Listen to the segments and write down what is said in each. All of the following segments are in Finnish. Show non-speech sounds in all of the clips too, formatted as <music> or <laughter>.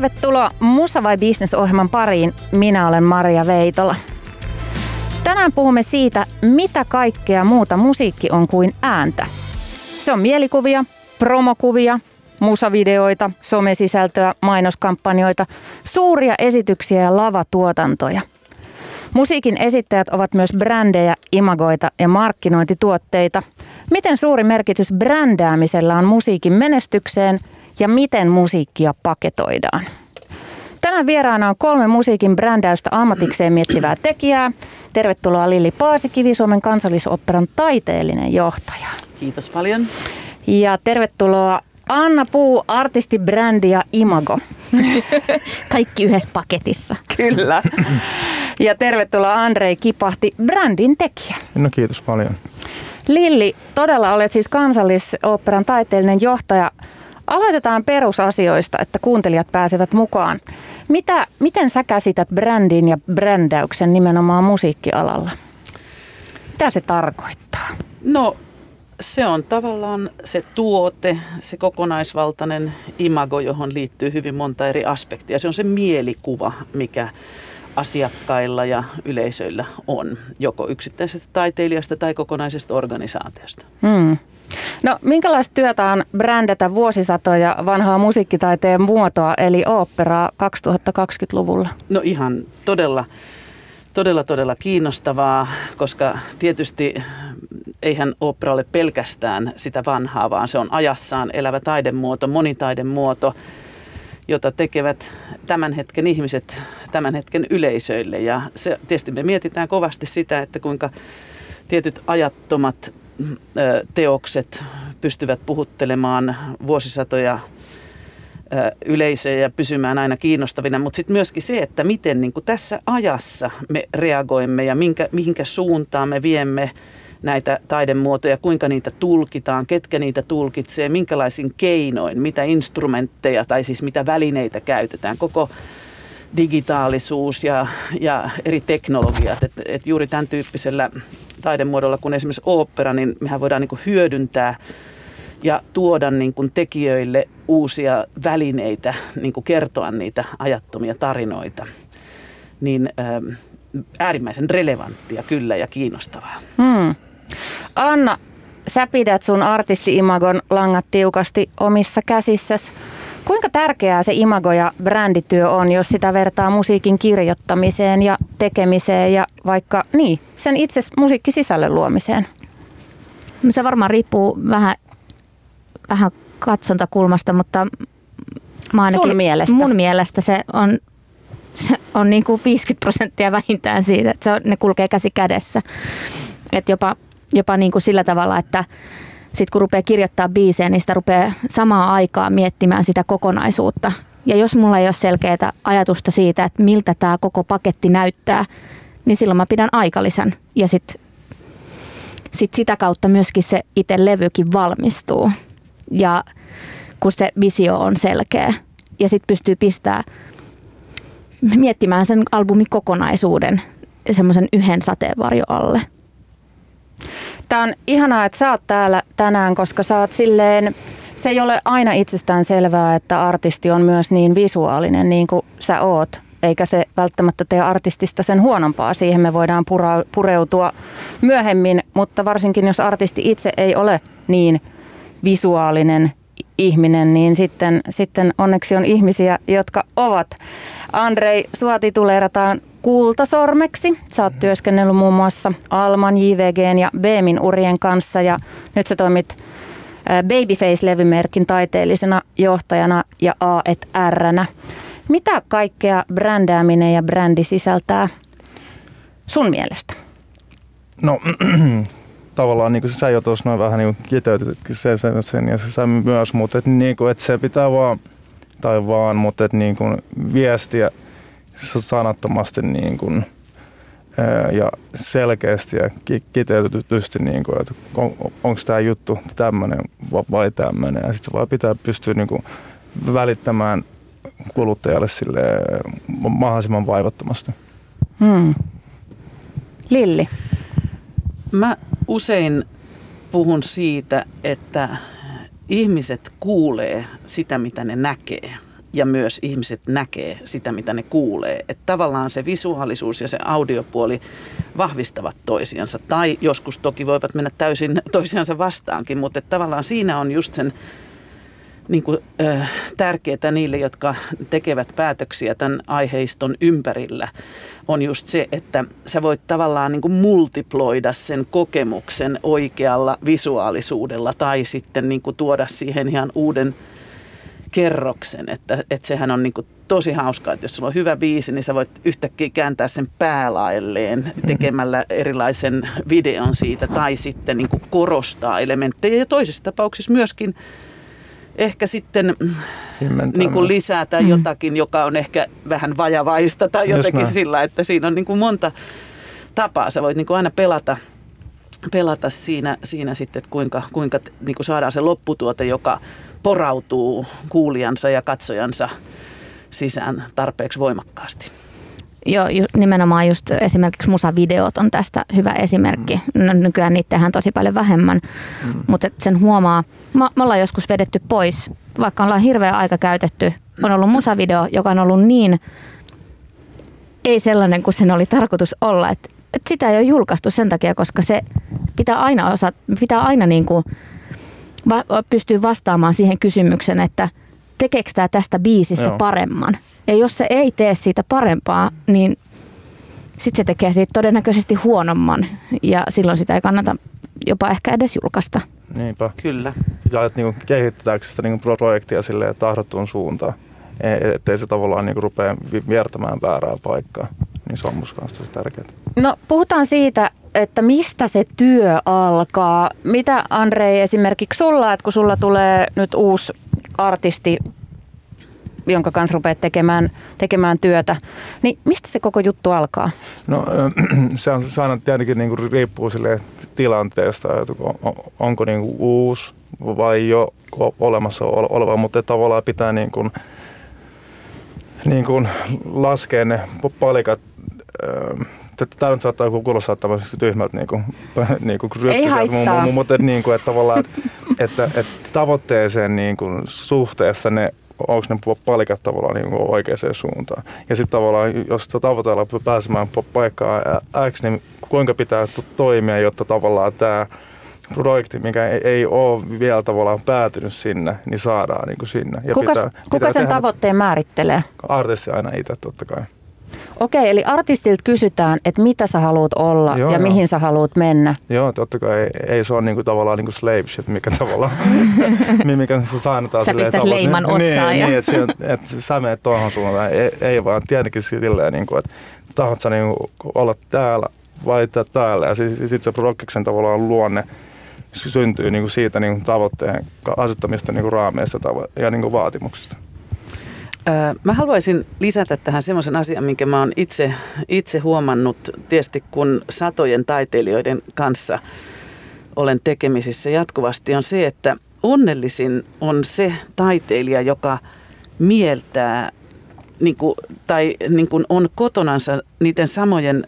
Tervetuloa Musa vai Business ohjelman pariin. Minä olen Maria Veitola. Tänään puhumme siitä, mitä kaikkea muuta musiikki on kuin ääntä. Se on mielikuvia, promokuvia, musavideoita, somesisältöä, mainoskampanjoita, suuria esityksiä ja lavatuotantoja. Musiikin esittäjät ovat myös brändejä, imagoita ja markkinointituotteita. Miten suuri merkitys brändäämisellä on musiikin menestykseen ja miten musiikkia paketoidaan? Tänään vieraana on kolme musiikin brändäystä ammatikseen miettivää tekijää. Tervetuloa Lilli Paasikivi, Suomen kansallisoperan taiteellinen johtaja. Kiitos paljon. Ja tervetuloa Anna Puu, artisti, brändi ja imago. <laughs> Kaikki yhdessä paketissa. Kyllä. Ja tervetuloa Andrei Kipahti, brändin tekijä. No kiitos paljon. Lilli, todella olet siis kansallisoopperan taiteellinen johtaja. Aloitetaan perusasioista, että kuuntelijat pääsevät mukaan. Mitä, miten sä käsität brändin ja brändäyksen nimenomaan musiikkialalla? Mitä se tarkoittaa? No se on tavallaan se tuote, se kokonaisvaltainen imago, johon liittyy hyvin monta eri aspektia. Se on se mielikuva, mikä asiakkailla ja yleisöillä on, joko yksittäisestä taiteilijasta tai kokonaisesta organisaatiosta. Hmm. No minkälaista työtä on brändätä vuosisatoja vanhaa musiikkitaiteen muotoa, eli oopperaa 2020-luvulla? No ihan todella, todella, todella kiinnostavaa, koska tietysti eihän opera ole pelkästään sitä vanhaa, vaan se on ajassaan elävä taidemuoto, monitaidemuoto, jota tekevät tämän hetken ihmiset tämän hetken yleisöille. Ja se, tietysti me mietitään kovasti sitä, että kuinka tietyt ajattomat teokset pystyvät puhuttelemaan vuosisatoja yleisöjä ja pysymään aina kiinnostavina, mutta sitten myöskin se, että miten niin tässä ajassa me reagoimme ja minkä, mihinkä suuntaan me viemme näitä taidemuotoja, kuinka niitä tulkitaan, ketkä niitä tulkitsee, minkälaisin keinoin, mitä instrumentteja tai siis mitä välineitä käytetään. Koko digitaalisuus ja, ja eri teknologiat. Et, et juuri tämän tyyppisellä taidemuodolla kuin esimerkiksi opera, niin mehän voidaan niin hyödyntää ja tuoda niin kuin tekijöille uusia välineitä niin kuin kertoa niitä ajattomia tarinoita. Niin ää, äärimmäisen relevanttia kyllä ja kiinnostavaa. Hmm. Anna, sä pidät sun artisti-imagon langat tiukasti omissa käsissäsi. Kuinka tärkeää se imago ja brändityö on, jos sitä vertaa musiikin kirjoittamiseen ja tekemiseen ja vaikka niin, sen itse musiikkisisällön luomiseen? No se varmaan riippuu vähän, vähän katsontakulmasta, mutta mä ainakin, Sun mielestä? Mun mielestä se on, se on niin kuin 50 prosenttia vähintään siitä, että se on, ne kulkee käsi kädessä. Et jopa jopa niin kuin sillä tavalla, että sitten kun rupeaa kirjoittaa biisejä, niin sitä rupeaa samaa aikaa miettimään sitä kokonaisuutta. Ja jos mulla ei ole selkeää ajatusta siitä, että miltä tämä koko paketti näyttää, niin silloin mä pidän aikalisän. Ja sitten sit sitä kautta myöskin se itse levykin valmistuu. Ja kun se visio on selkeä. Ja sitten pystyy pistää miettimään sen albumin kokonaisuuden semmoisen yhden sateenvarjo alle. Tämä on ihanaa, että sä oot täällä tänään, koska sä oot silleen, se ei ole aina itsestään selvää, että artisti on myös niin visuaalinen niin kuin sä oot. Eikä se välttämättä tee artistista sen huonompaa. Siihen me voidaan pura, pureutua myöhemmin, mutta varsinkin jos artisti itse ei ole niin visuaalinen ihminen, niin sitten, sitten onneksi on ihmisiä, jotka ovat. Andrei, sua tituleerataan kultasormeksi. Sä oot työskennellyt muun muassa Alman, JVGn ja Beemin urien kanssa ja nyt sä toimit Babyface-levymerkin taiteellisena johtajana ja A et R-nä. Mitä kaikkea brändääminen ja brändi sisältää sun mielestä? No <clears throat> tavallaan niin kuin sä jo tuossa noin vähän niin kiteytit sen, sen, sen, ja sä myös, mutta et, niin kuin, että se pitää vaan, tai vaan, mutta et, niin kuin, viestiä sanattomasti niin kuin, ja selkeästi ja kiteytetysti, niin kuin, että on, onko tämä juttu tämmöinen vai tämmöinen. Ja sitten vaan pitää pystyä niin kuin, välittämään kuluttajalle sille mahdollisimman vaivattomasti. Hmm. Lilli? Mä usein puhun siitä, että ihmiset kuulee sitä, mitä ne näkee. ja myös ihmiset näkee sitä, mitä ne kuulee. Että tavallaan se visuaalisuus ja se audiopuoli vahvistavat toisiansa. Tai joskus toki voivat mennä täysin toisiansa vastaankin, mutta tavallaan siinä on just sen niin kuin, äh, tärkeää niille, jotka tekevät päätöksiä tämän aiheiston ympärillä, on just se, että sä voit tavallaan niin kuin multiploida sen kokemuksen oikealla visuaalisuudella tai sitten niin kuin tuoda siihen ihan uuden kerroksen, että, että sehän on niin kuin tosi hauskaa, että jos sulla on hyvä biisi, niin sä voit yhtäkkiä kääntää sen päälaelleen tekemällä erilaisen videon siitä tai sitten niin kuin korostaa elementtejä ja toisissa tapauksissa myöskin ehkä sitten niin kuin lisätä mm. jotakin, joka on ehkä vähän vajavaista tai jotenkin sillä, että siinä on niin kuin monta tapaa. Sä voit niin kuin aina pelata, pelata siinä, siinä sitten, että kuinka, kuinka niin kuin saadaan se lopputuote, joka porautuu kuulijansa ja katsojansa sisään tarpeeksi voimakkaasti. Joo, nimenomaan just esimerkiksi musavideot on tästä hyvä esimerkki. Mm. No, nykyään niitä tehdään tosi paljon vähemmän, mm. mutta sen huomaa, me, me ollaan joskus vedetty pois, vaikka ollaan hirveä aika käytetty. On ollut musavideo, joka on ollut niin, ei sellainen kuin sen oli tarkoitus olla, että, että sitä ei ole julkaistu sen takia, koska se pitää aina osa, pitää aina niin kuin va, pystyy vastaamaan siihen kysymykseen, että tekeekö tämä tästä biisistä Joo. paremman. Ja jos se ei tee siitä parempaa, niin sitten se tekee siitä todennäköisesti huonomman ja silloin sitä ei kannata jopa ehkä edes julkaista. Niinpä. Kyllä. Ja että niinku kehitetäänkö sitä niinku projektia silleen tahdottuun suuntaan, e, ettei se tavallaan niinku rupea viertämään väärää paikkaa. Niin se on musta tosi tärkeää. No puhutaan siitä, että mistä se työ alkaa. Mitä Andrei esimerkiksi sulla, että kun sulla tulee nyt uusi artisti jonka kanssa rupeat tekemään, tekemään työtä. Niin mistä se koko juttu alkaa? No <clears throat> se on aina tietenkin niin kuin riippuu sille tilanteesta, että onko niin kuin uusi vai jo olemassa oleva, mutta tavallaan pitää niin kuin, niin kuin laskea ne palikat tämä nyt saattaa kuulostaa tämmöiseksi tyhmältä <laughs> niin kuin, niin kuin Ei haittaa. Mutta niin kuin, että tavallaan, että, että, että tavoitteeseen niin kuin, suhteessa ne onko ne palikat tavallaan niin kuin oikeaan suuntaan. Ja sitten tavallaan, jos tavoitellaan pääsemään paikkaan X, niin kuinka pitää toimia, jotta tavallaan tämä projekti, mikä ei, ei ole vielä tavallaan päätynyt sinne, niin saadaan niin kuin sinne. Ja kuka, pitää, kuka pitää sen tehdä, tavoitteen määrittelee? Artisti aina itse totta kai. Okei, eli artistilta kysytään, että mitä sä haluat olla joo, ja joo. mihin sä haluat mennä. Joo, totta kai ei, ei se ole niinku tavallaan niinku slave shit, mikä tavallaan, <laughs> mikä se saannetaan. Sä pistät leiman niin, otsaan. Niin, ja... niin että, siihen, että sä menet tuohon suuntaan. Ei, ei vaan tietenkin silleen, niinku, että tahot sä niinku olla täällä vai täällä. Ja sitten sit se prokkiksen tavallaan luonne syntyy niinku siitä niinku tavoitteen asettamista niinku raameista ja niinku vaatimuksista. Mä haluaisin lisätä tähän semmoisen asian, minkä mä oon itse, itse huomannut, tietysti kun satojen taiteilijoiden kanssa olen tekemisissä jatkuvasti, on se, että onnellisin on se taiteilija, joka mieltää niin kuin, tai niin kuin on kotonansa niiden samojen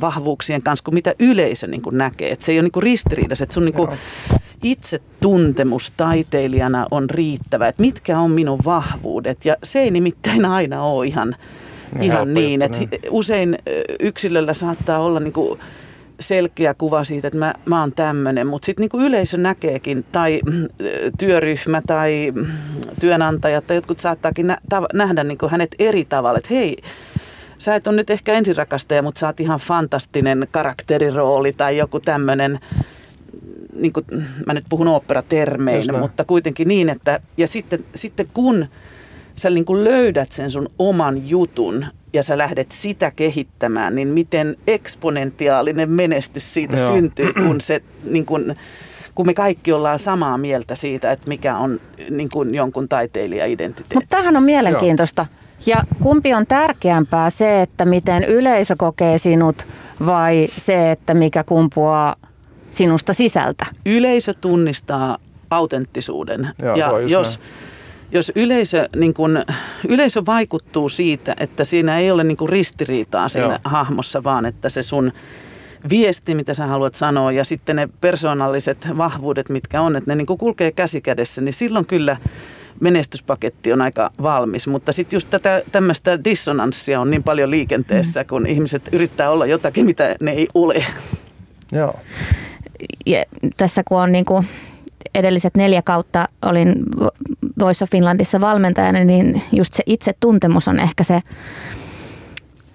vahvuuksien kanssa kuin mitä yleisö niin kuin näkee. Että se ei ole niin kuin ristiriidassa, että sun niin kuin itsetuntemus taiteilijana on riittävä, että mitkä on minun vahvuudet. Ja se ei nimittäin aina ole ihan, niin, ihan niin, että niin. usein yksilöllä saattaa olla niin kuin selkeä kuva siitä, että mä, mä oon tämmöinen, mutta sitten niin yleisö näkeekin, tai työryhmä tai työnantajat tai jotkut saattaakin nä- nähdä niin hänet eri tavalla, että hei, sä et ole nyt ehkä ensirakastaja, mutta sä oot ihan fantastinen karakterirooli tai joku tämmöinen, niin kuin, mä nyt puhun oopperatermein, mutta kuitenkin niin, että ja sitten, sitten kun sä niin kuin löydät sen sun oman jutun ja sä lähdet sitä kehittämään, niin miten eksponentiaalinen menestys siitä Joo. syntyy, kun se niin kuin, kun me kaikki ollaan samaa mieltä siitä, että mikä on niin kuin jonkun taiteilija-identiteetti. Mutta tämähän on mielenkiintoista. Joo. Ja kumpi on tärkeämpää, se, että miten yleisö kokee sinut vai se, että mikä kumpuaa sinusta sisältä? Yleisö tunnistaa autenttisuuden. Joo, ja jos, jos yleisö, niin kun, yleisö vaikuttuu siitä, että siinä ei ole niin kun ristiriitaa siinä Joo. hahmossa, vaan että se sun viesti, mitä sä haluat sanoa ja sitten ne persoonalliset vahvuudet, mitkä on, että ne niin kulkee käsi kädessä, niin silloin kyllä menestyspaketti on aika valmis. Mutta sitten just tätä tämmöistä dissonanssia on niin paljon liikenteessä, mm. kun ihmiset yrittää olla jotakin, mitä ne ei ole. Joo. Ja tässä kun on niin kuin edelliset neljä kautta olin Voice of Finlandissa valmentajana, niin just se itse tuntemus on ehkä se,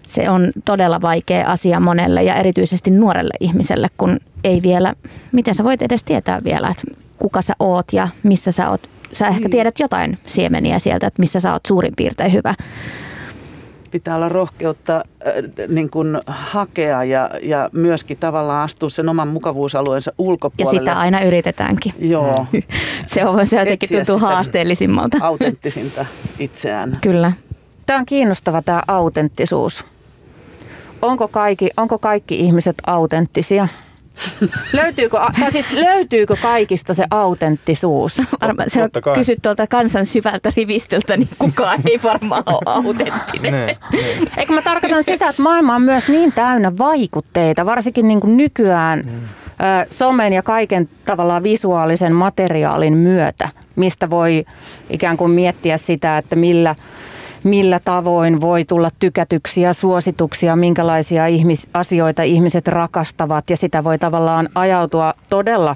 se on todella vaikea asia monelle ja erityisesti nuorelle ihmiselle, kun ei vielä, miten sä voit edes tietää vielä, että kuka sä oot ja missä sä oot. Sä ehkä niin. tiedät jotain siemeniä sieltä, että missä sä oot suurin piirtein hyvä pitää olla rohkeutta äh, niin kuin hakea ja, ja myöskin tavallaan astua sen oman mukavuusalueensa ulkopuolelle. Ja sitä aina yritetäänkin. Joo. <laughs> se on se jotenkin tuntuu haasteellisimmalta. <laughs> Autenttisinta itseään. Kyllä. Tämä on kiinnostava tämä autenttisuus. Onko kaikki, onko kaikki ihmiset autenttisia? Löytyykö, tai siis löytyykö kaikista se autenttisuus? <laughs> Varma, se on kysyt tuolta kansan syvältä rivistöltä, niin kukaan ei varmaan ole autenttinen. ne, ne. Eikö mä tarkoitan sitä, että maailma on myös niin täynnä vaikutteita, varsinkin niin kuin nykyään mm. somen ja kaiken tavallaan visuaalisen materiaalin myötä, mistä voi ikään kuin miettiä sitä, että millä – millä tavoin voi tulla tykätyksiä, suosituksia, minkälaisia ihmis- asioita ihmiset rakastavat ja sitä voi tavallaan ajautua todella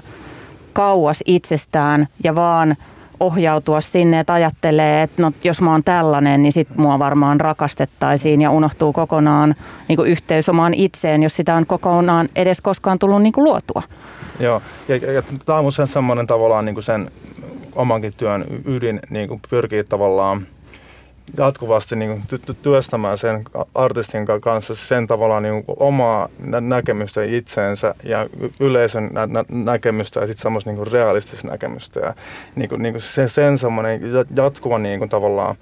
kauas itsestään ja vaan ohjautua sinne, että ajattelee, että no, jos mä oon tällainen, niin sit mua varmaan rakastettaisiin ja unohtuu kokonaan niin kuin yhteys omaan itseen, jos sitä on kokonaan edes koskaan tullut niin kuin luotua. Joo, ja, ja, ja tämä on sen semmoinen tavallaan niin kuin sen omankin työn ydin niin kuin pyrkii tavallaan jatkuvasti niin kuin, työstämään sen artistin kanssa sen tavallaan niin kuin, omaa näkemystä itseensä ja yleisön nä- nä- näkemystä ja sitten semmoista niin realistista näkemystä. Ja niin kuin, niin kuin se, sen semmoinen jatkuva niin kuin, tavallaan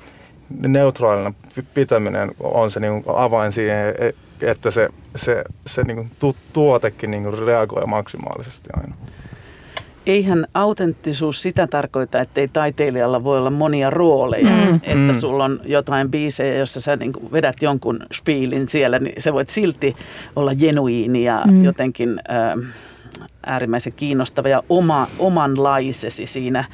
neutraalina pitäminen on se niin kuin, avain siihen, e-, että se, se, se niin kuin, tuotekin niin kuin, reagoi maksimaalisesti aina eihän autenttisuus sitä tarkoita, että ei taiteilijalla voi olla monia rooleja. Mm. Että mm. sulla on jotain biisejä, jossa sä niin vedät jonkun spiilin siellä, niin se voit silti olla genuiini ja mm. jotenkin äh, äärimmäisen kiinnostava ja oma, omanlaisesi siinä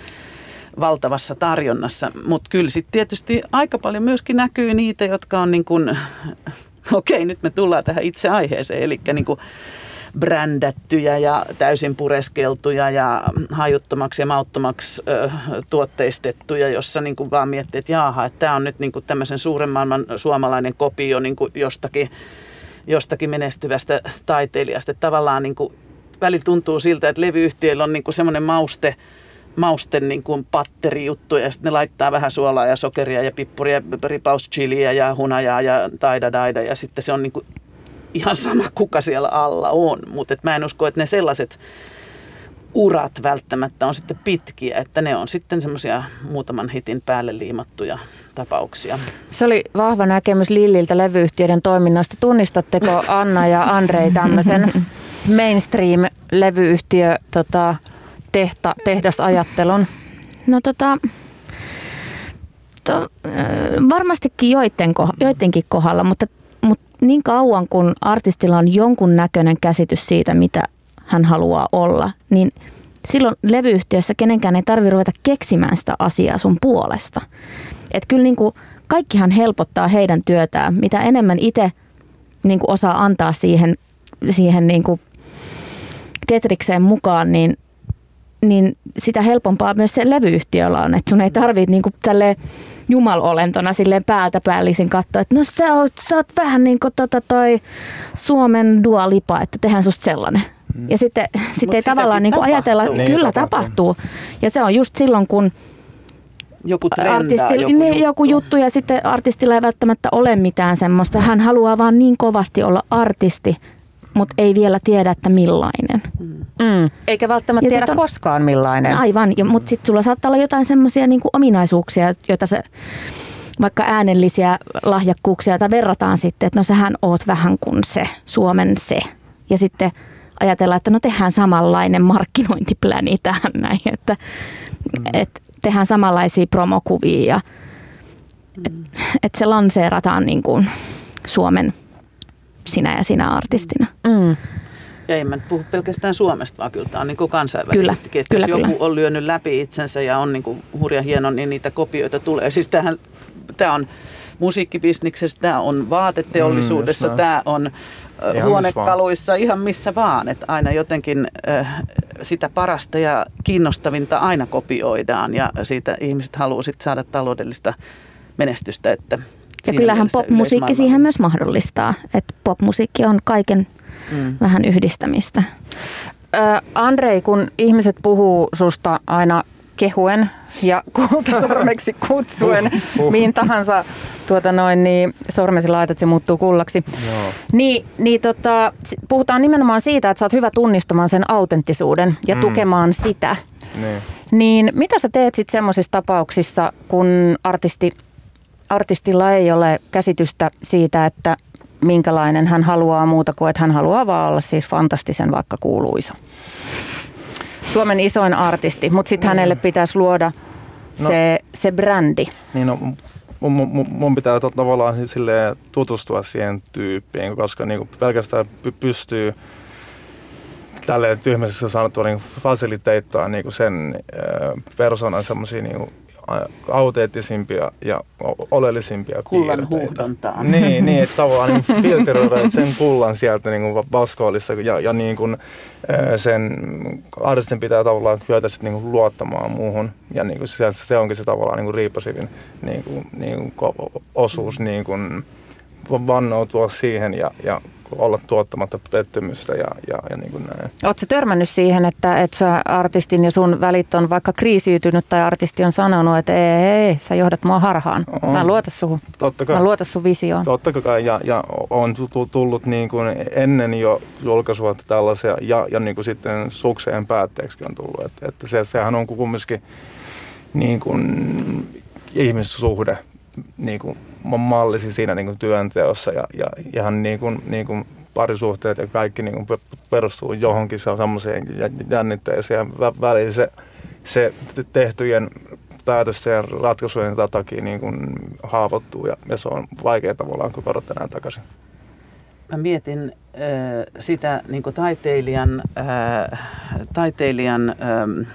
valtavassa tarjonnassa. Mutta kyllä sitten tietysti aika paljon myöskin näkyy niitä, jotka on niin kuin, <laughs> okei nyt me tullaan tähän itse aiheeseen, eli niin kuin brändättyjä ja täysin pureskeltuja ja hajuttomaksi ja mauttomaksi tuotteistettuja, jossa niin kuin vaan miettii, että jaaha, että tämä on nyt niin kuin tämmöisen suuren maailman suomalainen kopio niin kuin jostakin, jostakin menestyvästä taiteilijasta. Että tavallaan niin kuin, välillä tuntuu siltä, että levyyhtiöillä on niin kuin semmoinen mauste, mausten niin kuin patterijuttu ja sitten ne laittaa vähän suolaa ja sokeria ja pippuria, ripaus chiliä ja hunajaa ja taida daida ja sitten se on niin kuin ihan sama kuka siellä alla on, mutta mä en usko, että ne sellaiset urat välttämättä on sitten pitkiä, että ne on sitten semmoisia muutaman hitin päälle liimattuja tapauksia. Se oli vahva näkemys Lilliltä levyyhtiöiden toiminnasta. Tunnistatteko Anna ja Andrei tämmöisen mainstream-levyyhtiö tota, tehta, tehdasajattelun? No tota, to, varmastikin joiden, joidenkin kohdalla, mutta niin kauan kun artistilla on jonkun näköinen käsitys siitä, mitä hän haluaa olla, niin silloin levyyhtiössä kenenkään ei tarvitse ruveta keksimään sitä asiaa sun puolesta. Et kyllä niin kuin kaikkihan helpottaa heidän työtään. Mitä enemmän itse niin kuin osaa antaa siihen, siihen niin kuin tetrikseen mukaan, niin, niin sitä helpompaa myös se levyyhtiöllä on. Että sun ei tarvitse niin kuin tälleen jumalolentona silleen päältä päällisin katsoa, että no sä oot, sä oot vähän niin kuin tota toi Suomen dualipa, että tehdään susta sellainen. Mm. Ja sitten <laughs> sit ei tavallaan niin kuin ajatella, että niin, kyllä tapahtuu. tapahtuu. Ja se on just silloin, kun joku trendaa, artisti, joku, niin, joku juttu ja sitten artistilla ei välttämättä ole mitään semmoista. Hän haluaa vaan niin kovasti olla artisti, mutta ei vielä tiedä, että millainen. Mm. Eikä välttämättä ja tiedä on, koskaan millainen. Aivan, ja, mutta sitten sulla saattaa olla jotain semmoisia niinku ominaisuuksia, joita se vaikka äänellisiä lahjakkuuksia, joita verrataan sitten, että no sähän oot vähän kuin se, Suomen se. Ja sitten ajatellaan, että no tehdään samanlainen markkinointipläni tähän näin, että mm. et tehdään samanlaisia promokuvia ja mm. että et se lanseerataan niin kuin Suomen sinä ja sinä artistina. Mm. Ja en mä nyt puhu pelkästään Suomesta, vaan kyllä tämä on niin kuin kansainvälisesti. Kyllä, kyllä, jos joku kyllä. on lyönyt läpi itsensä ja on niin kuin hurja hieno, niin niitä kopioita tulee. Siis tämähän, tämä on musiikkibisniksessä, tämä on vaateteollisuudessa, mm, tämä on ihan huonekaluissa, missä ihan missä vaan. Että aina jotenkin äh, sitä parasta ja kiinnostavinta aina kopioidaan ja siitä ihmiset haluaa sit saada taloudellista menestystä. Että ja kyllähän popmusiikki siihen myös mahdollistaa, että popmusiikki on kaiken mm. vähän yhdistämistä. Ö, Andrei, kun ihmiset puhuu susta aina kehuen ja <laughs> kultasormeksi kutsuen, uh, uh. mihin tahansa tuota noin, niin sormesi laitat, se muuttuu kullaksi. Joo. Niin, niin tota, puhutaan nimenomaan siitä, että sä oot hyvä tunnistamaan sen autenttisuuden ja mm. tukemaan sitä. Niin. niin mitä sä teet sitten semmoisissa tapauksissa, kun artisti, artistilla ei ole käsitystä siitä, että minkälainen hän haluaa muuta kuin, että hän haluaa vaan olla siis fantastisen vaikka kuuluisa. Suomen isoin artisti, mutta sitten hänelle mm. pitäisi luoda no, se, se brändi. Niin no, mun, mun, mun pitää tavallaan tutustua siihen tyyppiin, koska niinku pelkästään pystyy tälleen tyhmässä sanottua niin fasiliteittaa niin sen persoonan semmoisia niin autenttisimpia ja oleellisimpia Kullan huuhdontaa. Niin, niin että tavallaan niin sen kullan sieltä niin vaskoolista ja, ja niin kuin, sen artistin pitää tavallaan kyetä sitten niin luottamaan muuhun. Ja niin kuin se, se onkin se tavallaan niin riiposivin niin kuin, niin kuin osuus niin kuin vannoutua siihen ja, ja olla tuottamatta pettymystä ja, ja, ja niin kuin näin. Oletko törmännyt siihen, että, että sä artistin ja sun välit on vaikka kriisiytynyt tai artisti on sanonut, että ei, ei sä johdat mua harhaan. On. Mä en luota suhun. Totta kai. Mä luota sun visioon. Totta kai ja, ja on tullut niin kuin ennen jo julkaisua tällaisia ja, ja niin kuin sitten sukseen päätteeksi on tullut. Että, että se, sehän on kumminkin niin kuin ihmissuhde niin kuin mallisi siinä niin kuin työnteossa ja, ja ihan niin kuin, niin kuin parisuhteet ja kaikki niin kuin perustuu johonkin se on semmoiseen jännitteeseen ja väliin se, se tehtyjen päätösten ja ratkaisujen takia niin kuin haavoittuu ja, ja se on vaikea tavallaan korottaa enää takaisin. Mä mietin äh, sitä niin taiteilijan, äh, taiteilijan äh,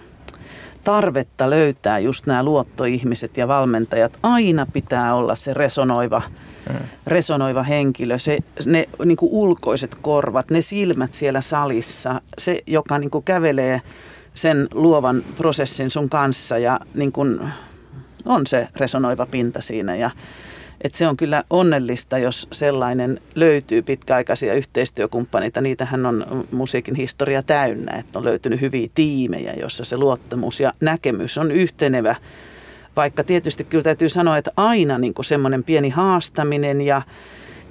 tarvetta löytää just nämä luottoihmiset ja valmentajat. Aina pitää olla se resonoiva, mm. resonoiva henkilö, se, ne niin kuin ulkoiset korvat, ne silmät siellä salissa, se, joka niin kuin kävelee sen luovan prosessin sun kanssa ja niin kuin on se resonoiva pinta siinä. Ja, että se on kyllä onnellista, jos sellainen löytyy pitkäaikaisia yhteistyökumppaneita. Niitähän on musiikin historia täynnä, että on löytynyt hyviä tiimejä, jossa se luottamus ja näkemys on yhtenevä. Vaikka tietysti kyllä täytyy sanoa, että aina niin semmoinen pieni haastaminen ja,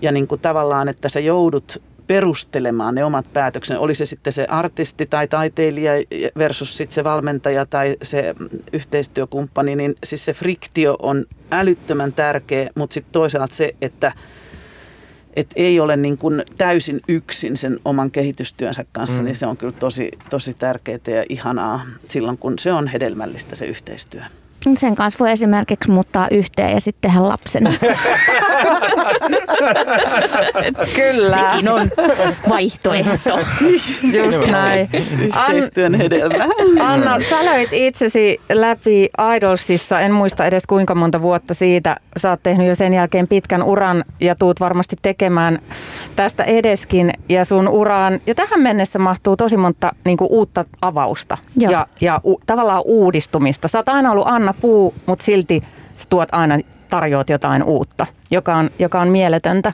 ja niin kuin tavallaan, että sä joudut perustelemaan ne omat päätöksen. Oli se sitten se artisti tai taiteilija versus sitten se valmentaja tai se yhteistyökumppani, niin siis se friktio on älyttömän tärkeä, mutta sitten toisaalta se, että et ei ole niin kuin täysin yksin sen oman kehitystyönsä kanssa, mm. niin se on kyllä tosi, tosi tärkeää ja ihanaa silloin, kun se on hedelmällistä se yhteistyö. Sen kanssa voi esimerkiksi muuttaa yhteen ja sitten tehdä lapsen. <laughs> Kyllä. Sekin on vaihtoehto. <laughs> Just näin. Yhteistyön hedelmä. Anna, sä löit itsesi läpi Idolsissa, en muista edes kuinka monta vuotta siitä. Sä oot tehnyt jo sen jälkeen pitkän uran ja tuut varmasti tekemään tästä edeskin. Ja sun uraan, ja tähän mennessä mahtuu tosi monta niin uutta avausta Joo. ja, ja u, tavallaan uudistumista. Sä oot aina ollut Anna vanha puu, mutta silti sä tuot aina tarjoat jotain uutta, joka on, joka on mieletöntä.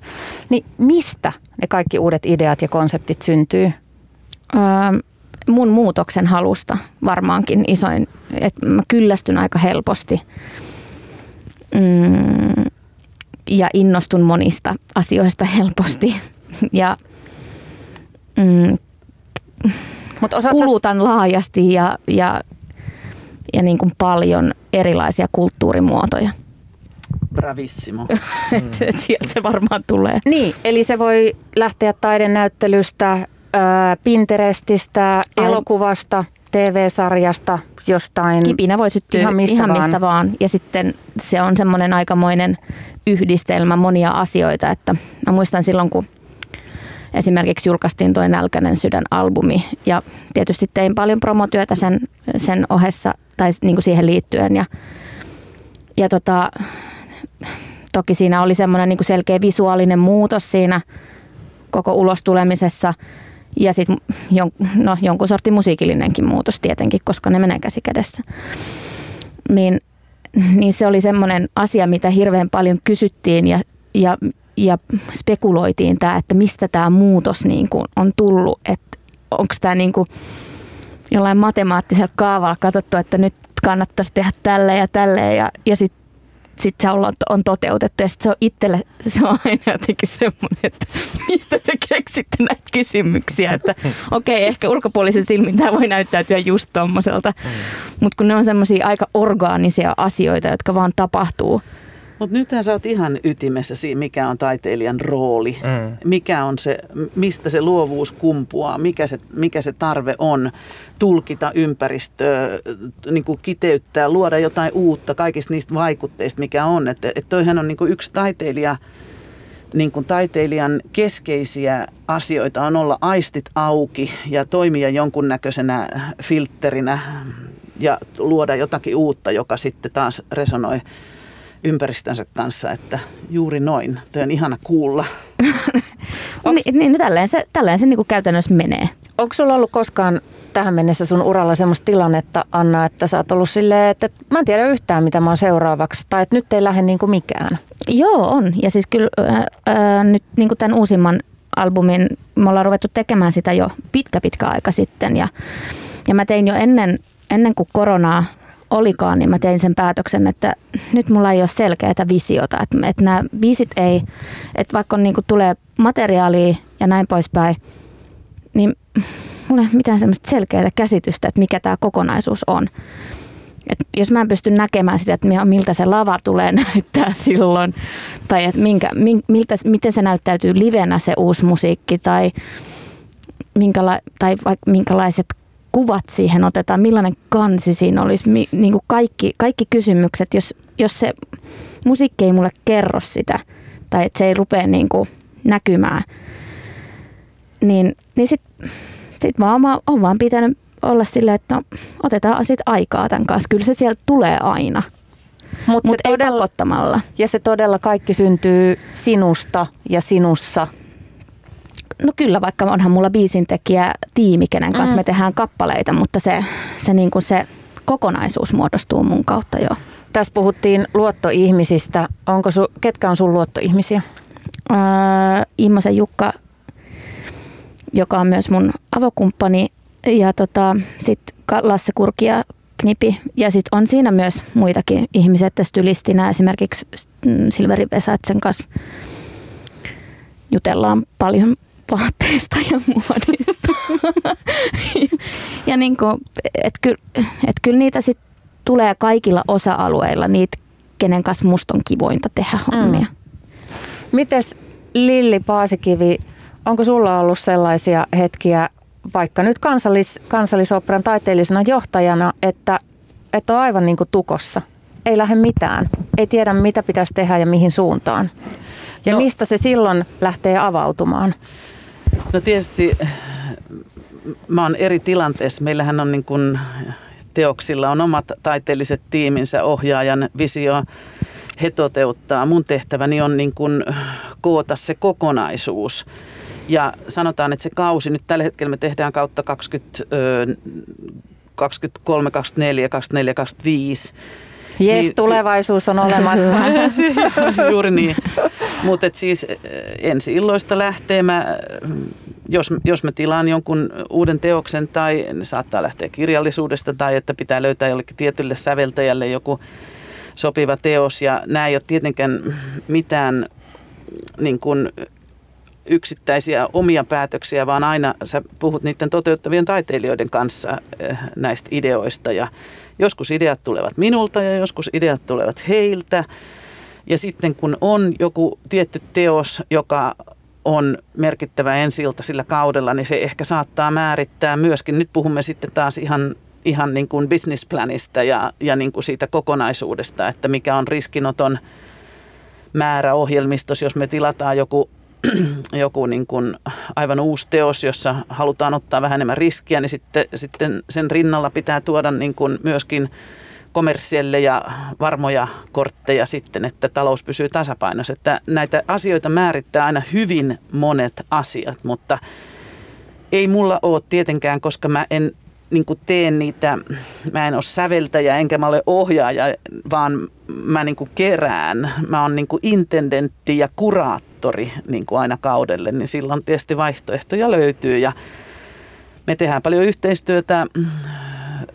Niin mistä ne kaikki uudet ideat ja konseptit syntyy? Öö, mun muutoksen halusta varmaankin isoin, että mä kyllästyn aika helposti mm, ja innostun monista asioista helposti ja mm, Mut kulutan sä... laajasti ja, ja ja niin kuin paljon erilaisia kulttuurimuotoja. Bravissimo. <laughs> Mm. Sieltä se varmaan tulee. Niin, eli se voi lähteä taidenäyttelystä, Pinterestistä, Ai. elokuvasta, TV-sarjasta, jostain. Kipinä voi syttyä ihan mistä, ihan mistä vaan. vaan. Ja sitten se on semmoinen aikamoinen yhdistelmä monia asioita. Että mä muistan silloin, kun esimerkiksi julkaistiin tuo Nälkäinen sydän-albumi ja tietysti tein paljon promotyötä sen, sen ohessa tai niin kuin siihen liittyen. Ja, ja tota, toki siinä oli semmoinen niin selkeä visuaalinen muutos siinä koko ulostulemisessa ja sitten jon, no, jonkun sortin musiikillinenkin muutos tietenkin, koska ne menee käsi kädessä. Niin, niin se oli semmoinen asia, mitä hirveän paljon kysyttiin ja, ja, ja spekuloitiin, tää, että mistä tämä muutos niin kuin on tullut, että onko tämä niin kuin jollain matemaattisella kaavalla katsottu, että nyt kannattaisi tehdä tälle ja tälle ja, ja sitten sit se on, on toteutettu. Ja sitten se on itselle, se on aina jotenkin semmoinen, että mistä te keksitte näitä kysymyksiä. Että okei, okay, ehkä ulkopuolisen silmin tämä voi näyttäytyä just tommoselta. Mm. Mutta kun ne on semmoisia aika orgaanisia asioita, jotka vaan tapahtuu – mutta nythän sä oot ihan ytimessä siinä, mikä on taiteilijan rooli, mm. mikä on se, mistä se luovuus kumpuaa, mikä se, mikä se tarve on tulkita ympäristöä, niin kuin kiteyttää, luoda jotain uutta kaikista niistä vaikutteista, mikä on. Että et toihan on niin kuin yksi taiteilija, niin kuin taiteilijan keskeisiä asioita on olla aistit auki ja toimia jonkunnäköisenä filtterinä ja luoda jotakin uutta, joka sitten taas resonoi ympäristönsä kanssa, että juuri noin. Tuo on ihana kuulla. <laughs> Onks... niin, niin, tälleen se, tälleen se niin kuin käytännössä menee. Onko sulla ollut koskaan tähän mennessä sun uralla semmoista tilannetta, Anna, että sä oot ollut silleen, että mä en tiedä yhtään, mitä mä oon seuraavaksi, tai että nyt ei lähde niin kuin mikään? Joo, on. Ja siis kyllä ää, nyt niin kuin tämän uusimman albumin, me ollaan ruvettu tekemään sitä jo pitkä pitkä aika sitten, ja, ja mä tein jo ennen, ennen kuin koronaa olikaan, niin mä tein sen päätöksen, että nyt mulla ei ole selkeää visiota, että, että nämä biisit ei, että vaikka on, niin kuin tulee materiaalia ja näin poispäin, niin mulla ei ole mitään semmoista selkeää käsitystä, että mikä tämä kokonaisuus on. Et jos mä en pysty näkemään sitä, että miltä se lava tulee <laughs> näyttää silloin, tai että minkä, miltä, miten se näyttäytyy livenä se uusi musiikki, tai, minkäla, tai vaikka minkälaiset kuvat siihen otetaan, millainen kansi siinä olisi, mi, niin kuin kaikki, kaikki kysymykset, jos, jos se musiikki ei mulle kerro sitä, tai että se ei rupea niin kuin näkymään, niin, niin sitten sit vaan on vaan pitänyt olla silleen, että no, otetaan asiat aikaa tämän kanssa. Kyllä se sieltä tulee aina. Mutta Mut ei todella, pakottamalla. Ja se todella kaikki syntyy sinusta ja sinussa No kyllä, vaikka onhan mulla biisintekijä tiimi, kenen kanssa mm. me tehdään kappaleita, mutta se, se, niin kuin se kokonaisuus muodostuu mun kautta jo. Tässä puhuttiin luottoihmisistä. Onko su, ketkä on sun luottoihmisiä? Äh, Immosen Jukka, joka on myös mun avokumppani, ja tota, sitten Lasse Kurki ja Knipi. Ja sitten on siinä myös muitakin ihmisiä, stylistinä esimerkiksi Silveri Vesatsen kanssa jutellaan paljon vaatteista ja muodista. ja niin kuin, et kyllä, et kyllä niitä sit tulee kaikilla osa-alueilla, niitä, kenen kanssa musta on kivointa tehdä hommia. Mm. Mites Lilli Paasikivi, onko sulla ollut sellaisia hetkiä, vaikka nyt kansallis, kansallisoperan taiteellisena johtajana, että, että on aivan niin kuin tukossa? Ei lähde mitään. Ei tiedä, mitä pitäisi tehdä ja mihin suuntaan. Ja no. mistä se silloin lähtee avautumaan? No tietysti mä oon eri tilanteessa. Meillähän on niin kuin teoksilla on omat taiteelliset tiiminsä, ohjaajan visio he toteuttaa. Mun tehtäväni on niin kuin koota se kokonaisuus. Ja sanotaan, että se kausi, nyt tällä hetkellä me tehdään kautta 20, 23, 24, 24, 25 Jes, niin, tulevaisuus on olemassa. <laughs> Juuri niin. Mutta siis eh, ensi illoista lähtee mä, jos, jos mä tilaan jonkun uuden teoksen tai ne saattaa lähteä kirjallisuudesta tai että pitää löytää jollekin tietylle säveltäjälle joku sopiva teos ja nämä ei ole tietenkään mitään niin kuin yksittäisiä omia päätöksiä, vaan aina sä puhut niiden toteuttavien taiteilijoiden kanssa eh, näistä ideoista ja Joskus ideat tulevat minulta ja joskus ideat tulevat heiltä. Ja sitten kun on joku tietty teos, joka on merkittävä ensilta sillä kaudella, niin se ehkä saattaa määrittää myöskin. Nyt puhumme sitten taas ihan, ihan niin kuin businessplanista ja, ja niin kuin siitä kokonaisuudesta, että mikä on riskinoton määrä ohjelmistossa, jos me tilataan joku <clears throat> joku niin kuin aivan uusi teos, jossa halutaan ottaa vähän enemmän riskiä, niin sitten, sitten sen rinnalla pitää tuoda niin kuin myöskin kommerssielle ja varmoja kortteja sitten, että talous pysyy tasapainossa. Että näitä asioita määrittää aina hyvin monet asiat, mutta ei mulla ole tietenkään, koska mä en niin kuin teen niitä, mä en ole säveltäjä enkä mä ole ohjaaja, vaan mä niin kuin kerään. Mä oon niin kuin intendentti ja kuraattori niin kuin aina kaudelle, niin silloin tietysti vaihtoehtoja löytyy. Ja me tehdään paljon yhteistyötä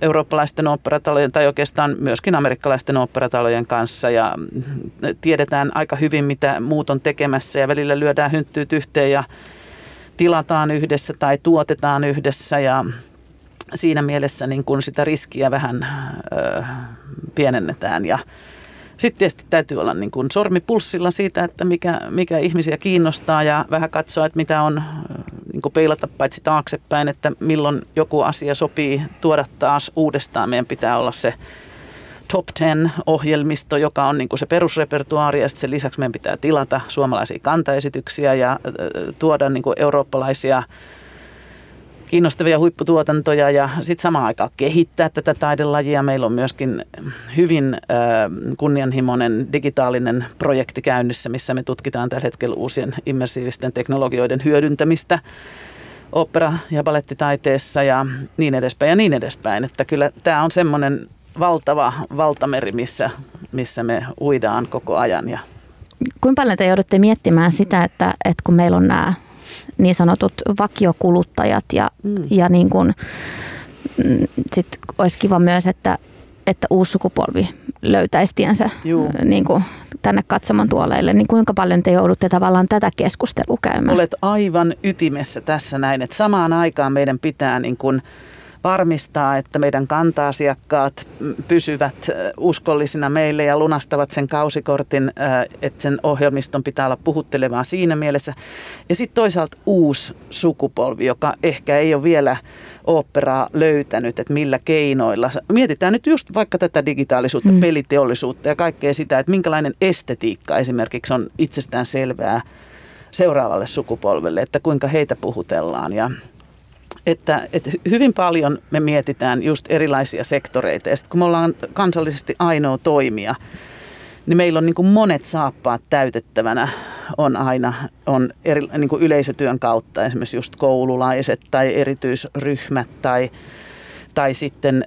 eurooppalaisten oopperatalojen tai oikeastaan myöskin amerikkalaisten oopperatalojen kanssa. Ja tiedetään aika hyvin, mitä muut on tekemässä ja välillä lyödään hynttyyt yhteen ja tilataan yhdessä tai tuotetaan yhdessä. Ja siinä mielessä niin kun sitä riskiä vähän ö, pienennetään ja sitten tietysti täytyy olla niin kuin sormi pulssilla siitä, että mikä, mikä ihmisiä kiinnostaa ja vähän katsoa, että mitä on, niin kuin peilata paitsi taaksepäin, että milloin joku asia sopii tuoda taas uudestaan. Meidän pitää olla se top 10 ohjelmisto, joka on niin kuin se perusrepertuaari ja sen lisäksi meidän pitää tilata suomalaisia kantaesityksiä ja tuoda niin kuin eurooppalaisia kiinnostavia huipputuotantoja ja sitten samaan aikaan kehittää tätä taidelajia. Meillä on myöskin hyvin kunnianhimoinen digitaalinen projekti käynnissä, missä me tutkitaan tällä hetkellä uusien immersiivisten teknologioiden hyödyntämistä opera- ja balettitaiteessa ja niin edespäin ja niin edespäin. Että kyllä tämä on semmoinen valtava valtameri, missä, missä me uidaan koko ajan. Ja Kuinka paljon te joudutte miettimään sitä, että, että kun meillä on nämä niin sanotut vakiokuluttajat ja, mm. ja niin kuin, mm, sit olisi kiva myös, että, että uusi sukupolvi löytäisi tiensä niin kuin tänne katsoman tuoleille, niin kuinka paljon te joudutte tavallaan tätä keskustelua käymään? Olet aivan ytimessä tässä näin, että samaan aikaan meidän pitää niin kuin varmistaa, että meidän kanta-asiakkaat pysyvät uskollisina meille ja lunastavat sen kausikortin, että sen ohjelmiston pitää olla puhuttelevaa siinä mielessä. Ja sitten toisaalta uusi sukupolvi, joka ehkä ei ole vielä oopperaa löytänyt, että millä keinoilla. Mietitään nyt just vaikka tätä digitaalisuutta, mm. peliteollisuutta ja kaikkea sitä, että minkälainen estetiikka esimerkiksi on itsestään selvää seuraavalle sukupolvelle, että kuinka heitä puhutellaan. Ja että, että hyvin paljon me mietitään just erilaisia sektoreita. Ja sitten kun me ollaan kansallisesti ainoa toimija, niin meillä on niin kuin monet saappaat täytettävänä on aina on eri, niin kuin yleisötyön kautta, esimerkiksi just koululaiset tai erityisryhmät tai tai sitten,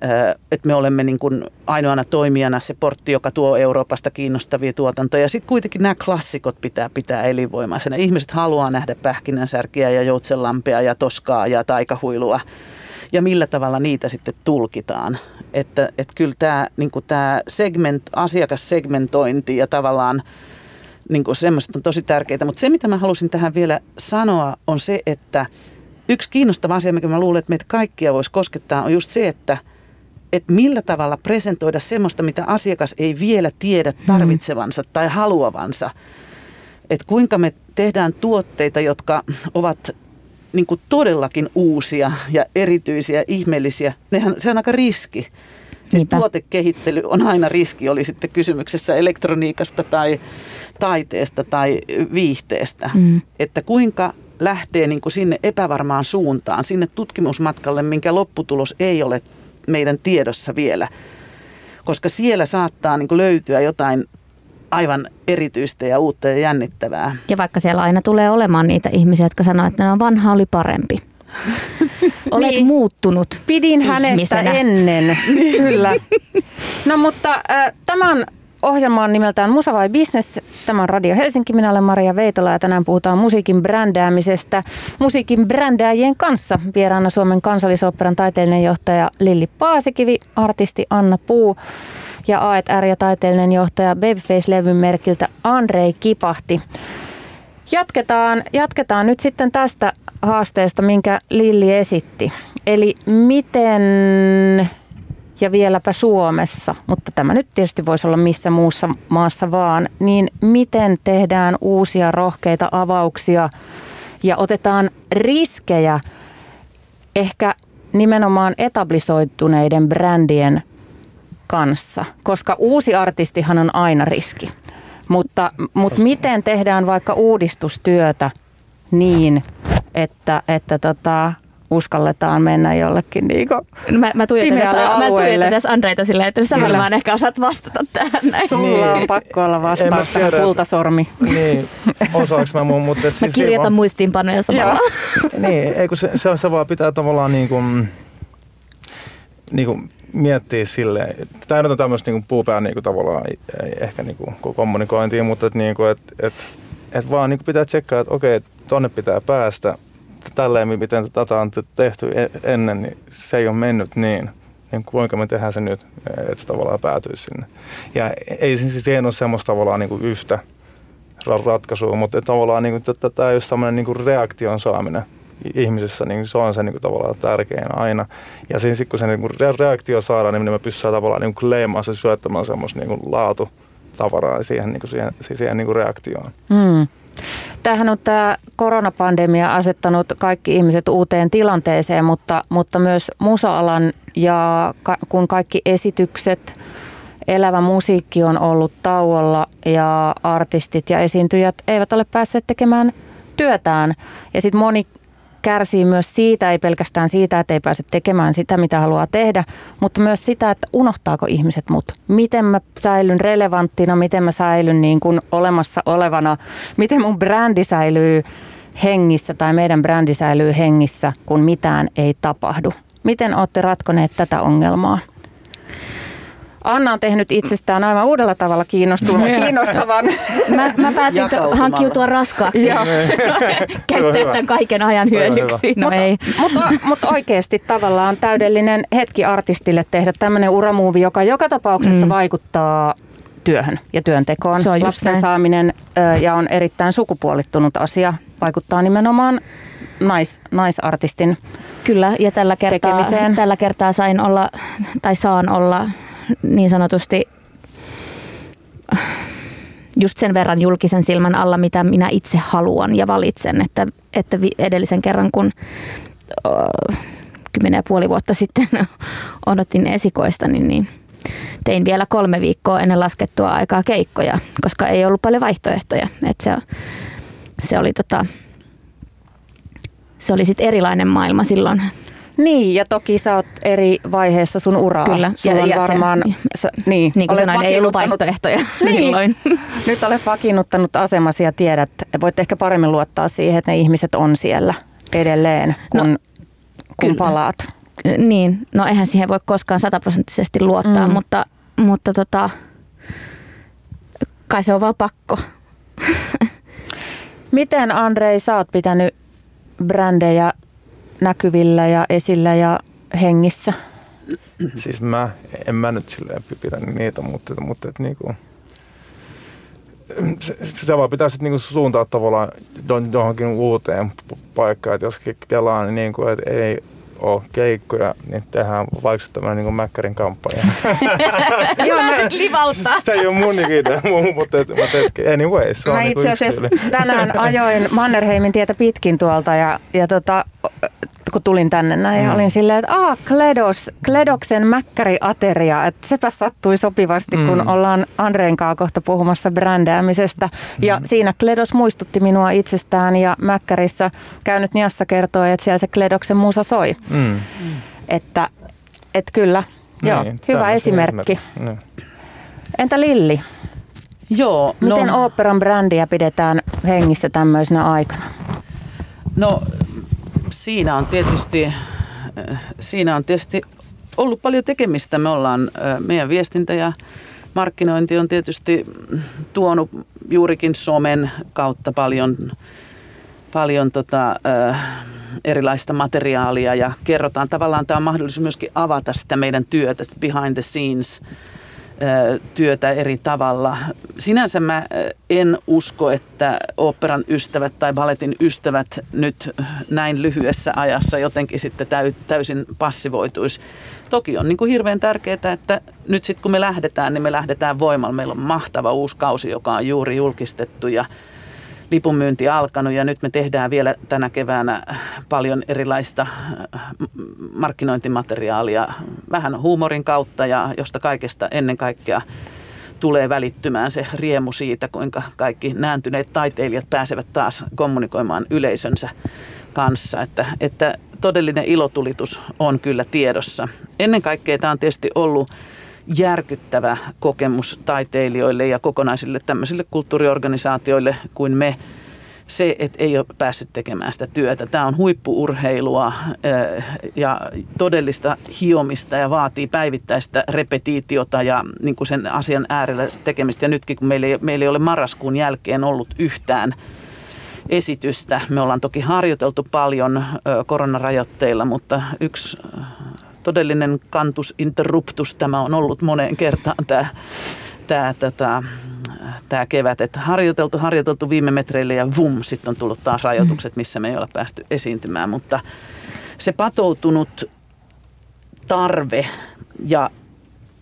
että me olemme niin kuin ainoana toimijana se portti, joka tuo Euroopasta kiinnostavia tuotantoja. Ja sitten kuitenkin nämä klassikot pitää pitää elinvoimaisena. Ihmiset haluaa nähdä pähkinänsärkiä ja joutsenlampea ja toskaa ja taikahuilua. Ja millä tavalla niitä sitten tulkitaan. Että, että kyllä tämä, niin tämä segment, asiakassegmentointi ja tavallaan niin kuin semmoista on tosi tärkeää. Mutta se, mitä mä halusin tähän vielä sanoa, on se, että – Yksi kiinnostava asia, mikä mä luulen, että meitä kaikkia voisi koskettaa, on just se, että, että millä tavalla presentoida semmoista, mitä asiakas ei vielä tiedä hmm. tarvitsevansa tai haluavansa. Että kuinka me tehdään tuotteita, jotka ovat niin kuin todellakin uusia ja erityisiä, ihmeellisiä. Nehän, se on aika riski. Siis Niinpä. tuotekehittely on aina riski, oli sitten kysymyksessä elektroniikasta tai taiteesta tai viihteestä. Mm. Että kuinka lähtee niin kuin sinne epävarmaan suuntaan, sinne tutkimusmatkalle, minkä lopputulos ei ole meidän tiedossa vielä. Koska siellä saattaa niin kuin löytyä jotain aivan erityistä ja uutta ja jännittävää. Ja vaikka siellä aina tulee olemaan niitä ihmisiä, jotka sanoo, että no vanha oli parempi. <laughs> Olet niin. muuttunut Pidin hänestä ennen, <laughs> kyllä. No mutta äh, tämän Ohjelma on nimeltään Musa vai Business. Tämä on Radio Helsinki. Minä olen Maria Veitola ja tänään puhutaan musiikin brändäämisestä musiikin brändääjien kanssa. Vieraana Suomen kansallisoperan taiteellinen johtaja Lilli Paasikivi, artisti Anna Puu ja Aet R ja taiteellinen johtaja Babyface-levyn merkiltä Andrei Kipahti. Jatketaan, jatketaan nyt sitten tästä haasteesta, minkä Lilli esitti. Eli miten ja vieläpä Suomessa, mutta tämä nyt tietysti voisi olla missä muussa maassa vaan, niin miten tehdään uusia rohkeita avauksia ja otetaan riskejä ehkä nimenomaan etablisoituneiden brändien kanssa, koska uusi artistihan on aina riski. Mutta, mutta miten tehdään vaikka uudistustyötä niin, että, että tota, uskalletaan mennä jollekin niinku No mä, mä tuijotan Pimeälle tässä, mä tuijotan tässä Andreita silleen, että sä varmaan ehkä osaat vastata tähän näin. Sulla on Niin. pakko olla vastaus tähän kultasormi. Niin, osaaks mä mun, mutta et Mä siis kirjoitan vaan- muistiinpanoja samalla. <laughs> Niin, ei kun se, se, se vaan pitää tavallaan niin kuin, niin kuin miettiä silleen, tämä nyt on tämmöistä niin puupään niin kuin tavallaan ehkä niin kuin kommunikointia, mutta että niin kuin, et, et, et vaan niin kuin pitää tsekkaa, että okei, tonne pitää päästä, tälleen miten tätä on tehty e- ennen, niin se ei ole mennyt niin. Niin kuinka me tehdään se nyt, että se tavallaan päätyy sinne. Ja ei siis siihen ole semmoista tavallaan niin kuin yhtä ra- ratkaisua, mutta tavallaan niin kuin, tämä just semmoinen niin kuin reaktion saaminen ihmisessä, niin se on se niin kuin, tavallaan tärkein aina. Ja siinä sit, kun se niin kuin, re- reaktio saadaan, niin me pystytään tavallaan niin kuin leimaan se syöttämään semmoista niin kuin, laatutavaraa siihen, niin kuin, siihen, siihen niin kuin reaktioon. Hmm. Tämähän on tämä koronapandemia asettanut kaikki ihmiset uuteen tilanteeseen, mutta, mutta myös musa-alan ja ka- kun kaikki esitykset, elävä musiikki on ollut tauolla ja artistit ja esiintyjät eivät ole päässeet tekemään työtään. Ja sitten moni kärsii myös siitä, ei pelkästään siitä, että ei pääse tekemään sitä, mitä haluaa tehdä, mutta myös sitä, että unohtaako ihmiset mut. Miten mä säilyn relevanttina, miten mä säilyn niin kuin olemassa olevana, miten mun brändi säilyy hengissä tai meidän brändi säilyy hengissä, kun mitään ei tapahdu. Miten olette ratkoneet tätä ongelmaa? Anna on tehnyt itsestään aivan uudella tavalla kiinnostuvan, kiinnostavan. Mä, mä päätin hankkiutua raskaaksi. <laughs> Käyttää tämän kaiken ajan hyödyksi. No mutta, ei. mutta, mutta oikeasti tavallaan täydellinen hetki artistille tehdä tämmöinen uramuuvi, joka joka tapauksessa mm. vaikuttaa työhön ja työntekoon. Se on just Lapsen näin. saaminen ö, ja on erittäin sukupuolittunut asia, vaikuttaa nimenomaan nais, naisartistin. Kyllä, ja tällä kertaa, tekemiseen. tällä kertaa sain olla, tai saan olla niin sanotusti just sen verran julkisen silmän alla, mitä minä itse haluan ja valitsen. Että, että edellisen kerran, kun kymmenen ja puoli vuotta sitten <laughs> odotin esikoista, niin, niin tein vielä kolme viikkoa ennen laskettua aikaa keikkoja, koska ei ollut paljon vaihtoehtoja. Et se, se oli tota, se oli sitten erilainen maailma silloin. Niin, ja toki sä oot eri vaiheessa sun uraa. Kyllä, Sulla ja- on ja se- varmaan, <laughs> sä, niin, Niin kuin sanoin, ei ollut vaihtoehtoja <laughs> Niin. silloin. <laughs> Nyt olet vakiinnuttanut asemasi ja tiedät, voit ehkä paremmin luottaa siihen, että ne ihmiset on siellä edelleen, kun, no, kun kyllä. palaat. Niin, no eihän siihen voi koskaan sataprosenttisesti luottaa, mm. mutta, mutta tota, kai se on vaan pakko. Miten Andrei, sä oot pitänyt brändejä näkyvillä ja esillä ja hengissä? Siis mä, en mä nyt silleen pidä niitä, mutta, mutta et niinku, se, se vaan pitää sitten niinku suuntaa tavallaan johon- johonkin uuteen paikkaan, että jos ke- kelaa, niin niinku, et ei ole keikkoja, niin tehdään vaikka tämmöinen niinku Mäkkärin kampanja. <laughs> Joo, mä nyt livauttaa. se ei ole mun idea, mutta, et, mutta et, anyway, se on Mä niinku itse asiassa tänään ajoin Mannerheimin tietä pitkin tuolta ja, ja tota, kun tulin tänne näin ja Mm. olin silleen, että aah, Kledos, Kledoksen mäkkäriateria, että sepä sattui sopivasti, kun Mm. ollaan Andreen kanssa kohta puhumassa brändäämisestä. Ja siinä Kledos muistutti minua itsestään ja mäkkärissä käynyt Niassa kertoi, että siellä se Kledoksen musa soi. Mm. Että, että kyllä, joo, Niin, hyvä tämmöisiä esimerkki. esimerkkejä. Niin. Entä Lilli? Joo, Miten no, oopperan brändiä pidetään hengissä tämmöisenä aikana? no siinä on tietysti, äh, siinä on tietysti ollut paljon tekemistä. Me ollaan, äh, meidän viestintä ja markkinointi on tietysti tuonut juurikin somen kautta paljon, paljon tota, äh, erilaista materiaalia ja kerrotaan tavallaan, tämä on mahdollisuus myöskin avata sitä meidän työtä, sitä behind the scenes työtä eri tavalla. Sinänsä mä en usko, että oopperan ystävät tai balletin ystävät nyt näin lyhyessä ajassa jotenkin sitten täy, täysin passivoituisi. Toki on niin kuin hirveän tärkeää, että nyt sitten kun me lähdetään, niin me lähdetään voimalla. Meillä on mahtava uusi kausi, joka on juuri julkistettu ja lipunmyynti alkanut ja nyt me tehdään vielä tänä keväänä paljon erilaista äh, markkinointimateriaalia vähän huumorin kautta ja josta kaikesta ennen kaikkea tulee välittymään se riemu siitä, kuinka kaikki nääntyneet taiteilijat pääsevät taas kommunikoimaan yleisönsä kanssa. Että, että todellinen ilotulitus on kyllä tiedossa. Ennen kaikkea tämä on tietysti ollut järkyttävä kokemus taiteilijoille ja kokonaisille tämmöisille kulttuuriorganisaatioille kuin me, se, että ei ole päässyt tekemään sitä työtä. Tämä on huippuurheilua ja todellista hiomista ja vaatii päivittäistä repetiitiota ja niin kuin sen asian äärellä tekemistä. Ja nytkin, kun meillä ei, meillä ei ole marraskuun jälkeen ollut yhtään esitystä. Me ollaan toki harjoiteltu paljon koronarajoitteilla, mutta yksi todellinen kantus interruptus tämä on ollut moneen kertaan tämä, tämä, tämä, tämä kevät. Että harjoiteltu, harjoiteltu viime metreille ja vum, sitten on tullut taas rajoitukset, missä me ei ole päästy esiintymään. Mutta se patoutunut tarve ja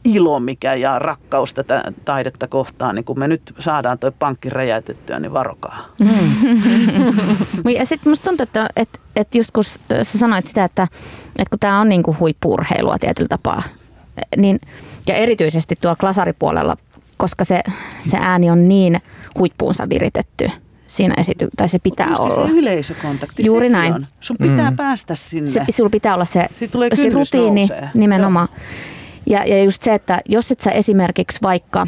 ilo mikä ja rakkaus tätä taidetta kohtaan, niin kun me nyt saadaan toi pankki räjäytettyä, niin varokaa. Mm. <laughs> ja sitten musta tuntuu, että, että, että just kun sä sanoit sitä, että, että kun tämä on niinku huippurheilua tietyllä tapaa, niin, ja erityisesti tuolla klasaripuolella, koska se, se ääni on niin huippuunsa viritetty, siinä esity, tai se pitää Myöskin olla. se yleisökontakti. Juuri näin. On. Sun pitää Mm. päästä sinne. Se, sulla pitää olla se, se rutiini nousee. nimenomaan. Ja, ja just se, että jos et sä esimerkiksi vaikka,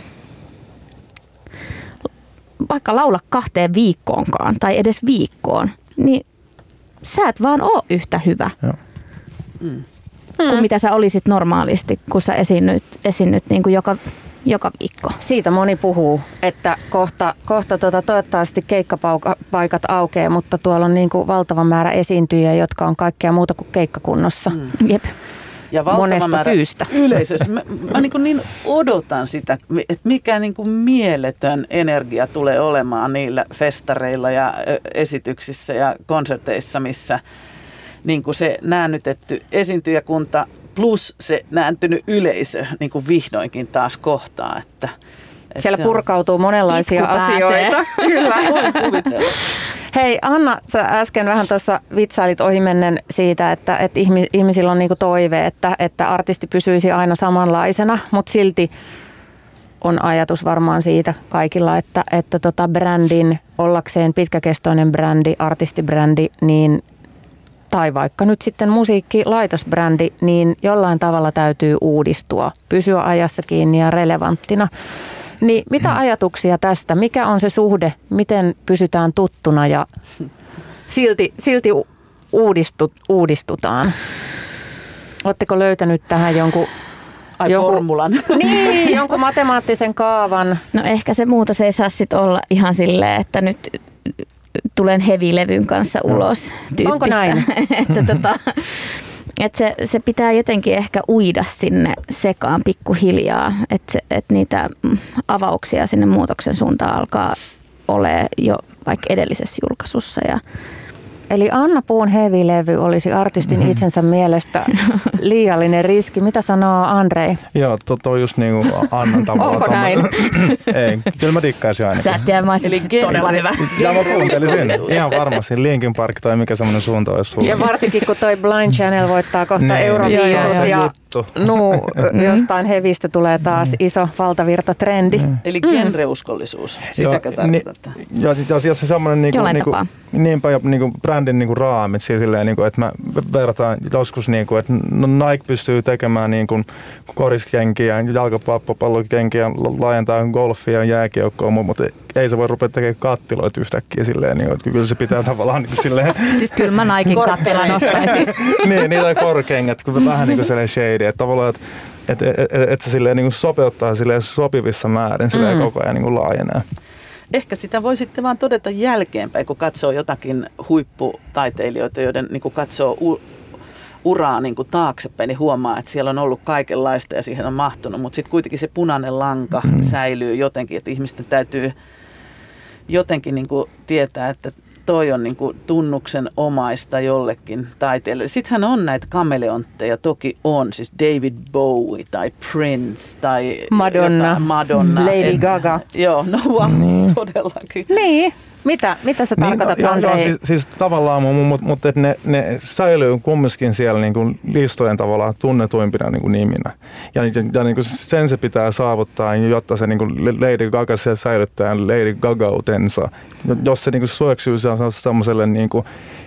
vaikka laula kahteen viikkoonkaan tai edes viikkoon, niin sä et vaan oo yhtä hyvä Joo. Mm. kuin mitä sä olisit normaalisti, kun sä esiinnyt, esiinnyt niin kuin joka, joka viikko. Siitä moni puhuu, että kohta, kohta tota, toivottavasti keikkapaikat aukeaa, mutta tuolla on niin kuin valtava määrä esiintyjiä, jotka on kaikkea muuta kuin keikkakunnossa. Mm. Jep. Ja Monesta määrä syystä. Yleisössä. Mä, mä niin, niin odotan sitä, että mikä niin kuin mieletön energia tulee olemaan niillä festareilla ja esityksissä ja konserteissa, missä niin kuin se näännytetty esiintyjäkunta plus se nääntynyt yleisö niin kuin vihdoinkin taas kohtaa. Että Siellä purkautuu monenlaisia asioita. <laughs> Kyllä. <laughs> Voin kuvitella. Hei Anna, sä äsken vähän tuossa vitsailit ohimennen siitä, että, että ihmi- ihmisillä on niinku toive, että, että artisti pysyisi aina samanlaisena, mutta silti on ajatus varmaan siitä kaikilla, että, että tota brändin, ollakseen pitkäkestoinen brändi, artistibrändi, niin tai vaikka nyt sitten musiikkilaitosbrändi, niin jollain tavalla täytyy uudistua, pysyä ajassa kiinni ja relevanttina. Niin mitä ajatuksia tästä? Mikä on se suhde? Miten pysytään tuttuna ja silti, silti uudistu, uudistutaan? Oletteko löytänyt tähän jonkun, Ai Joku- formulan. <laughs> niin, jonkun matemaattisen kaavan? No ehkä se muutos ei saa sit olla ihan silleen, että nyt tulen hevilevyn kanssa ulos tyyppistä. Onko näin? <laughs> että tota, <laughs> että se, se pitää jotenkin ehkä uida sinne sekaan pikkuhiljaa, että et niitä avauksia sinne muutoksen suuntaan alkaa ole jo vaikka edellisessä julkaisussa. Ja Eli Anna Puun hevilevy olisi artistin Mhm. itsensä mielestä <laughs> liiallinen riski. Mitä sanoo Andrei? Joo, to, to just niin kuin Annan tavalla. Onko näin? <laughs> Ei, kyllä mä dikkaisin ainakin. sä et tiedä, mä olisin Eli todella hyvä. Ja mä kuuntelisin. Ihan varmasti. Linkin Park tai mikä semmoinen suunta olisi sulla. Ja varsinkin kun toi Blind Channel voittaa kohta Niin, Euroviisut joo, joo, ja nuu, <laughs> jostain hevistä tulee taas iso valtavirta trendi. Eli genreuskollisuus. Sitäkö ja, ja, ja se semmoinen niinku, niinku, niinpä ja niinku brändin niinku raamit silleen, niinku, että mä vertaan joskus, niinku, että no Nike pystyy tekemään niinku koriskenkiä, jalkapallokenkiä, la- laajentaa golfia ja jääkiekkoa, mutta ei se voi rupea tekemään kattiloita yhtäkkiä silleen, niinku, että kyllä se pitää tavallaan niinku silleen, Siis kyllä mä Naikin kattila nostaisin. <laughs> niin, niitä korkengät, kun vähän niin kuin sellainen shady, että tavallaan, että et, et, et, et se silleen niin kuin sopeuttaa silleen sopivissa määrin silleen Mm. koko ajan niin kuin laajenee. Ehkä sitä voi sitten vaan todeta jälkeenpäin, kun katsoo jotakin huipputaiteilijoita, joiden niin kuin katsoo u- uraa niin kuin taaksepäin, niin huomaa, että siellä on ollut kaikenlaista ja siihen on mahtunut. Mutta sitten kuitenkin se punainen lanka Mm. säilyy jotenkin, että ihmisten täytyy jotenkin niin kuin tietää, että toi on niin kuin tunnuksen omaista jollekin taiteilijalle. Sittenhän on näitä kameleontteja, toki on, siis David Bowie tai Prince tai Madonna. jotain, Madonna. Lady En- Gaga. Joo, no wow, <laughs> Niin. todellakin. Niin, Mitä, mitä sä Niin, tarkoitat, joo, Andrei? joo, siis, siis tavallaan, mutta mut, ne, ne säilyy kumminkin siellä niin kuin listojen tavallaan tunnetuimpina niin kuin niminä. Ja, ja, ja niin kuin sen se pitää saavuttaa, jotta se niin kuin Lady Gaga se säilyttää Lady Gagautensa. Jos se niin kuin syöksyy semmoiselle niin kuin,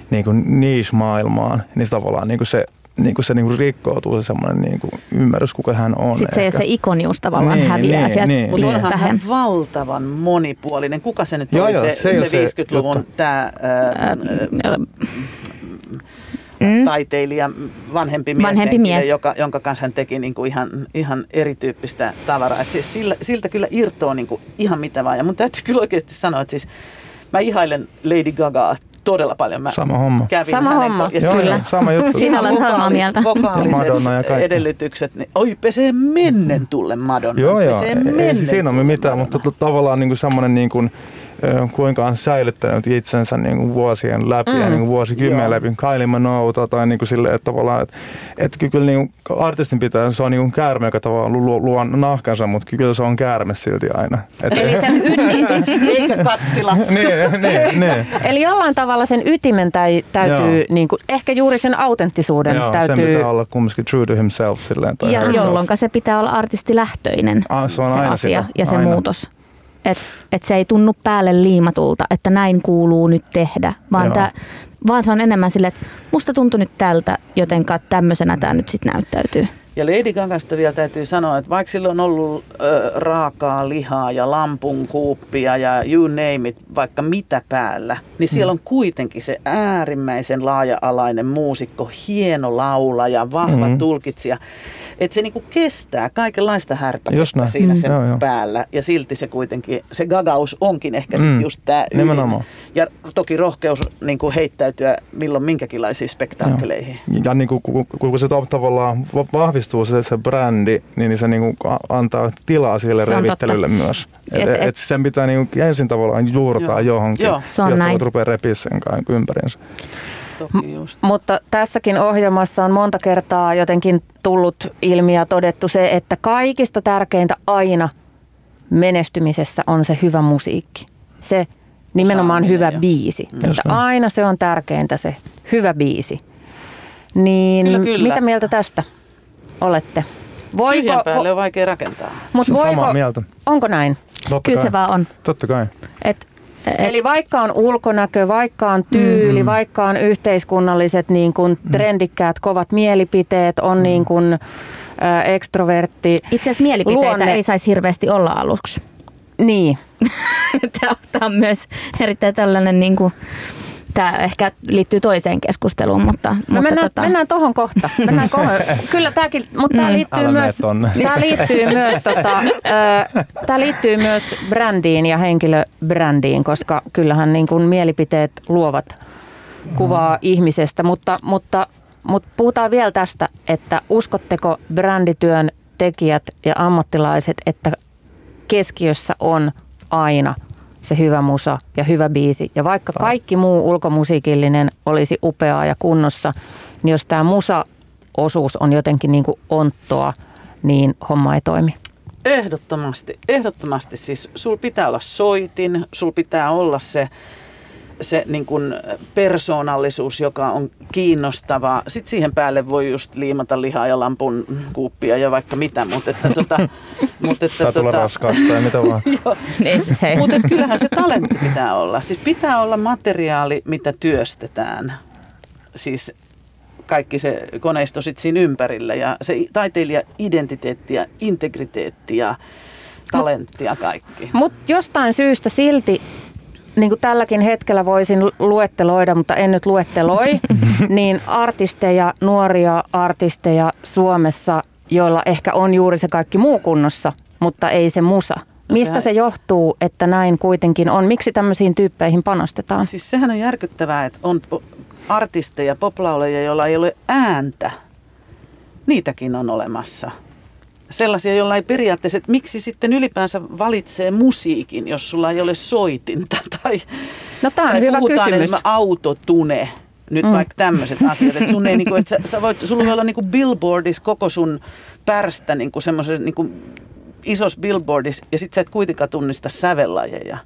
niin kuin niche-maailmaan, niin se tavallaan niin kuin se niin kuin se niin kuin rikkoutuu se semmoinen niin kuin ymmärrys, kuka hän on. Sitten se, ehkä. se ikonius tavallaan Niin, häviää niin, sieltä niin. Mutta onhan vähän. hän valtavan monipuolinen. Kuka se nyt Joo, oli joo, se, se se, se ole se 50-luvun juttu. tämä Mm. taiteilija, vanhempi mies, Vanhempi henkilö, mies. Joka, jonka kanssa hän teki niinku ihan, ihan erityyppistä tavaraa. Et siis sillä, siltä kyllä irtoaa niinku ihan mitä vaan. Ja mun täytyy kyllä oikeasti sanoa, että siis mä ihailen Lady Gagaa todella paljon. Mä Sama homma. kävin Sama hänen homma, ko- ja Joo, kyllä. joo, sama juttu. Siinä ihan olen samaa mieltä. Vokaaliset Madonna ja kaikki. edellytykset. Niin, oi, pesee mennen tulle Madonna. Joo, joo. Pesee Ei, mennen ei siinä ole tulle mitään, mutta to- tavallaan niin kuin semmoinen niin kuin, kuinka on säilyttänyt itsensä niin kuin vuosien läpi mm. ja niin kuin vuosikymmenen Joo. läpi. Kylie Minogue tai niin kuin silleen, että tavallaan, että, että kyllä niin kuin artistin pitää, se on niin kuin käärme, joka tavallaan luo, luo nahkansa, mutta kyllä se on käärme silti aina. Et, Eli sen yti, Eikä kattila. niin, niin, niin. Eli jollain tavalla sen ytimen täy, täytyy, Joo. niin kuin, ehkä juuri sen autenttisuuden Joo, sen täytyy... pitää olla kumminkin true to himself. Silleen, tai Ja herself. jolloin se pitää olla artistilähtöinen Ah, se on se aina asia sitä, ja se aina. muutos. Että et se ei tunnu päälle liimatulta, että näin kuuluu nyt tehdä, vaan, tää, vaan se on enemmän silleen, että musta tuntui nyt tältä, jotenka tämmöisenä tämä nyt sitten näyttäytyy. Ja Lady Gagasta vielä täytyy sanoa, että vaikka sillä on ollut ö, raakaa lihaa ja lampun kuuppia ja you name it, vaikka mitä päällä, niin siellä on kuitenkin se äärimmäisen laaja-alainen muusikko, hieno laulaja, vahva Mhm. mm-hmm. tulkitsija. Että se niinku kestää kaikenlaista härpäkettä siinä Mm. sen Joo, joo. päällä. Ja silti se kuitenkin, se gagaus onkin ehkä Mm. sitten just tämä Nimenomaan. Ja toki rohkeus niinku heittäytyä milloin minkäkinlaisiin spektaakkeleihin. Ja niin kuin, kun, kun se tav- tavallaan va- vahvistuu se, se brändi, niin se niin kuin antaa tilaa sille Se revittelylle myös. Et, Et- et, sen pitää niin kuin ensin tavallaan juurtaa Joo. johonkin, Joo. Se on jotta näin. voit rupea repiä sen. Toki just. Mutta tässäkin ohjelmassa on monta kertaa jotenkin tullut ilmi ja todettu se, että kaikista tärkeintä aina menestymisessä on se hyvä musiikki. Se nimenomaan hyvä ja- biisi. Just Että aina se on tärkeintä se hyvä biisi. Niin Kyllä, kyllä. mitä mieltä tästä olette? Tyhjän päälle on vaikea rakentaa. mut Se on voiko, samaa mieltä. onko näin? Totta Kyllä kai. se vaan on. Totta kai. Et, et, Eli vaikka on ulkonäkö, vaikka on tyyli, mm. vaikka on yhteiskunnalliset niin kuin trendikkäät kovat mielipiteet, on niin kuin, ä, ekstrovertti. itse asiassa mielipiteitä Luonne- ei saisi hirveästi olla aluksi. Niin, <laughs> Tämä on myös erittäin tällainen, niin kuin, tämä ehkä liittyy toiseen keskusteluun, mutta, No mutta mennään, tota, mennään tohon kohta. Mennään kohon. <laughs> Kyllä tämäkin, mutta tämä Mm. liittyy Älä myös, tämä liittyy myös, <laughs> tota, tämä liittyy myös brändiin ja henkilöbrändiin, koska kyllähän niin kuin mielipiteet luovat kuvaa ihmisestä, mutta, mutta, mutta puhutaan vielä tästä, että uskotteko brändityön tekijät ja ammattilaiset, että keskiössä on aina se hyvä musa ja hyvä biisi. Ja vaikka kaikki muu ulkomusiikillinen olisi upeaa ja kunnossa, niin jos tämä musa-osuus on jotenkin niin kuin onttoa, niin homma ei toimi. Ehdottomasti, ehdottomasti siis sul pitää olla soitin, sul pitää olla se, se niin kuin persoonallisuus, joka on kiinnostavaa. Sitten siihen päälle voi just liimata lihaa ja lampun kuuppia ja vaikka mitä, mutta että, tota, <laughs> mutta että, Tai tulla tota, raskaasta tai mitä vaan. <laughs> niin siis mutta että kyllähän se talentti pitää olla. Siis pitää olla materiaali, mitä työstetään. Siis kaikki se koneisto sit siinä ympärillä ja se taiteilija identiteetti ja integriteetti ja talentti ja kaikki. Mutta jostain syystä silti, niin kuin tälläkin hetkellä voisin luetteloida, mutta en nyt luetteloi, <laughs> niin artisteja, nuoria artisteja Suomessa, joilla ehkä on juuri se kaikki muu kunnossa, mutta ei se musa. Mistä sehän- se johtuu, että näin kuitenkin on? Miksi tämmöisiin tyyppeihin panostetaan? Siis sehän on järkyttävää, että on artisteja, poplauleja, joilla ei ole ääntä. Niitäkin on olemassa. Sellaisia, joilla ei periaatteessa, että miksi sitten ylipäänsä valitsee musiikin, jos sulla ei ole soitinta <laughs> tai, No tämä on tai hyvä puhutaan kysymys. esimerkiksi autotune. Nyt Mm. vaikka tämmöiset asiat, että sun ei niinku, että sä, sä voit, sulla voi olla niinku billboardissa koko sun pärstä niinku semmoisessa niinku isossa billboardissa ja sit sä et kuitenkaan tunnista sävellajeja.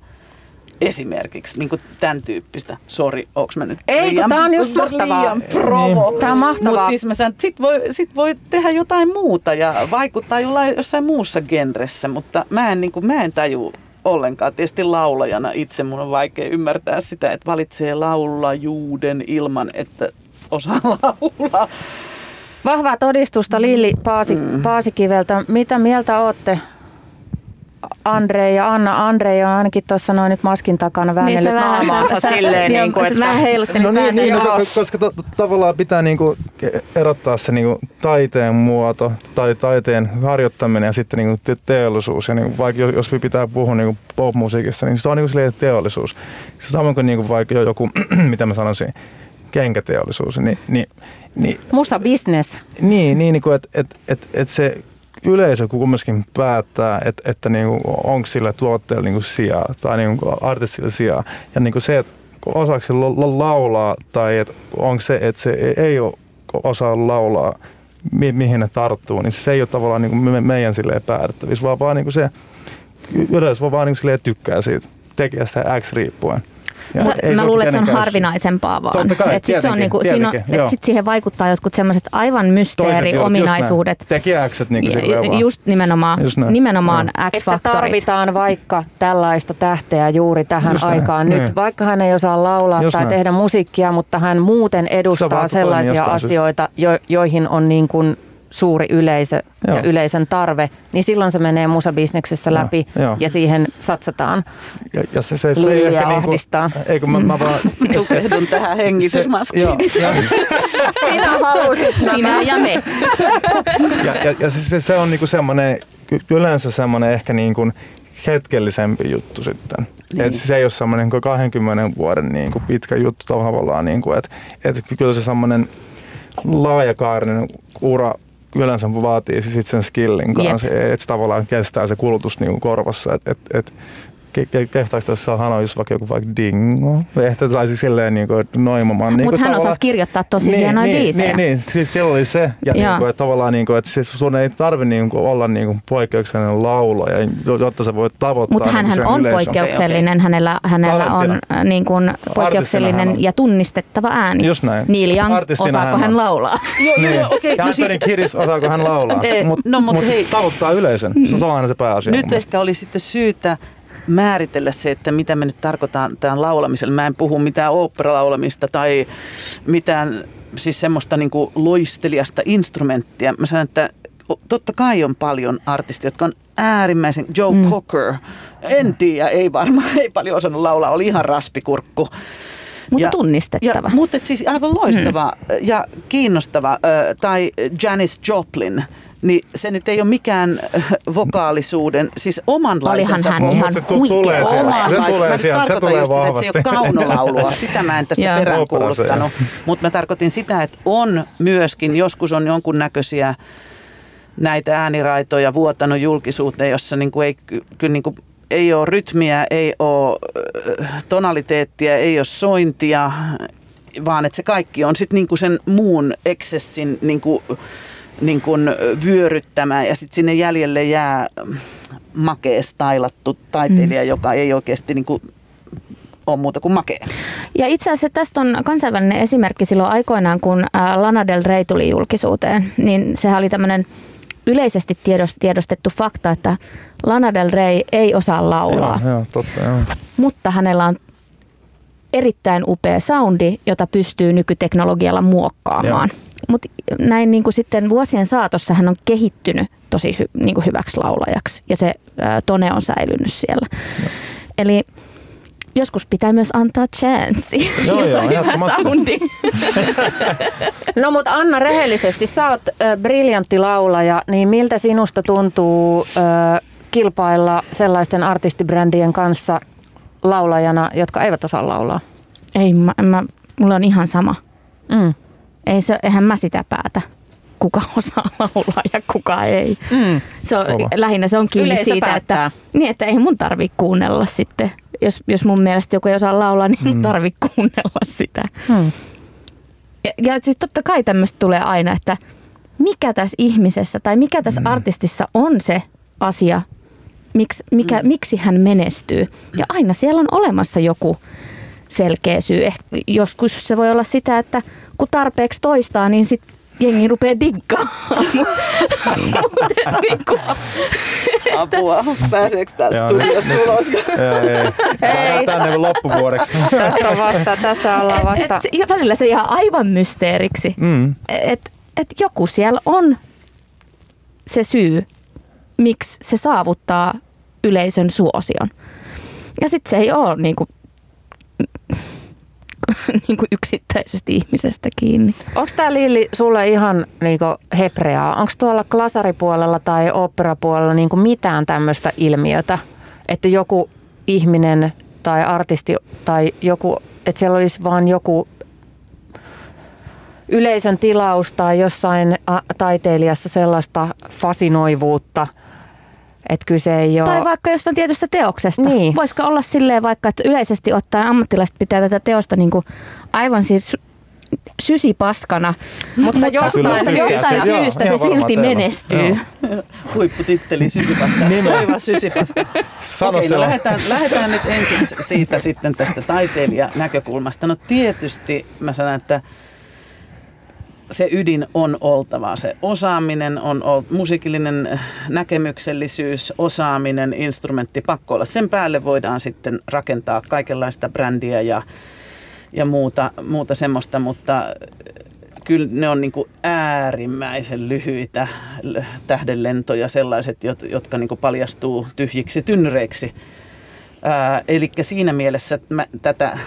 Esimerkiksi niin tämän tyyppistä. Sori, onko mä nyt Ei, liian, tämä on just mahtavaa. liian provo. Niin. Tämä on mahtavaa. Mutta siis mä sanon, sit voi, sit voi tehdä jotain muuta ja vaikuttaa jollain, jossain muussa genressä, mutta mä en, niin kuin, mä en taju ollenkaan. Tietysti laulajana itse mun on vaikea ymmärtää sitä, että valitsee laulajuuden ilman, että osaa <laughs> laulaa. Vahvaa todistusta Lilli Paasi, mm. Paasikiveltä. Mitä mieltä olette Andre ja Anna. Andre on ainakin tuossa noin nyt maskin takana väännellyt niin naamaansa silleen. Joo, niin kuin, että... Mä heiluttelin no niin, niin, no, koska to, tavallaan pitää niin kuin erottaa se niin kuin taiteen muoto tai taiteen harjoittaminen ja sitten niin kuin teollisuus. Ja niin kuin, vaikka jos pitää puhua niin kuin popmusiikista, niin se on niin kuin teollisuus. Se samoin kuin, niin kuin vaikka joku, <clears throat> mitä mä sanoisin, kenkäteollisuus. Niin, niin, niin, Musa business. Niin, niin, niin kuin, että et, et, et se yleisö kumminkin päättää, että, että niin kuin, onko sillä tuotteella niin kuin sijaa tai niin kuin artistilla sijaa. Ja niin kuin se, että osaako se laulaa tai että onko se, että se ei ole osaa laulaa, mi- mihin ne tarttuu, niin se ei ole tavallaan niin kuin me, meidän päätettävissä, vaan, vaan niin kuin se yleisö vaan niin kuin tykkää siitä tekijästä X riippuen. Ja Mutta mä luulen, että se on harvinaisempaa vaan. Kai, et sit se on niinku, siinä on, et sit siihen vaikuttaa jotkut semmoiset aivan mysteeriominaisuudet. Tekijäkset niin Just nimenomaan, just nimenomaan X-faktorit. Että tarvitaan vaikka tällaista tähteä juuri tähän just aikaan näin. nyt. Niin. Vaikka hän ei osaa laulaa just tai näin. tehdä musiikkia, mutta hän muuten edustaa sellaisia asioita, jo, joihin on niin kuin suuri yleisö Joo. ja yleisön tarve, niin silloin se menee musabisneksessä läpi Joo. ja siihen satsataan. Ja, ja se, se, se ei ehkä niin ahdistaa. Niin eikö mä, mä vaan... <laughs> Tukehdun tähän hengitysmaskiin. <laughs> Sinä halusit Sinä ja me. ja, ja, ja se, se on niinku semmoinen, yleensä semmoinen ehkä niin kuin hetkellisempi juttu sitten. Niin. Et se ei ole semmoinen 20 vuoden niin kuin pitkä juttu tavallaan, niin kuin, että et kyllä se semmoinen laajakaarinen ura yleensä vaatii siis sen skillin kanssa, että se tavallaan kestää se kulutus niin korvassa. Et, et, et, kehtaako tässä sanoisi vaikka joku vaikka dingo? Ehkä saisi silleen niin kuin noimamaan. Niin Mutta hän osasi kirjoittaa tosi niin, hienoja niin, biisejä. Niin, niin, siis siellä oli se. Ja niin kuin, että tavallaan, niin kuin, että siis sun ei tarvi niin kuin, olla niin kuin poikkeuksellinen laulaja, jotta sä voit tavoittaa Mutta hän niin on yleisön. poikkeuksellinen. Hänellä, hänellä on niin kuin, poikkeuksellinen on. ja tunnistettava ääni. Just näin. Neil Young, osaako hän, hän laulaa? Joo, joo, joo, okei. Okay. No siis... Kiris, osaako hän laulaa? Mutta no, mut, mut hei. tavoittaa yleisön. Se on aina se pääasia. Nyt ehkä oli sitten syytä määritellä se, että mitä me nyt tarkoitan tämän laulamisella. Mä en puhu mitään oopperalaulamista tai mitään siis semmoista niin kuin loistelijasta instrumenttia. Mä sanon, että totta kai on paljon artisteja, jotka on äärimmäisen, Joe mm. Cocker, en tiedä, ei varmaan, ei paljon osannut laulaa, oli ihan raspikurkku. Mutta ja, tunnistettava. Ja, mutta siis aivan loistava mm. ja kiinnostava. Tai Janis Joplin, niin se nyt ei ole mikään äh, vokaalisuuden, siis omanlaisensa. Olihan hän ihan huikea. Se tulee sieltä, se tulee just sitä, että se ei ole kaunolaulua. Sitä mä en tässä peräänkuuluttanut. Mutta mä tarkoitin sitä, että on myöskin, joskus on jonkunnäköisiä näitä ääniraitoja vuotanut julkisuuteen, jossa niin kuin ei, kyllä niin kuin ei ole rytmiä, ei ole äh, tonaliteettia, ei ole sointia, vaan että se kaikki on sitten niin sen muun eksessin niin kuin niin kuin vyöryttämään ja sitten sinne jäljelle jää makee stailattu taiteilija, mm. joka ei oikeasti niin kuin ole muuta kuin makea. Ja itse asiassa tästä on kansainvälinen esimerkki silloin aikoinaan, kun Lana Del Rey tuli julkisuuteen, niin sehän oli tämmöinen yleisesti tiedostettu fakta, että Lana Del Rey ei osaa laulaa. Joo, joo, totta, joo. Mutta hänellä on erittäin upea soundi, jota pystyy nykyteknologialla muokkaamaan. Joo. Mutta näin niin kuin sitten vuosien saatossa hän on kehittynyt tosi hy, niin kuin hyväksi laulajaksi ja se ää, tone on säilynyt siellä. Joo. Eli joskus pitää myös antaa chanssi, joo, <laughs> jos joo, on hyvä soundi. <laughs> no mutta Anna, rehellisesti, sä oot äh, briljantti laulaja, niin miltä sinusta tuntuu äh, kilpailla sellaisten artistibrändien kanssa laulajana, jotka eivät osaa laulaa? Ei, mä, mä, mulla on ihan sama. Mm. Ei se, eihän mä sitä päätä kuka osaa <laughs> laulaa ja kuka ei. Mm. Se on, lähinnä se on kiinni Yleisö siitä, päättää. että, niin, että ei mun tarvi kuunnella sitten. Jos, jos mun mielestä joku ei osaa laulaa, niin mun mm. tarvi kuunnella sitä. Mm. Ja, ja siis totta kai tämmöistä tulee aina, että mikä tässä ihmisessä tai mikä tässä mm. artistissa on se asia, miksi, mikä, mm. miksi hän menestyy. Ja aina siellä on olemassa joku selkeä syy. Eh, joskus se voi olla sitä, että kun tarpeeksi toistaa, niin sitten jengi rupeaa diggaamaan. niin Apua, pääseekö täältä studiosta ulos? ei. Tänne loppuvuodeksi. Tästä vasta, tässä ollaan vasta. Et, et, välillä se jää aivan mysteeriksi. Mm. Että et joku siellä on se syy, miksi se saavuttaa yleisön suosion. Ja sitten se ei ole niinku <laughs> niin kuin yksittäisestä ihmisestä kiinni. Onko tämä Lilli sulle ihan niin hepreaa? Onko tuolla klasaripuolella tai operapuolella niin mitään tämmöistä ilmiötä, että joku ihminen tai artisti tai joku, että siellä olisi vain joku yleisön tilaus tai jossain taiteilijassa sellaista fasinoivuutta – että kyse ei ole... Tai vaikka jostain tietystä teoksesta. Niin. Voisiko olla silleen vaikka, että yleisesti ottaen ammattilaiset pitää tätä teosta niin kuin aivan siis sysipaskana, mutta jostain, jostain syystä se silti menestyy. Huipputitteli sysipaska. Soiva sysipaska. Sano Okei, no lähdetään, lähdetään nyt ensin siitä sitten tästä taiteilijan näkökulmasta. No tietysti mä sanon, että se ydin on oltava. Se osaaminen on ol, musiikillinen äh, näkemyksellisyys, osaaminen, instrumentti, pakko olla. Sen päälle voidaan sitten rakentaa kaikenlaista brändiä ja, ja muuta, muuta semmoista, mutta äh, kyllä ne on niin äärimmäisen lyhyitä tähdenlentoja, sellaiset, jotka niin paljastuu tyhjiksi tynnyreiksi. Eli siinä mielessä mä, tätä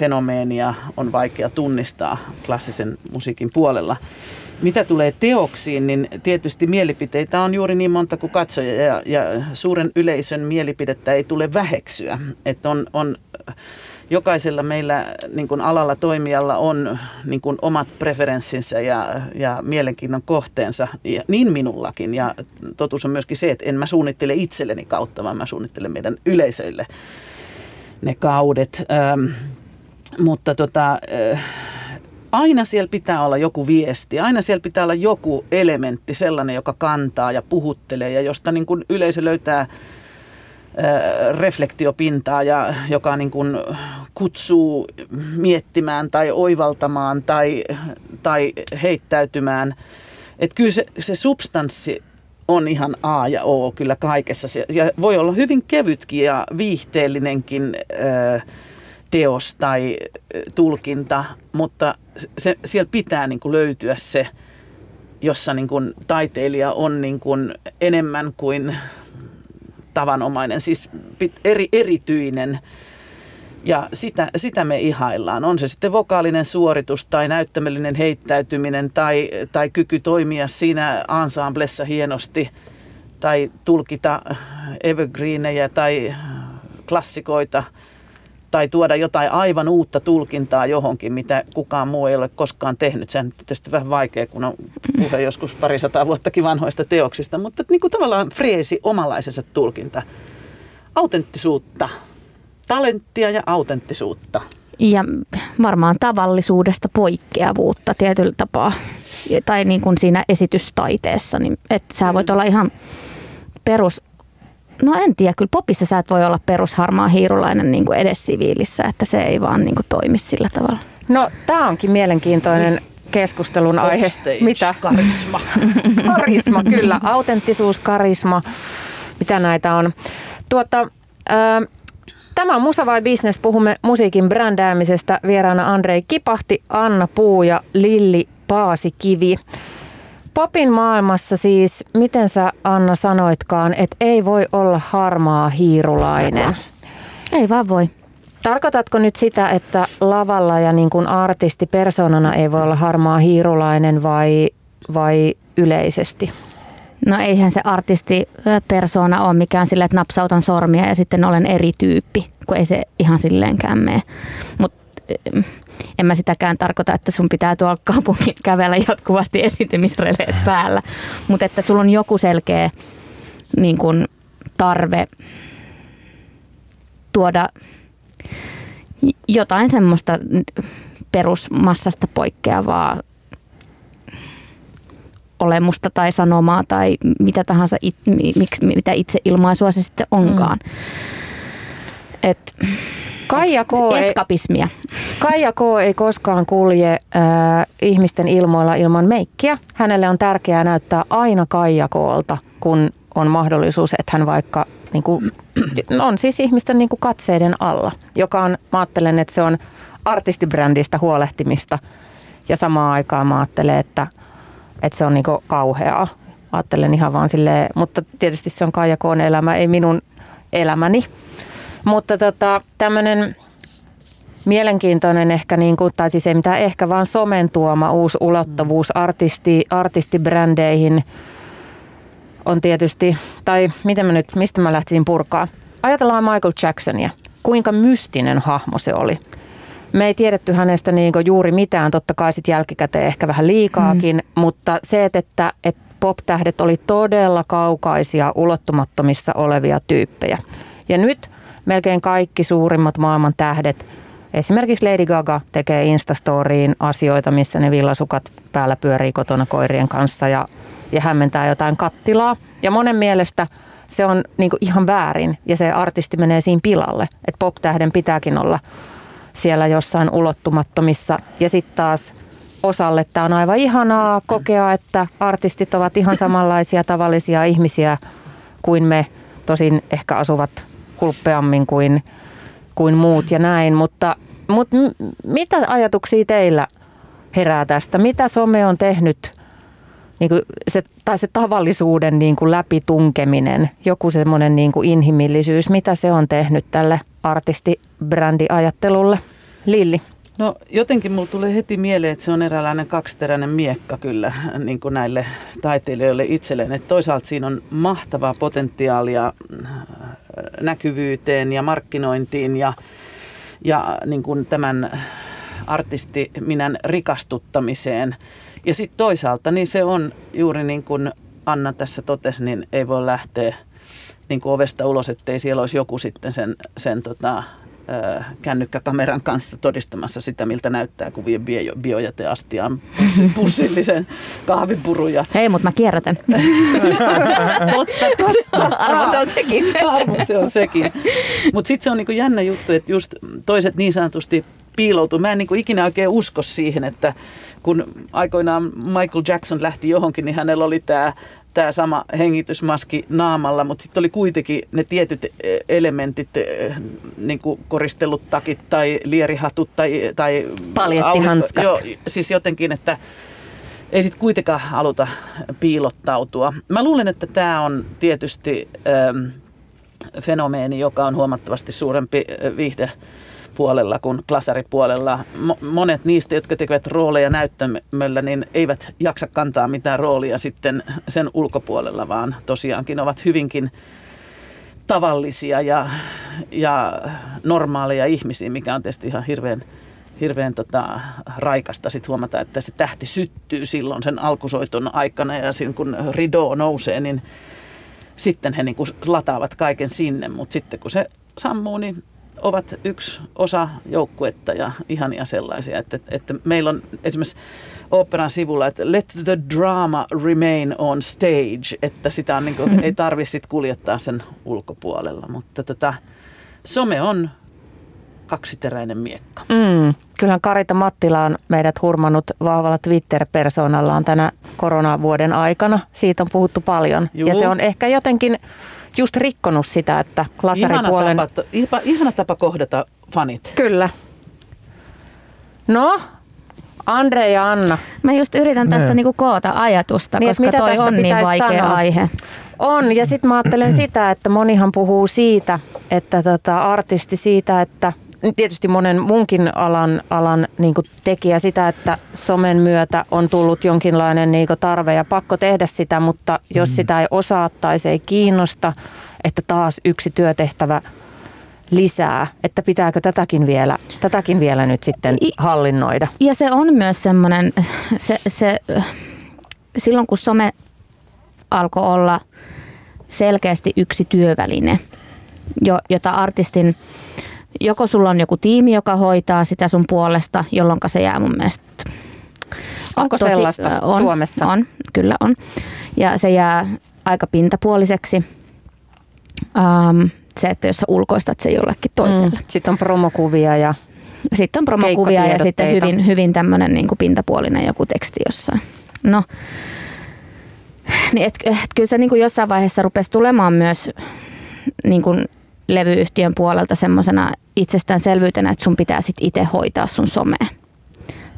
fenomeenia on vaikea tunnistaa klassisen musiikin puolella. Mitä tulee teoksiin, niin tietysti mielipiteitä on juuri niin monta kuin katsoja ja, ja suuren yleisön mielipidettä ei tule väheksyä. Että on, on, jokaisella meillä niin kuin alalla toimijalla on niin kuin omat preferenssinsä ja, ja mielenkiinnon kohteensa, ja niin minullakin. Ja totuus on myöskin se, että en mä suunnittele itselleni kautta, vaan mä suunnittelen meidän yleisöille ne kaudet. Ähm, mutta tota, aina siellä pitää olla joku viesti, aina siellä pitää olla joku elementti, sellainen, joka kantaa ja puhuttelee ja josta niin kuin yleisö löytää reflektiopintaa ja joka niin kuin kutsuu miettimään tai oivaltamaan tai, tai heittäytymään. Että kyllä se, se substanssi on ihan A ja O kyllä kaikessa. Ja voi olla hyvin kevytkin ja viihteellinenkin äh, teos tai tulkinta, mutta se, siellä pitää niin kuin löytyä se, jossa niin kuin taiteilija on niin kuin enemmän kuin tavanomainen, siis eri, erityinen. Ja sitä, sitä me ihaillaan. On se sitten vokaalinen suoritus tai näyttämellinen heittäytyminen tai, tai kyky toimia siinä ensemblessa hienosti tai tulkita evergreenejä tai klassikoita – tai tuoda jotain aivan uutta tulkintaa johonkin, mitä kukaan muu ei ole koskaan tehnyt. Se on tietysti vähän vaikea, kun on puhe joskus parisataa vuottakin vanhoista teoksista, mutta niin kuin tavallaan freesi omalaisensa tulkinta. Autenttisuutta, talenttia ja autenttisuutta. Ja varmaan tavallisuudesta poikkeavuutta tietyllä tapaa. Tai niin kuin siinä esitystaiteessa, niin että sä voit olla ihan perus No en tiedä, kyllä popissa sä et voi olla perusharmaa hiirulainen niin kuin edes siviilissä, että se ei vaan niin kuin toimi sillä tavalla. No tämä onkin mielenkiintoinen keskustelun aihe. Offstage, Mitä? Karisma. <laughs> karisma, kyllä. <laughs> Autenttisuus, karisma. Mitä näitä on? Tuota, äh, Tämä on Musa vai Business. Puhumme musiikin brändäämisestä. Vieraana Andrei Kipahti, Anna Puu ja Lilli Paasikivi. Popin maailmassa siis, miten sä Anna sanoitkaan, että ei voi olla harmaa hiirulainen? Ei vaan voi. Tarkoitatko nyt sitä, että lavalla ja niin kuin artisti persoonana ei voi olla harmaa hiirulainen vai, vai yleisesti? No eihän se artisti persona ole mikään sillä, että napsautan sormia ja sitten olen eri tyyppi, kun ei se ihan silleenkään mene. Mutta en mä sitäkään tarkoita, että sun pitää tuolla kaupungin kävellä jatkuvasti esiintymisreleet päällä, mutta että sulla on joku selkeä niin kun, tarve tuoda jotain semmoista perusmassasta poikkeavaa olemusta tai sanomaa tai mitä tahansa, it, miksi, mitä itse ilmaisua se sitten onkaan. Mm. Et, Kaija K. Eskapismia. Ei, Kaija K. ei koskaan kulje äh, ihmisten ilmoilla ilman meikkiä. Hänelle on tärkeää näyttää aina Kaija Koolta, kun on mahdollisuus, että hän vaikka niin kuin, <clears throat> on siis ihmisten niin kuin katseiden alla, joka on, mä ajattelen, että se on artistibrändistä huolehtimista ja samaan aikaan mä ajattelen, että, että se on niin kauheaa. Ajattelen ihan vaan silleen, mutta tietysti se on Kaija Koon elämä, ei minun elämäni. Mutta tota, tämmöinen mielenkiintoinen ehkä, niin kuin, tai siis ei mitään ehkä, vaan somen tuoma uusi ulottuvuus artisti, artistibrändeihin on tietysti, tai miten mä nyt, mistä mä lähtisin purkaa. Ajatellaan Michael Jacksonia. Kuinka mystinen hahmo se oli. Me ei tiedetty hänestä niin juuri mitään, totta kai sitten jälkikäteen ehkä vähän liikaakin, mm. mutta se, että, että pop-tähdet oli todella kaukaisia, ulottumattomissa olevia tyyppejä. Ja nyt melkein kaikki suurimmat maailman tähdet, esimerkiksi Lady Gaga tekee Instastoriin asioita, missä ne villasukat päällä pyörii kotona koirien kanssa ja, ja hämmentää jotain kattilaa. Ja monen mielestä se on niin ihan väärin ja se artisti menee siinä pilalle, että pop-tähden pitääkin olla siellä jossain ulottumattomissa. Ja sitten taas osalle tämä on aivan ihanaa kokea, että artistit ovat ihan samanlaisia tavallisia ihmisiä kuin me, tosin ehkä asuvat hulppeammin kuin, kuin muut ja näin, mutta, mutta mitä ajatuksia teillä herää tästä? Mitä some on tehnyt, niin kuin se, tai se tavallisuuden niin kuin läpitunkeminen, joku semmoinen niin kuin inhimillisyys, mitä se on tehnyt tälle artistibrändiajattelulle? Lilli. No jotenkin mulla tulee heti mieleen, että se on eräänlainen kaksiteräinen miekka kyllä niin kuin näille taiteilijoille itselleen. Että toisaalta siinä on mahtavaa potentiaalia äh, näkyvyyteen ja markkinointiin ja, ja niin kuin tämän artistiminän rikastuttamiseen. Ja sitten toisaalta niin se on juuri niin kuin Anna tässä totesi, niin ei voi lähteä niin kuin ovesta ulos, ettei siellä olisi joku sitten sen, sen tota, kännykkäkameran kanssa todistamassa sitä, miltä näyttää, kun vie bio, biojäteastiaan <laughs> pussillisen kahvipuruja. Hei, mutta mä kierrätän. <laughs> totta, totta. Arvo se on sekin. Arvo se on sekin. Mutta sitten se on niinku jännä juttu, että just toiset niin sanotusti piiloutuu. Mä en niinku ikinä oikein usko siihen, että kun aikoinaan Michael Jackson lähti johonkin, niin hänellä oli tämä tämä sama hengitysmaski naamalla, mutta sitten oli kuitenkin ne tietyt e, elementit, e, niin kuin koristellut takit tai lierihatut tai... tai Paljettihanskat. Joo, siis jotenkin, että ei sitten kuitenkaan haluta piilottautua. Mä luulen, että tämä on tietysti ähm, fenomeeni, joka on huomattavasti suurempi e, viihde puolella kuin glasaripuolella. Monet niistä, jotka tekevät rooleja näyttämöllä, niin eivät jaksa kantaa mitään roolia sitten sen ulkopuolella, vaan tosiaankin ovat hyvinkin tavallisia ja, ja normaaleja ihmisiä, mikä on tietysti ihan hirveän, hirveän tota, raikasta sit huomata, että se tähti syttyy silloin sen alkusoiton aikana ja siinä kun rido nousee, niin sitten he niin kuin lataavat kaiken sinne, mutta sitten kun se sammuu, niin ovat yksi osa joukkuetta ja ihania sellaisia. Että, että meillä on esimerkiksi operan sivulla, että let the drama remain on stage, että sitä on, niin kuin, mm-hmm. ei tarvitse kuljettaa sen ulkopuolella. Mutta tota, some on kaksiteräinen miekka. Mm. Kyllähän Karita Mattila on meidät hurmannut vahvalla Twitter-persoonallaan tänä koronavuoden aikana. Siitä on puhuttu paljon. Juu. Ja se on ehkä jotenkin just rikkonut sitä, että lasaripuolen... Ihana tapa, ihana, ihana tapa kohdata fanit. Kyllä. No, Andre ja Anna. Mä just yritän ne. tässä niinku koota ajatusta, niin, koska mitä toi on niin vaikea sanoa? aihe. On, ja sitten mä ajattelen sitä, että monihan puhuu siitä, että tota, artisti siitä, että tietysti monen munkin alan, alan niin tekijä sitä, että somen myötä on tullut jonkinlainen niin tarve ja pakko tehdä sitä, mutta jos mm. sitä ei osaa tai se ei kiinnosta, että taas yksi työtehtävä lisää, että pitääkö tätäkin vielä, tätäkin vielä nyt sitten hallinnoida. Ja se on myös semmoinen, se, se, silloin kun some alkoi olla selkeästi yksi työväline, jota artistin joko sulla on joku tiimi, joka hoitaa sitä sun puolesta, jolloin se jää mun mielestä Onko tosi- sellaista on, Suomessa? On, kyllä on. Ja se jää aika pintapuoliseksi. Um, se, että jos sä ulkoistat se jollekin toiselle. Mm. Sitten on promokuvia ja Sitten on promokuvia ja sitten hyvin, hyvin tämmöinen niin pintapuolinen joku teksti jossain. No, niin et, et kyllä se niin kuin jossain vaiheessa rupesi tulemaan myös niin kuin levyyhtiön puolelta semmoisena itsestäänselvyytenä, että sun pitää sit itse hoitaa sun somea.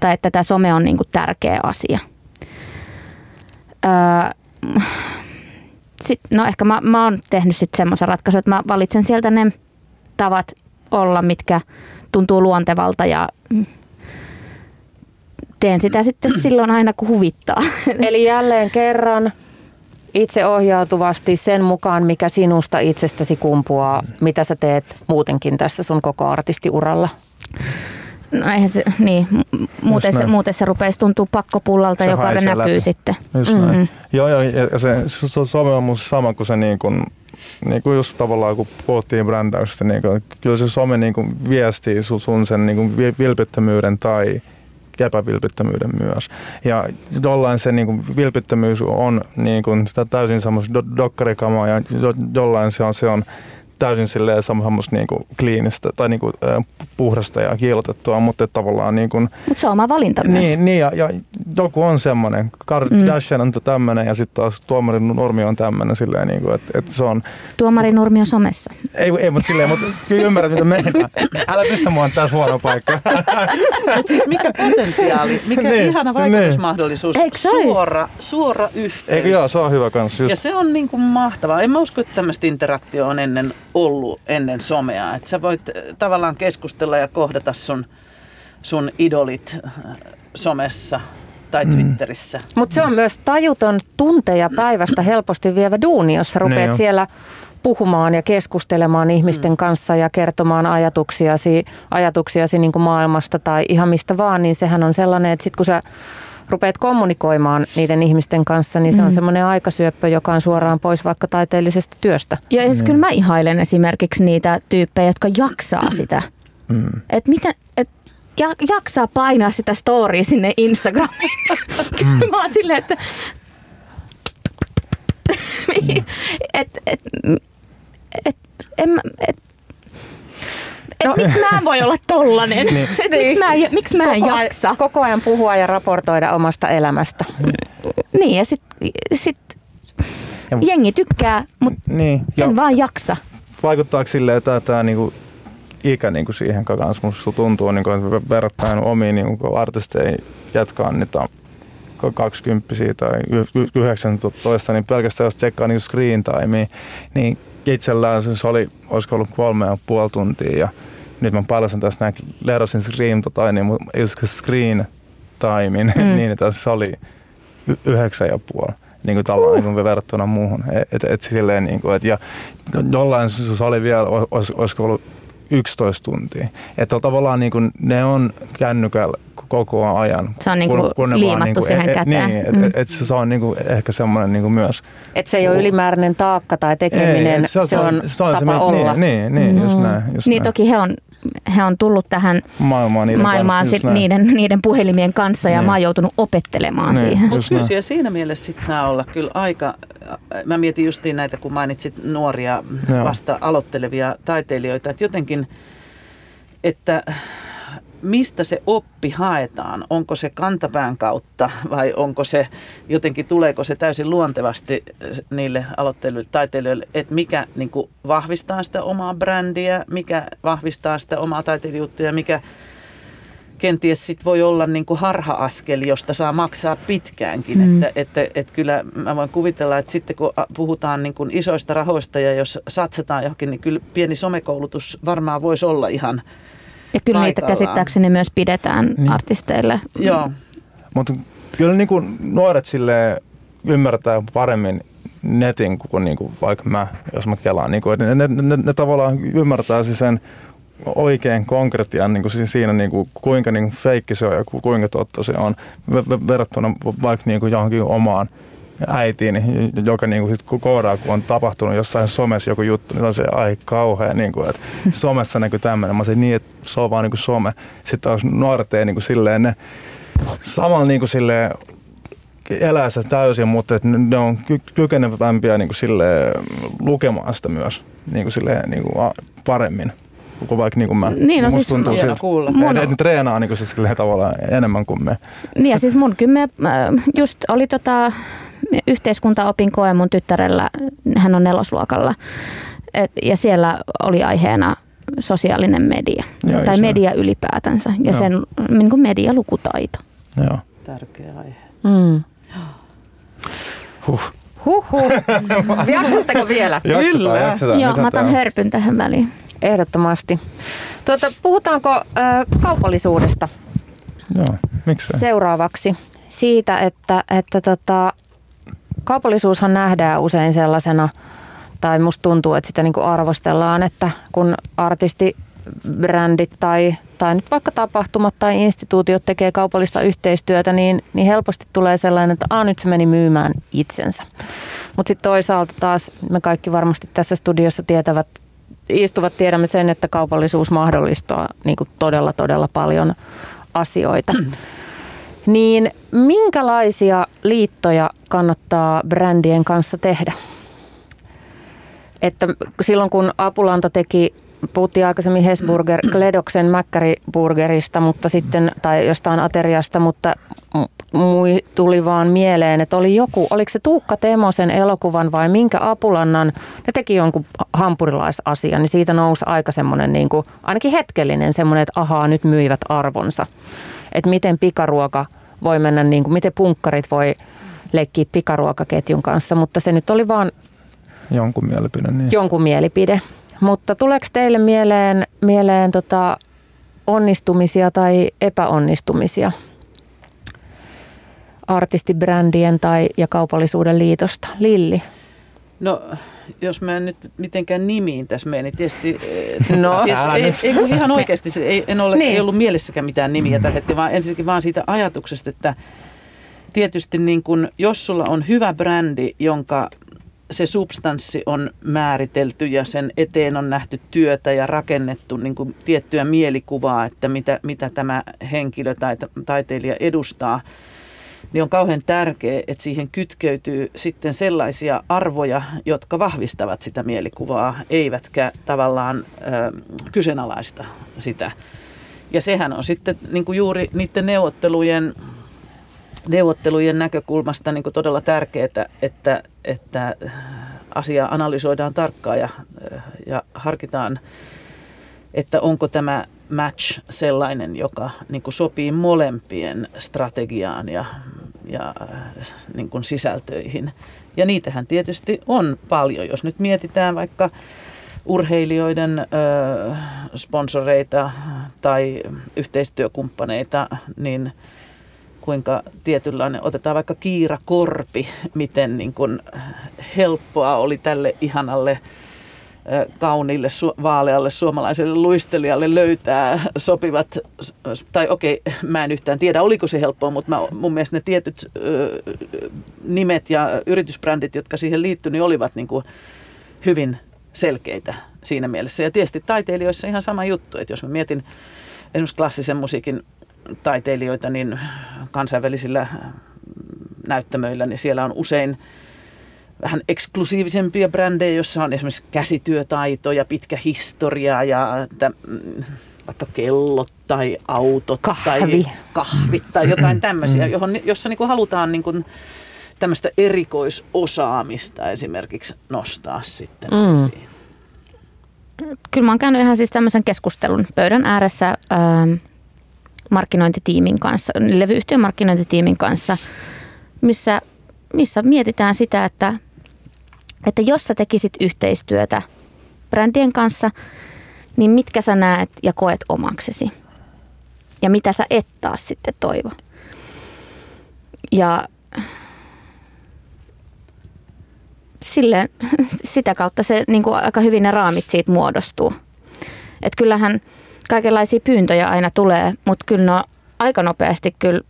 Tai että tämä some on niin kuin tärkeä asia. Öö, sit, no ehkä mä, mä oon tehnyt sitten semmoisen ratkaisun, että mä valitsen sieltä ne tavat olla, mitkä tuntuu luontevalta ja teen sitä sitten silloin aina kun huvittaa. Eli jälleen kerran itseohjautuvasti sen mukaan, mikä sinusta itsestäsi kumpuaa, mitä sä teet muutenkin tässä sun koko artistiuralla. No eihän se, niin, muuten, se, näin. muuten se rupeisi tuntua pakkopullalta, Se joka näkyy läpi. sitten. Just näin. Mhm. Joo, joo, ja se, se, se some on musta sama kuin se niin kuin, niin kuin just tavallaan kun puhuttiin brändäyksestä, niin kuin, kyllä se some niin kuin viestii sun, sun sen niin kuin vi- vilpittömyyden tai epävilpittömyyden myös. Ja jollain se niin kuin vilpittömyys on niin kuin, tä- täysin semmoista do- dokkarikamaa ja jo- jollain se on, se on täysin silleen semmoista niin kuin kliinistä tai niin kuin, puhdasta ja kiilotettua, mutta tavallaan niin kuin, Mutta se on oma valinta myös. niin, niin ja, ja joku on semmoinen. Kardashian mm. on tämmöinen ja sitten taas tuomarin normi on tämmöinen silleen, niin kuin, että, että se on, Tuomari Nurmi on somessa. ei, ei mutta silleen, mutta kyllä ymmärrät mitä meinaa. Älä pistä mua tässä huono paikka. <laughs> Mutta siis mikä potentiaali, mikä Niin, ihana vaikutusmahdollisuus, Eikö suora, suora yhteys. Eikö joo, se on hyvä kans. Ja Just, se on niin kuin mahtavaa. En mä usko, että tämmöistä interaktio on ennen ollut ennen somea. Että sä voit äh, tavallaan keskustella ja kohdata sun, sun idolit äh, somessa tai Twitterissä. Mutta se on myös tajuton tunteja päivästä helposti vievä duuni, jos sä Niin rupeat on. siellä puhumaan ja keskustelemaan ihmisten kanssa ja kertomaan ajatuksiasi, ajatuksiasi niin kuin maailmasta tai ihan mistä vaan, niin sehän on sellainen, että sit kun sä rupeat kommunikoimaan niiden ihmisten kanssa, niin se on semmoinen aikasyöppö, joka on suoraan pois vaikka taiteellisesta työstä. Ja niin. kyllä mä ihailen esimerkiksi niitä tyyppejä, jotka jaksaa sitä. mm. Että miten, et ja, jaksaa painaa sitä storya sinne Instagramiin. <laughs> Kyllä mä oon silleen, että <laughs> et, et, et, en, mä- et, et no. <laughs> miksi mä en voi olla tollanen? Niin. <laughs> Miksi mä, en- miksi mä en koko, ajan, jaksa? koko ajan puhua ja raportoida omasta elämästä. Niin ja sit, sit Ja- jengi tykkää, mutta Niin, ja en vaan jaksa. vaikuttaako silleen, että tämä niinku, ikä niinku siihen kanssa, musta tuntuu, niinku, että verrattain omiin niinku, artisteihin jatkaa niitä 20 tai y- y- 19, niin pelkästään jos tsekkaa niin screen timea, niin itsellään se oli, olisiko ollut kolme ja puoli tuntia ja nyt mä palasin tässä näin Lerasin screen tai niin, mutta just se screen timein, Mm. mm. <laughs> niin että se oli yhdeksän ja puoli niin kuin tavallaan niin kuin verrattuna muuhun. Et, et silleen, niin kuin, et, ja jollain se se oli vielä, olis, olisiko ollut 11 tuntia. Että tavallaan niin kuin, ne on kännykällä koko ajan. Se on niin kuin ne liimattu siihen et, käteen. Niin, että Mm. et, et se, se on niin kuin ehkä semmoinen niin kuin myös. Että se ei ole ylimääräinen taakka tai tekeminen, et se, se on, tapa se, olla. Niin, niin, niin just näin. Just Niin näin. toki he on, he on tullut tähän maailmaan niiden maailmaan kanssa, sit niiden, niiden puhelimien kanssa ja Niin. mä oon joutunut opettelemaan Niin. siihen. Mutta kyllä siellä siinä mielessä sit saa olla kyllä aika, mä mietin justiin näitä, kun mainitsit nuoria Joo. vasta aloittelevia taiteilijoita, että jotenkin, että mistä se oppi haetaan? Onko se kantapään kautta vai onko se jotenkin, tuleeko se täysin luontevasti niille aloitteleville taiteilijoille, että mikä niin kuin, vahvistaa sitä omaa brändiä, mikä vahvistaa sitä omaa taiteilijuutta ja mikä kenties sit voi olla niin kuin harha-askel, josta saa maksaa pitkäänkin. Mm. Että, että, että kyllä mä voin kuvitella, että sitten kun puhutaan niin kuin isoista rahoista ja jos satsataan johonkin, niin kyllä pieni somekoulutus varmaan voisi olla ihan, Ja kyllä niitä käsittääkseni myös pidetään Niin. artisteille. joo, Mutta kyllä niin kuin nuoret sille ymmärtää paremmin netin kuin, niin kuin vaikka mä, jos mä kelaan. Niin kuin, ne, ne, ne, ne, tavallaan ymmärtää siis sen oikein konkretian niin kuin siis siinä, niin kuin, kuinka niin kuin feikki se on ja ku- kuinka totta se on ver- ver- verrattuna vaikka niin kuin johonkin omaan äitiin, joka niin kuin sit koodaa, kun on tapahtunut jossain somessa joku juttu, niin on se ai kauhea, niin kuin, että <laughs> somessa näkyy tämmöinen. Mä sanoin, niin, että se on vaan niin kuin some. Sitten taas nuoret ei niin kuin silleen, ne, samalla niin kuin silleen elää sitä täysin, mutta että ne on ky- kykenevämpiä niin kuin silleen lukemaan sitä myös niin kuin silleen, niin kuin paremmin kuin vaikka niin kuin mä. Niin, no Musta siis tuntuu Hieno siltä, kuulla. että ne treenaa niin kuin siis tavallaan enemmän kuin me. Niin ja siis mun kyllä me, äh, just oli tota, yhteiskuntaopin koe mun tyttärellä, hän on nelosluokalla. Et, ja siellä oli aiheena sosiaalinen media Joo, tai se- media ylipäätänsä ja Joo. sen niin kuin medialukutaito. Joo. Tärkeä aihe. Mm. Huh. Huhhuh. <laughs> Jaksatteko vielä? Jaksetaan, Kyllä. jaksetaan. Joo, Mitä mä otan hörpyn tähän väliin. Ehdottomasti. Tuota, puhutaanko äh, kaupallisuudesta Joo, miksei? seuraavaksi? Siitä, että, että tota, kaupallisuushan nähdään usein sellaisena, tai musta tuntuu, että sitä niinku arvostellaan, että kun artisti brändit tai, tai nyt vaikka tapahtumat tai instituutiot tekee kaupallista yhteistyötä, niin, niin helposti tulee sellainen, että Aa, nyt se meni myymään itsensä. Mutta sitten toisaalta taas me kaikki varmasti tässä studiossa tietävät, istuvat tiedämme sen, että kaupallisuus mahdollistaa niin kuin todella todella paljon asioita. Niin minkälaisia liittoja kannattaa brändien kanssa tehdä? Että silloin kun Apulanta teki, puhuttiin aikaisemmin Hesburger, Kledoksen Mäkkäriburgerista, mutta sitten, tai jostain ateriasta, mutta mui tuli vaan mieleen, että oli joku, oliko se Tuukka Temosen elokuvan vai minkä Apulannan, ne teki jonkun hampurilaisasian, niin siitä nousi aika semmoinen niin kuin, ainakin hetkellinen semmoinen, että ahaa, nyt myivät arvonsa. Että miten pikaruoka voi mennä, niin kuin, miten punkkarit voi leikkiä pikaruokaketjun kanssa, mutta se nyt oli vaan Jonkun mielipide. Niin. jonkun mielipide. Mutta tuleeko teille mieleen, mieleen tota onnistumisia tai epäonnistumisia artistibrändien tai ja kaupallisuuden liitosta? Lilli. No, jos mä en nyt mitenkään nimiin tässä mene, niin tietysti... No. ei, Älä ei, nyt. ei, kun ihan oikeasti, se ei, en ole, Niin. ei ollut mielessäkään mitään nimiä tällä hetkellä, vaan ensinnäkin vaan siitä ajatuksesta, että tietysti niin kun, jos sulla on hyvä brändi, jonka se substanssi on määritelty ja sen eteen on nähty työtä ja rakennettu niin kuin tiettyä mielikuvaa, että mitä, mitä tämä henkilö tai ta- taiteilija edustaa, niin on kauhean tärkeää, että siihen kytkeytyy sitten sellaisia arvoja, jotka vahvistavat sitä mielikuvaa, eivätkä tavallaan ö, kyseenalaista sitä. Ja sehän on sitten niin kuin juuri niiden neuvottelujen, neuvottelujen näkökulmasta niin kuin todella tärkeää, että, että asiaa analysoidaan tarkkaan ja, ja harkitaan, että onko tämä match sellainen, joka niin kuin sopii molempien strategiaan ja, ja niin kuin sisältöihin. Ja niitähän tietysti on paljon. Jos nyt mietitään vaikka urheilijoiden ö, sponsoreita tai yhteistyökumppaneita, niin kuinka tietynlainen, otetaan vaikka Kiira Korpi, miten niin kuin helppoa oli tälle ihanalle kauniille, su- vaalealle suomalaiselle luistelijalle löytää sopivat, tai okei, mä en yhtään tiedä, oliko se helppoa, mutta mä, mun mielestä ne tietyt ö, nimet ja yritysbrändit, jotka siihen liittyi, niin olivat niin kuin hyvin selkeitä siinä mielessä. Ja tietysti taiteilijoissa ihan sama juttu, että jos mä mietin esimerkiksi klassisen musiikin taiteilijoita, niin kansainvälisillä näyttämöillä, niin siellä on usein vähän eksklusiivisempia brändejä, joissa on esimerkiksi käsityötaito ja pitkä historia ja tä, mm, vaikka kellot tai autot Kahvi. tai kahvit tai jotain tämmöisiä, johon, jossa niin kuin halutaan niin kuin tämmöistä erikoisosaamista esimerkiksi nostaa sitten Mm. esiin. Kyllä mä oon käynyt ihan siis tämmöisen keskustelun pöydän ääressä ähm, markkinointitiimin kanssa, levyyhtiön markkinointitiimin kanssa, missä, missä mietitään sitä, että, että jos sä tekisit yhteistyötä brändien kanssa, niin mitkä sä näet ja koet omaksesi? Ja mitä sä et taas sitten toivo? Ja sille, <laughs> sitä kautta se niin kuin aika hyvin ne raamit siitä muodostuu. Et kyllähän kaikenlaisia pyyntöjä aina tulee, mutta kyllä no, aika nopeasti kyllä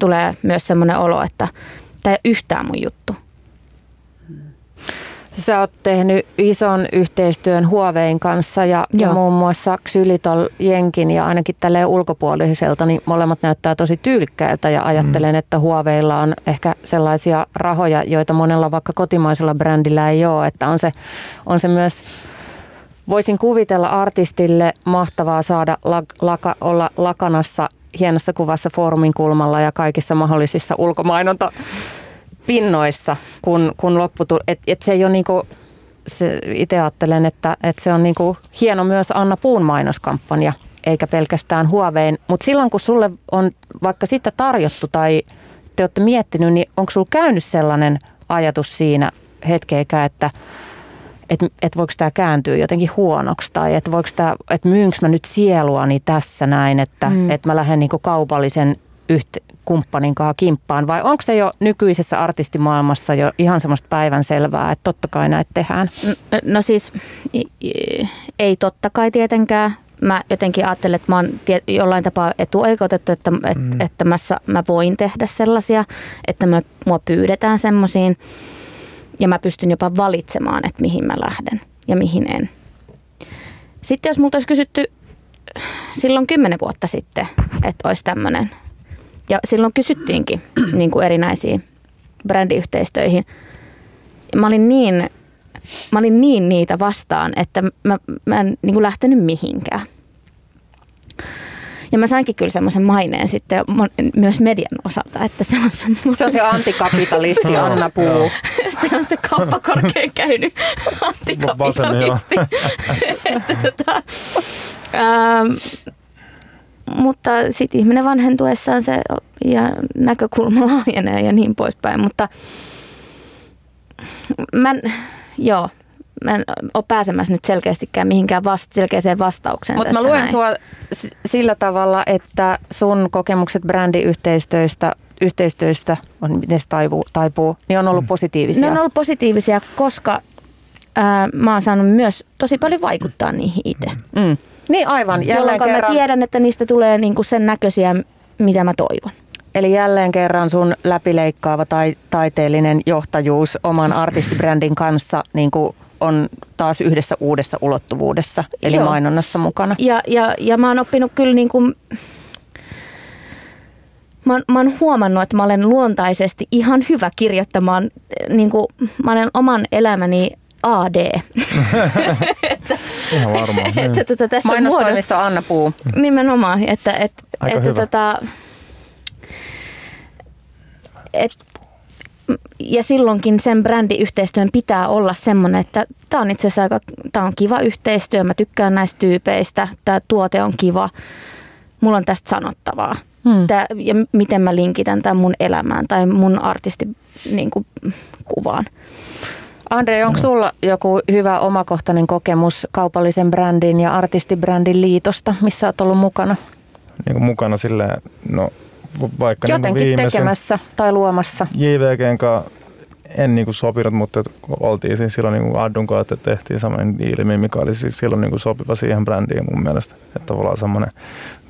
tulee myös semmoinen olo, että tämä ei ole yhtään mun juttu. Sä oot tehnyt ison yhteistyön Huovein kanssa ja, ja muun muassa Xylitol Jenkin ja ainakin tälleen ulkopuoliselta, niin molemmat näyttää tosi tyylikkäiltä ja ajattelen, mm. että Huoveilla on ehkä sellaisia rahoja, joita monella vaikka kotimaisella brändillä ei ole, että on se, on se myös voisin kuvitella artistille mahtavaa saada laka, olla lakanassa hienossa kuvassa foorumin kulmalla ja kaikissa mahdollisissa ulkomainonta pinnoissa, kun, kun lopputu, että et se ei ole niinku, se, itse ajattelen, että, että se on niinku hieno myös Anna Puun mainoskampanja, eikä pelkästään Huovein. Mutta silloin kun sulle on vaikka sitä tarjottu tai te olette miettinyt, niin onko sulla käynyt sellainen ajatus siinä hetkeäkään, että että et voiko tämä kääntyä jotenkin huonoksi tai että voiko tämä, että myynkö mä nyt sieluani tässä näin, että mm. et mä lähden niinku kaupallisen yhte, kumppanin kanssa kimppaan vai onko se jo nykyisessä artistimaailmassa jo ihan semmoista päivänselvää, että totta kai näitä tehdään? No siis ei totta kai tietenkään. Mä jotenkin ajattelen, että mä oon jollain tapaa etuoikeutettu, että, mm. että, että mä, mä voin tehdä sellaisia, että mä, mua pyydetään semmoisiin ja mä pystyn jopa valitsemaan, että mihin mä lähden ja mihin en. Sitten jos multa olisi kysytty silloin kymmenen vuotta sitten, että olisi tämmöinen ja silloin kysyttiinkin <clears throat> niin kuin erinäisiin brändiyhteistöihin. Mä olin niin, mä olin niin niitä vastaan, että mä, mä en niin kuin lähtenyt mihinkään. Ja mä sainkin kyllä semmoisen maineen sitten myös median osalta, että se on semmoinen... Se on se antikapitalisti Anna Puu. <laughs> se on se kauppakorkein käynyt <laughs> antikapitalisti. <laughs> että tota, ähm, mutta sitten ihminen vanhentuessaan se ja näkökulma laajenee ja niin poispäin. Mutta mä, joo, mä en ole pääsemässä nyt selkeästikään mihinkään vasta, selkeäseen vastaukseen Mutta mä luen näin. sua sillä tavalla, että sun kokemukset brändiyhteistyöstä yhteistyöstä, on, miten se taipuu, taipuu, niin on ollut mm. positiivisia. Ne on ollut positiivisia, koska ää, mä oon saanut myös tosi paljon vaikuttaa niihin itse. Mm. Niin aivan. Jälleen kerran. mä tiedän, että niistä tulee niinku sen näköisiä, mitä mä toivon. Eli jälleen kerran sun läpileikkaava tai taiteellinen johtajuus oman artistibrändin kanssa niin kuin on taas yhdessä uudessa ulottuvuudessa, eli Joo. mainonnassa mukana. Ja, ja, ja mä oon oppinut kyllä niin kuin, mä oon, mä oon huomannut, että mä olen luontaisesti ihan hyvä kirjoittamaan, niin kuin, mä olen oman elämäni AD. että, Ihan varmaan. että, että, tota, tässä Mainostoimisto muodon, Anna Puu. Nimenomaan. Että, että, Aika että, hyvä. Tota, et, ja silloinkin sen brändiyhteistyön pitää olla semmoinen, että tämä on itse asiassa aika tää on kiva yhteistyö, mä tykkään näistä tyypeistä, tämä tuote on kiva, mulla on tästä sanottavaa. Hmm. Tää, ja miten mä linkitän tämän mun elämään tai mun artisti niin kuin, kuvaan. Andre, onko sulla joku hyvä omakohtainen kokemus kaupallisen brändin ja artistibrändin liitosta, missä olet ollut mukana? Niin kuin mukana silleen, no vaikka niin Jotenkin niin tekemässä tai luomassa. JVGn kanssa en niin kuin sopinut, mutta oltiin siis silloin niin kuin Addun kanssa, että tehtiin sellainen diili, mikä oli siis silloin niin kuin sopiva siihen brändiin mun mielestä. Että tavallaan semmoinen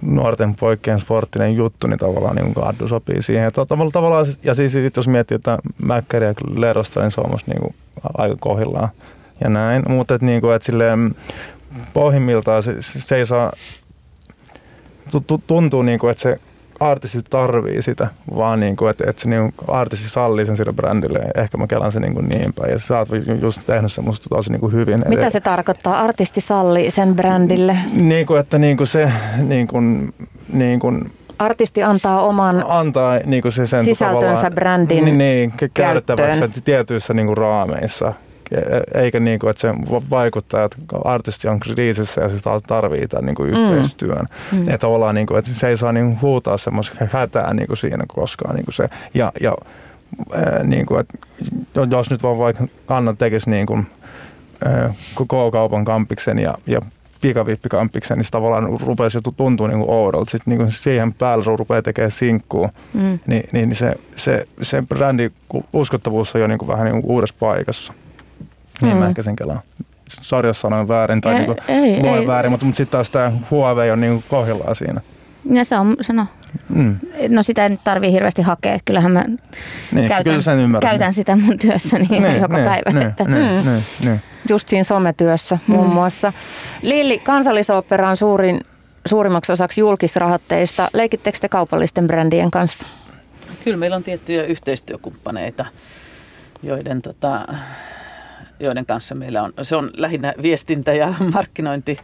nuorten poikien sporttinen juttu, niin tavallaan niin kuin Addu sopii siihen. Ja, tavallaan, tavallaan, ja siis jos miettii, että Mäkkäri ja Lerosta, niin se on niin kuin aika kohillaan ja näin. Mutta että, niin kuin, että silleen, pohjimmiltaan se, se ei saa, tuntuu niin kuin, että se artisti tarvii sitä, vaan niin kuin, että, että se niin artisti sallii sen sille brändille. Ehkä mä kelan sen niin, kuin niin päin. Ja sä oot just tehnyt semmoista tosi niin kuin hyvin. Mitä se tarkoittaa? Artisti sallii sen brändille? Niin kuin, että niin kuin se niin kuin, niin kuin, artisti antaa oman antaa niin kuin se sen sisältönsä brändin niin, niin, käytettäväksi tietyissä niin kuin raameissa eikä niin kuin, että se vaikuttaa, että artisti on kriisissä ja se tarvii tämän niin kuin mm. yhteistyön. Mm. Että tavallaan niin kuin, että se ei saa niin kuin huutaa semmoista hätää niin kuin siinä koskaan. Niin kuin se. Ja, ja niin kuin, että jos nyt vaan vaikka Anna tekisi niin kuin, koko kaupan kampiksen ja, ja pikavippikampiksen, niin se tavallaan rupeaa jo tuntua niin oudolta. Sitten niin siihen päälle rupeaa tekemään sinkkuu, mm. niin, niin se, se, se brändin uskottavuus on jo niin kuin vähän niin kuin uudessa paikassa. Niin mm. mä ehkä sen kelaan. Sarjassa sanoin väärin tai ei, niinku ei, ei, väärin, mutta, mutta sitten taas tämä Huawei on niin kohdillaan siinä. Ja se on, sano, Mm. No sitä ei nyt tarvii hirveästi hakea. Kyllähän mä niin, käytän, kyllä käytän sitä mun työssäni niin, joka niin, päivä. Niin, että. Niin, mm. niin, niin. Just siinä sometyössä mm. muun muassa. Lilli, kansallisopera on suurin, suurimmaksi osaksi julkisrahoitteista. Leikittekö te kaupallisten brändien kanssa? Kyllä meillä on tiettyjä yhteistyökumppaneita, joiden, tota, joiden kanssa meillä on, se on lähinnä viestintä ja <laughs> markkinointi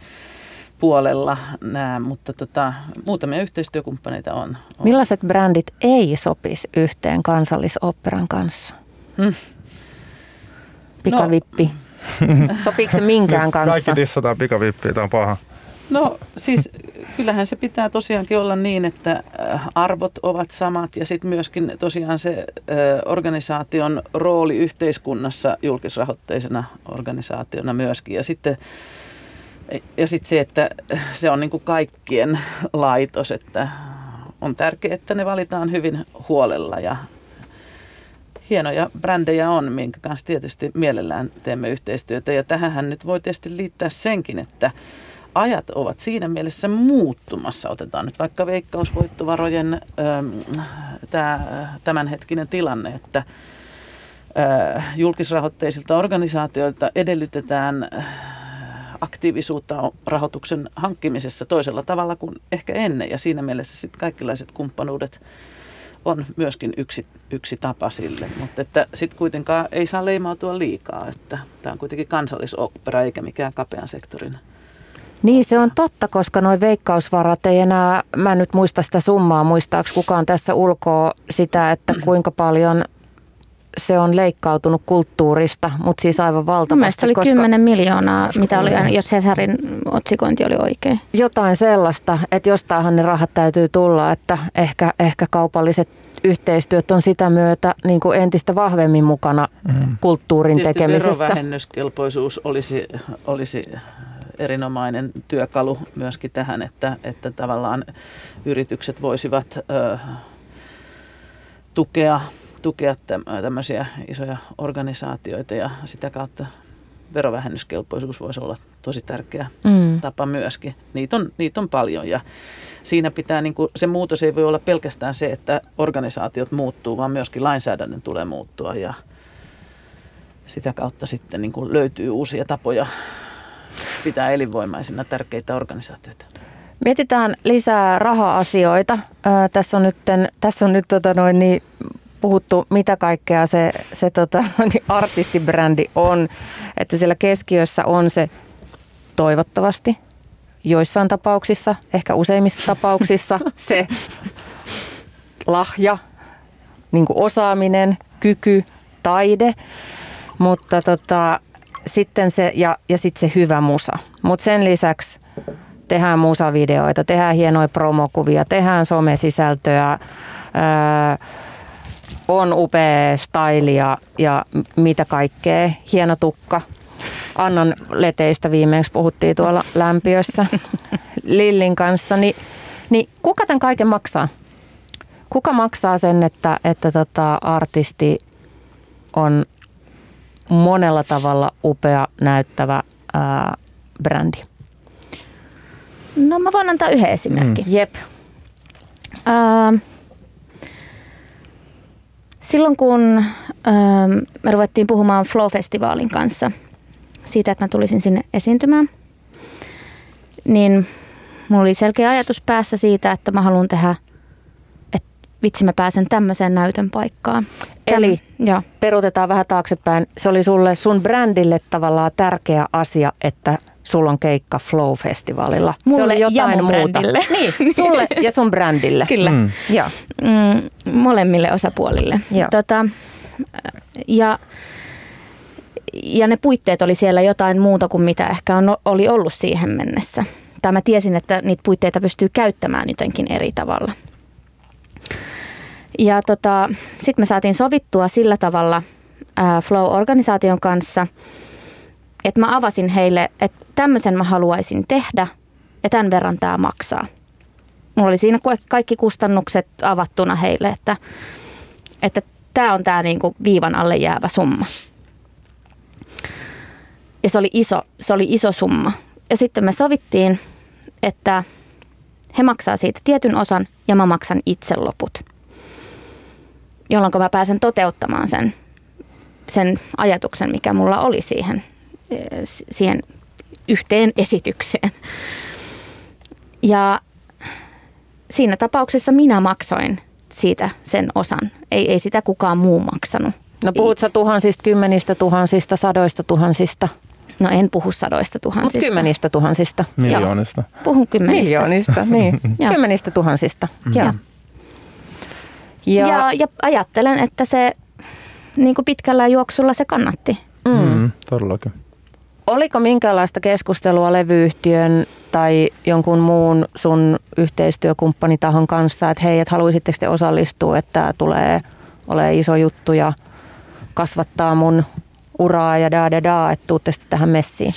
puolella nämä, mutta tota, muutamia yhteistyökumppaneita on, on. Millaiset brändit ei sopisi yhteen kansallisoperan kanssa? Hmm. Pikavippi. No. Sopiiko se minkään kanssa? Kaikki dissataan pikavippiä, tämä on paha. No siis kyllähän se pitää tosiaankin olla niin, että äh, arvot ovat samat ja sitten myöskin tosiaan se äh, organisaation rooli yhteiskunnassa julkisrahoitteisena organisaationa myöskin. Ja sitten ja sitten se, että se on niin kuin kaikkien laitos, että on tärkeää, että ne valitaan hyvin huolella ja hienoja brändejä on, minkä kanssa tietysti mielellään teemme yhteistyötä. Ja tähän nyt voi tietysti liittää senkin, että ajat ovat siinä mielessä muuttumassa. Otetaan nyt vaikka veikkausvoittovarojen ähm, tämä, tämänhetkinen tilanne, että äh, julkisrahoitteisilta organisaatioilta edellytetään aktiivisuutta rahoituksen hankkimisessa toisella tavalla kuin ehkä ennen. Ja siinä mielessä sitten kaikenlaiset kumppanuudet on myöskin yksi, yksi tapa sille. Mutta että sitten kuitenkaan ei saa leimautua liikaa, että tämä on kuitenkin kansallisopera eikä mikään kapean sektorin niin se on totta, koska noin veikkausvarat ei enää, mä en nyt muista sitä summaa, muistaako kukaan tässä ulkoa sitä, että <clears throat> kuinka paljon se on leikkautunut kulttuurista, mutta siis aivan valtavasti. Mielestäni oli koska... 10 miljoonaa, mitä oli, jos Hesarin otsikointi oli oikein. Jotain sellaista, että jostainhan ne rahat täytyy tulla, että ehkä, ehkä kaupalliset yhteistyöt on sitä myötä niin kuin entistä vahvemmin mukana mm. kulttuurin Tietysti tekemisessä. verovähennyskelpoisuus olisi, olisi erinomainen työkalu myöskin tähän, että, että tavallaan yritykset voisivat ö, tukea tukea tämmöisiä isoja organisaatioita ja sitä kautta verovähennyskelpoisuus voisi olla tosi tärkeä mm. tapa myöskin. Niitä on, niitä on paljon ja siinä pitää, niin kuin, se muutos ei voi olla pelkästään se, että organisaatiot muuttuu, vaan myöskin lainsäädännön tulee muuttua ja sitä kautta sitten niin kuin löytyy uusia tapoja pitää elinvoimaisina tärkeitä organisaatioita. Mietitään lisää raha-asioita. tässä on nyt, tässä on nyt tota noin, niin puhuttu, mitä kaikkea se, se tota, <laughs> niin artistibrändi on. Että siellä keskiössä on se toivottavasti joissain tapauksissa, ehkä useimmissa tapauksissa <laughs> se lahja, niin osaaminen, kyky, taide, mutta tota, sitten se, ja, ja sitten se hyvä musa. Mutta sen lisäksi tehdään musavideoita, tehdään hienoja promokuvia, tehdään somesisältöä, öö, on upea style ja, ja mitä kaikkea. Hieno tukka. Annan leteistä viimeksi puhuttiin tuolla lämpiössä <laughs> Lillin kanssa. Ni, niin kuka tämän kaiken maksaa? Kuka maksaa sen, että, että tota artisti on monella tavalla upea, näyttävä ää, brändi? No mä voin antaa yhden esimerkin. Mm. Jep. Uh, Silloin kun ähm, me ruvettiin puhumaan Flow-festivaalin kanssa siitä, että mä tulisin sinne esiintymään, niin mulla oli selkeä ajatus päässä siitä, että mä haluan tehdä, vitsi mä pääsen tämmöiseen näytön paikkaan. Eli Täm, peruutetaan vähän taaksepäin. Se oli sulle sun brändille tavallaan tärkeä asia, että sulla on keikka Flow-festivaalilla. Mulle se oli jotain ja muuta. Niin, <laughs> sulle ja sun brändille. Kyllä. Mm. Ja. Mm, molemmille osapuolille. Tota, ja, ja ne puitteet oli siellä jotain muuta kuin mitä ehkä on, oli ollut siihen mennessä. Tai mä tiesin, että niitä puitteita pystyy käyttämään jotenkin eri tavalla. Ja tota, sitten me saatiin sovittua sillä tavalla ää, Flow-organisaation kanssa – että mä avasin heille, että tämmöisen mä haluaisin tehdä ja tämän verran tämä maksaa. Mulla oli siinä kaikki kustannukset avattuna heille, että, että tämä on tämä niinku viivan alle jäävä summa. Ja se oli iso, se oli iso summa. Ja sitten me sovittiin, että He maksaa siitä tietyn osan ja mä maksan itse loput. Jolloin mä pääsen toteuttamaan sen, sen ajatuksen, mikä mulla oli siihen, eh, siihen yhteen esitykseen. Ja siinä tapauksessa minä maksoin siitä sen osan. Ei, ei sitä kukaan muu maksanut. No puhut sä tuhansista, kymmenistä tuhansista, sadoista tuhansista? No en puhu sadoista tuhansista. Mut kymmenistä tuhansista. Miljoonista. Joo. Puhun kymmenistä. Miljoonista, niin. <laughs> kymmenistä tuhansista. Joo. Ja, ja, ja ajattelen, että se niin kuin pitkällä juoksulla se kannatti. Mm. Mm, todellakin. Oliko minkälaista keskustelua levyyhtiön tai jonkun muun sun yhteistyökumppanitahon kanssa, että hei, että haluaisitteko te osallistua, että tämä tulee olemaan iso juttu ja kasvattaa mun uraa ja da da da, että tuutte sitten tähän messiin?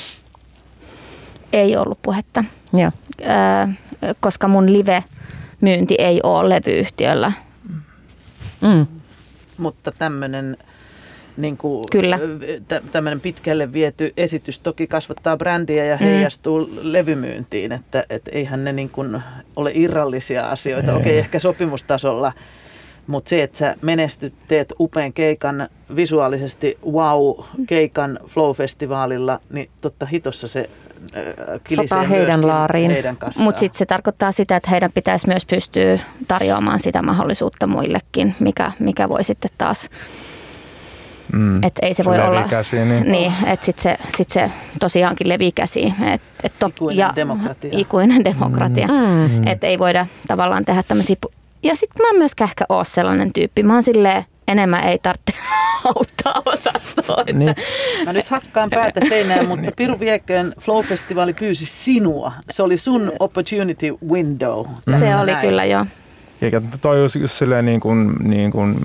Ei ollut puhetta, Joo. Ö, koska mun live-myynti ei ole levyyhtiöllä. Mm. Mutta tämmöinen niin kuin, Kyllä. tämmöinen pitkälle viety esitys toki kasvattaa brändiä ja heijastuu mm. levymyyntiin, että et eihän ne niin kuin ole irrallisia asioita. Okei, okay, ehkä sopimustasolla, mutta se, että sä menestyt, teet upean keikan visuaalisesti wow-keikan Flow-festivaalilla, niin totta hitossa se Sataa heidän laariin. Heidän Mutta sitten se tarkoittaa sitä, että heidän pitäisi myös pystyä tarjoamaan sitä mahdollisuutta muillekin, mikä, mikä voi sitten taas Mm. Et ei se, se voi olla, käsiin, niin, niin että sitten se, sit se tosiaankin levii käsiin. Et, et to, ikuinen ja, demokratia. Ikuinen demokratia. Mm. mm. Että ei voida tavallaan tehdä tämmöisiä... Ja sitten mä myös ehkä ole sellainen tyyppi. Mä oon silleen, enemmän ei tarvitse <laughs> auttaa osastoa. Niin. Mä nyt hakkaan päätä seinään, mutta Piru Vieköön Flow-festivaali pyysi sinua. Se oli sun opportunity window. Se oli näin. kyllä, joo. Eikä toi just, just silleen niin kuin, niin kuin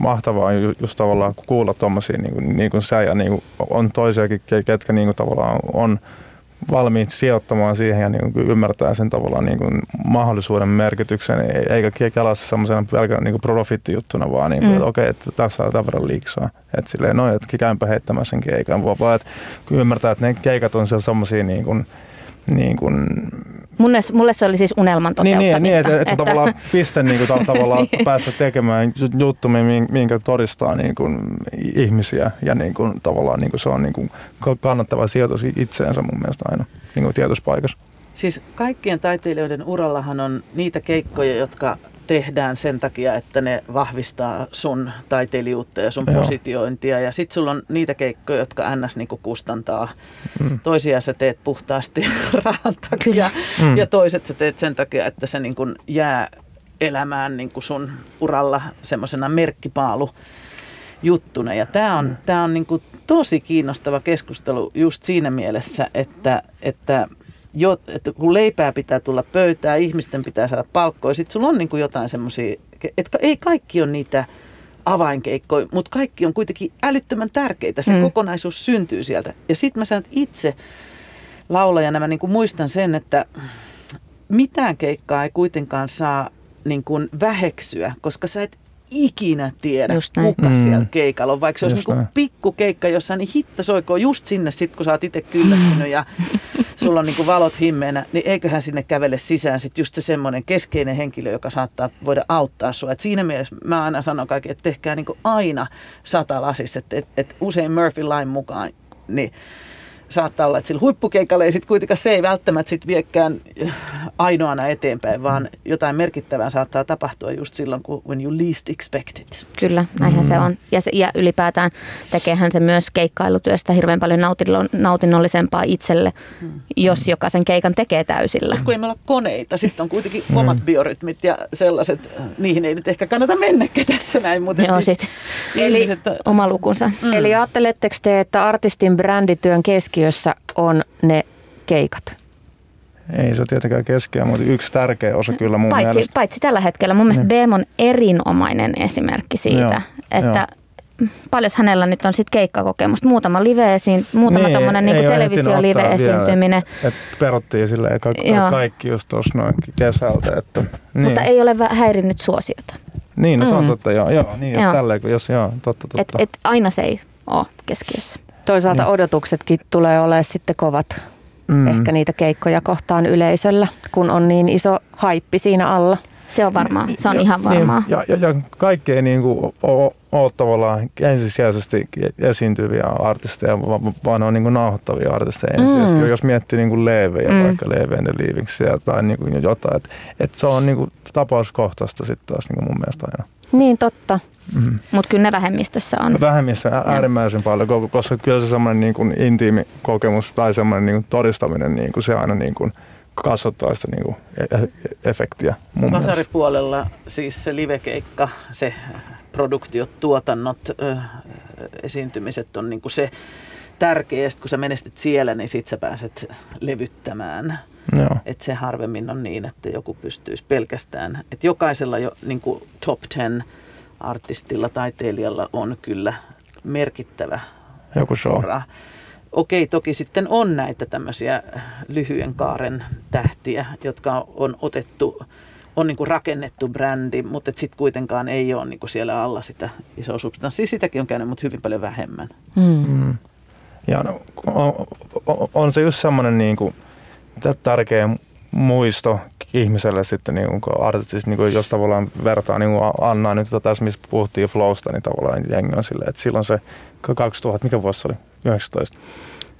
mahtavaa just tavallaan kuulla tuommoisia niin kuin, niin kuin sä ja niin kuin on toisiakin, ketkä niin kuin tavallaan on valmiit sijoittamaan siihen ja niin kuin ymmärtää sen tavallaan niin kuin mahdollisuuden merkityksen, eikä kelaa se semmoisena pelkänä niin profiittijuttuna, vaan niin kuin, mm. että okei, että tässä on tämän verran liiksaa. Että silleen, no, että käympä heittämään sen keikan, vaan että ymmärtää, että ne keikat on semmoisia niin kuin, niin kuin Mulle, mulle se oli siis unelman toteuttamista. Niin, niin että, että, että tavallaan piste niin kuin, <laughs> tavallaan niin. päästä tekemään juttu, minkä todistaa niin kuin, ihmisiä ja niin kuin, tavallaan niin kuin, se on niin kuin, kannattava sijoitus itseensä mun mielestä aina niin kuin tietyssä paikassa. Siis kaikkien taiteilijoiden urallahan on niitä keikkoja, jotka tehdään sen takia, että ne vahvistaa sun taiteilijuutta ja sun Joo. positiointia. Ja sitten sulla on niitä keikkoja, jotka ns. Niinku kustantaa. Mm. Toisia sä teet puhtaasti <laughs> rahan takia mm. ja toiset sä teet sen takia, että se niinku jää elämään niinku sun uralla semmoisena merkkipaalu juttuna. Ja tämä on, mm. tää on niinku tosi kiinnostava keskustelu just siinä mielessä, että, että jo, että kun leipää pitää tulla pöytään, ihmisten pitää saada palkkoja, sitten sulla on niin kuin jotain semmoisia, että ei kaikki on niitä avainkeikkoja, mutta kaikki on kuitenkin älyttömän tärkeitä. Se mm. kokonaisuus syntyy sieltä. Ja sitten mä sanon itse laulajana, mä niin kuin muistan sen, että mitään keikkaa ei kuitenkaan saa niin kuin väheksyä, koska sä et ikinä tiedä, kuka mm. siellä keikalla on. Vaikka se just olisi niin pikku keikka jossain, niin hitta soikoo just sinne sit, kun sä oot itse kyllästynyt ja <laughs> sulla on niin valot himmeenä, niin eiköhän sinne kävele sisään sit just se semmoinen keskeinen henkilö, joka saattaa voida auttaa sua. Et siinä mielessä mä aina sanon kaikki, että tehkää niin aina sata lasissa, että et, et usein Murphy Line mukaan, niin saattaa olla, että sillä huippukeikalla ei sit kuitenkaan se ei välttämättä sit viekään ainoana eteenpäin, vaan jotain merkittävää saattaa tapahtua just silloin, kun when you least expect it. Kyllä, näinhän mm. se on. Ja, se, ja ylipäätään tekeehän se myös keikkailutyöstä hirveän paljon nautinnollisempaa itselle, mm. jos jokaisen keikan tekee täysillä. Kun ei me olla koneita, sitten on kuitenkin mm. omat biorytmit ja sellaiset, niihin ei nyt ehkä kannata mennäkään <laughs> tässä näin. Mutta Joo, siis, Eli oma lukunsa. Mm. Eli ajatteletteko te, että artistin brändityön keskiössä on ne keikat? Ei se tietenkään keskiä, mutta yksi tärkeä osa kyllä mun paitsi, mielestä. Paitsi tällä hetkellä. Mun mielestä niin. On erinomainen esimerkki siitä, Joo, että jo. paljon hänellä nyt on sitten keikkakokemusta. Muutama live esiin, muutama niin, tommonen niin televisio-live-esiintyminen. Et perottiin silleen ka- ka- kaikki just tuossa noin kesältä. Että, niin. Mutta ei ole häirinnyt suosiota. Niin, no se on mm. totta, joo. joo niin, jos joo. tälleen, jos joo, totta, totta. Et, et aina se ei ole keskiössä. Toisaalta niin. odotuksetkin tulee olemaan sitten kovat mm. ehkä niitä keikkoja kohtaan yleisöllä, kun on niin iso haippi siinä alla. Se on varmaa, se on ja, ihan varmaa. Niin, ja, ja, ja kaikki ei niin kuin ole, ole tavallaan ensisijaisesti esiintyviä artisteja, vaan ne on niin kuin nauhoittavia artisteja ensisijaisesti. Mm. Jos miettii niin kuin leevejä, mm. vaikka leeveen liiviksiä tai niin kuin jotain, että et se on niin kuin tapauskohtaista sitten taas niin kuin mun mielestä aina. Niin, totta. Mm. Mutta kyllä ne vähemmistössä on. Vähemmissä äärimmäisen paljon, koska kyllä se semmoinen niin kuin intiimi kokemus tai semmoinen niin kuin todistaminen, niin kuin se aina niin kuin – kasvattaa sitä niin kuin e-, e-, efektiä. Vasaripuolella siis se livekeikka, se produktiot, tuotannot, ö, esiintymiset on niin kuin se tärkeä. kun sä menestyt siellä, niin sit sä pääset levyttämään. Että se harvemmin on niin, että joku pystyisi pelkästään. Että jokaisella jo niin kuin top ten artistilla, taiteilijalla on kyllä merkittävä joku show. Ura. Okei, toki sitten on näitä tämmöisiä lyhyen kaaren tähtiä, jotka on otettu, on niin kuin rakennettu brändi, mutta sitten kuitenkaan ei ole niin kuin siellä alla sitä isoa substanssia. Sitäkin on käynyt, mutta hyvin paljon vähemmän. Mm. Mm. Ja no, on, on se just semmoinen niin kuin tärkeä muisto ihmiselle sitten, niin kuin artistista, niin kuin jos tavallaan vertaa niin kuin Anna nyt tässä, missä puhuttiin flowsta, niin tavallaan jengi on silleen, että silloin se 2000, mikä vuosi se oli? 19.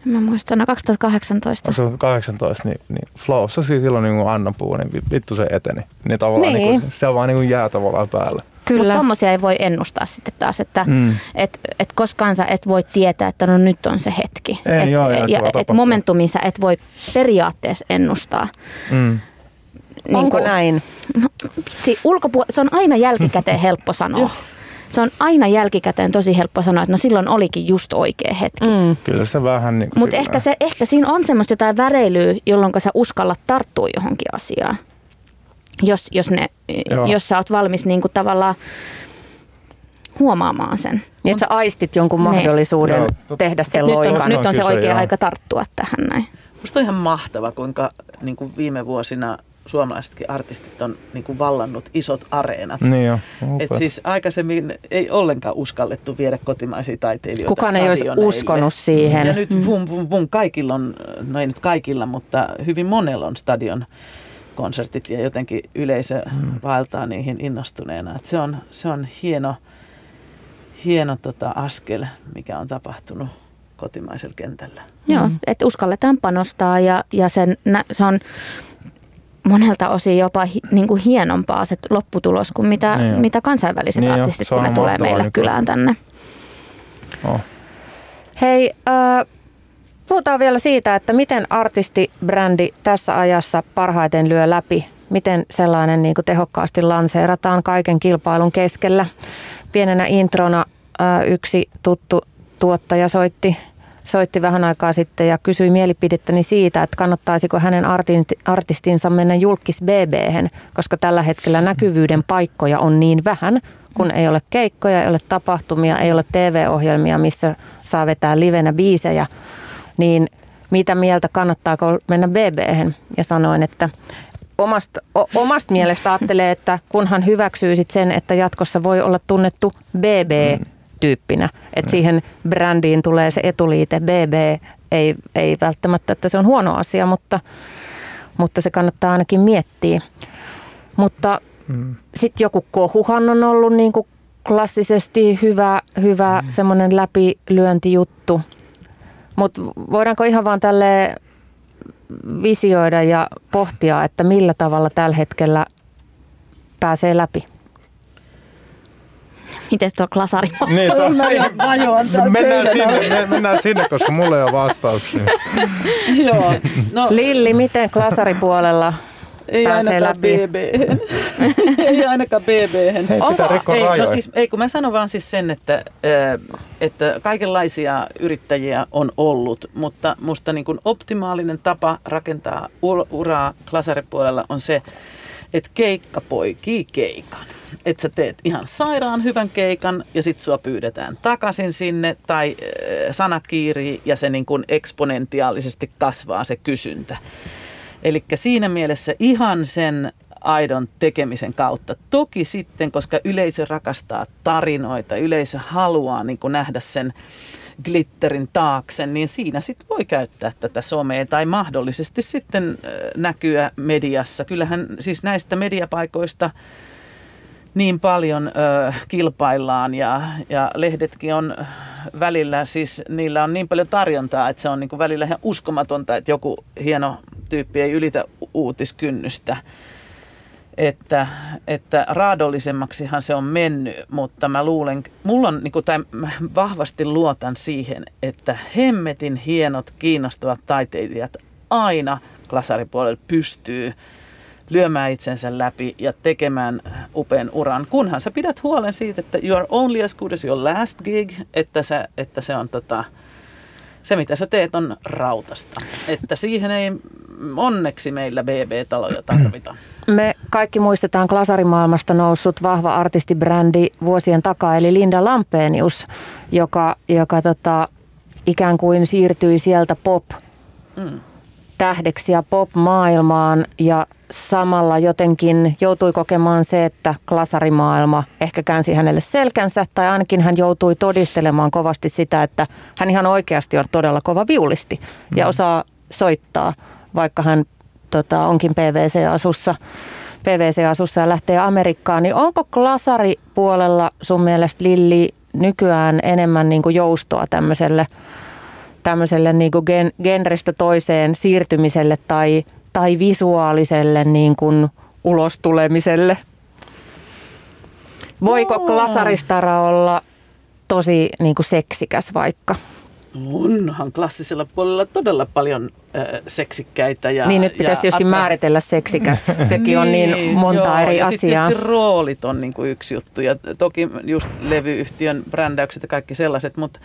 Mä muistan, no 2018. Se on 18, niin, niin Flowssa silloin niin Anna puhuu, niin vittu se eteni. Niin tavallaan niin. Niin kuin, se vaan niin kuin jää tavallaan päällä. Kyllä. Mutta tommosia ei voi ennustaa sitten taas, että mm. et, et koskaan sä et voi tietää, että no nyt on se hetki. Ei, et, joo, ja, ja et momentumin sä et voi periaatteessa ennustaa. Mm. Niin Onko kun, näin? No, vitsi, ulkopuol- se on aina jälkikäteen helppo <laughs> sanoa se on aina jälkikäteen tosi helppo sanoa, että no silloin olikin just oikea hetki. Mm. Kyllä sitä vähän niin Mutta ehkä, se, ehkä siinä on semmoista jotain väreilyä, jolloin sä uskallat tarttua johonkin asiaan. Jos, jos, ne, jos sä oot valmis niin kuin tavallaan huomaamaan sen. Niin, että sä aistit jonkun niin. mahdollisuuden Joo. tehdä sen loikan. Nyt on, nyt on se oikea aika tarttua tähän näin. Musta on ihan mahtava, kuinka niin kuin viime vuosina suomalaisetkin artistit on niin kuin vallannut isot areenat. Niin jo, Et siis aikaisemmin ei ollenkaan uskallettu viedä kotimaisia taiteilijoita Kukaan ei olisi uskonut siihen. Ja nyt vum, vum, vum, kaikilla on, no ei nyt kaikilla, mutta hyvin monella on stadion konsertit ja jotenkin yleisö mm. vaeltaa niihin innostuneena. Et se, on, se on hieno, hieno tota askel, mikä on tapahtunut kotimaisella kentällä. Joo, mm. että uskalletaan panostaa ja, ja sen, se on monelta osin jopa hi, niin kuin hienompaa se lopputulos kuin mitä, niin mitä kansainväliset niin artistit, kun ne tulee meille niin kylään tänne. Oh. Hei, äh, puhutaan vielä siitä, että miten artistibrändi tässä ajassa parhaiten lyö läpi. Miten sellainen niin kuin tehokkaasti lanseerataan kaiken kilpailun keskellä. Pienenä introna äh, yksi tuttu tuottaja soitti soitti vähän aikaa sitten ja kysyi mielipidettäni siitä, että kannattaisiko hänen artistinsa mennä julkis bb koska tällä hetkellä näkyvyyden paikkoja on niin vähän, kun ei ole keikkoja, ei ole tapahtumia, ei ole TV-ohjelmia, missä saa vetää livenä biisejä, niin mitä mieltä kannattaako mennä bb Ja sanoin, että omasta, o, omasta mielestä ajattelee, että kunhan hyväksyy sit sen, että jatkossa voi olla tunnettu BB, tyyppinä. Että mm. siihen brändiin tulee se etuliite BB, ei, ei välttämättä, että se on huono asia, mutta, mutta se kannattaa ainakin miettiä. Mutta mm. sitten joku kohuhan on ollut niin kuin klassisesti hyvä, hyvä mm. semmoinen läpilyöntijuttu. Mutta voidaanko ihan vaan tälle visioida ja pohtia, että millä tavalla tällä hetkellä pääsee läpi? Miten tuo klasari on? Niin, to, mennään, sinne, mennään sinne, koska mulla ei ole vastauksia. <laughs> Joo. No. Lilli, miten klasaripuolella ei pääsee läpi? BB. <laughs> ei ainakaan BB. Ei, Onko? ei, no siis, ei, kun mä sanon vaan siis sen, että, että kaikenlaisia yrittäjiä on ollut, mutta musta niin kuin optimaalinen tapa rakentaa uraa klasaripuolella on se, että keikka poikii keikan että sä teet ihan sairaan hyvän keikan ja sitten sua pyydetään takaisin sinne tai äh, sanakiiri ja se niin kuin eksponentiaalisesti kasvaa se kysyntä. Eli siinä mielessä ihan sen aidon tekemisen kautta. Toki sitten, koska yleisö rakastaa tarinoita, yleisö haluaa niin kuin nähdä sen glitterin taakse, niin siinä sitten voi käyttää tätä somea tai mahdollisesti sitten näkyä mediassa. Kyllähän siis näistä mediapaikoista niin paljon ö, kilpaillaan ja, ja lehdetkin on välillä, siis niillä on niin paljon tarjontaa, että se on niin kuin välillä ihan uskomatonta, että joku hieno tyyppi ei ylitä uutiskynnystä. Että, että raadollisemmaksihan se on mennyt, mutta mä luulen, mulla on, niin kuin, tai mä vahvasti luotan siihen, että hemmetin hienot, kiinnostavat taiteilijat aina klasaripuolella pystyy lyömään itsensä läpi ja tekemään upean uran, kunhan sä pidät huolen siitä, että you are only as good as your last gig, että, sä, että se on tota, se mitä sä teet on rautasta. Että siihen ei onneksi meillä BB-taloja tarvita. Me kaikki muistetaan klasarimaailmasta noussut vahva artistibrändi vuosien takaa, eli Linda Lampenius, joka, joka tota, ikään kuin siirtyi sieltä pop tähdeksi ja pop-maailmaan ja samalla jotenkin joutui kokemaan se, että klasarimaailma ehkä käänsi hänelle selkänsä tai ainakin hän joutui todistelemaan kovasti sitä, että hän ihan oikeasti on todella kova viulisti ja mm. osaa soittaa, vaikka hän tota, onkin PVC-asussa. PVC-asussa ja lähtee Amerikkaan, niin onko klasaripuolella sun mielestä Lilli nykyään enemmän niin kuin joustoa tämmöiselle tämmöiselle niin kuin gen, genrestä toiseen siirtymiselle tai, tai visuaaliselle niin kuin ulostulemiselle? Voiko no. lasaristara olla tosi niin kuin seksikäs vaikka? Onhan klassisella puolella todella paljon äh, seksikkäitä. Ja, niin nyt pitäisi tietysti attra... määritellä seksikäs. <laughs> Sekin niin, on niin monta joo, eri ja asiaa. Ja roolit on niin kuin yksi juttu. Ja toki just levyyhtiön brändäykset ja kaikki sellaiset, mutta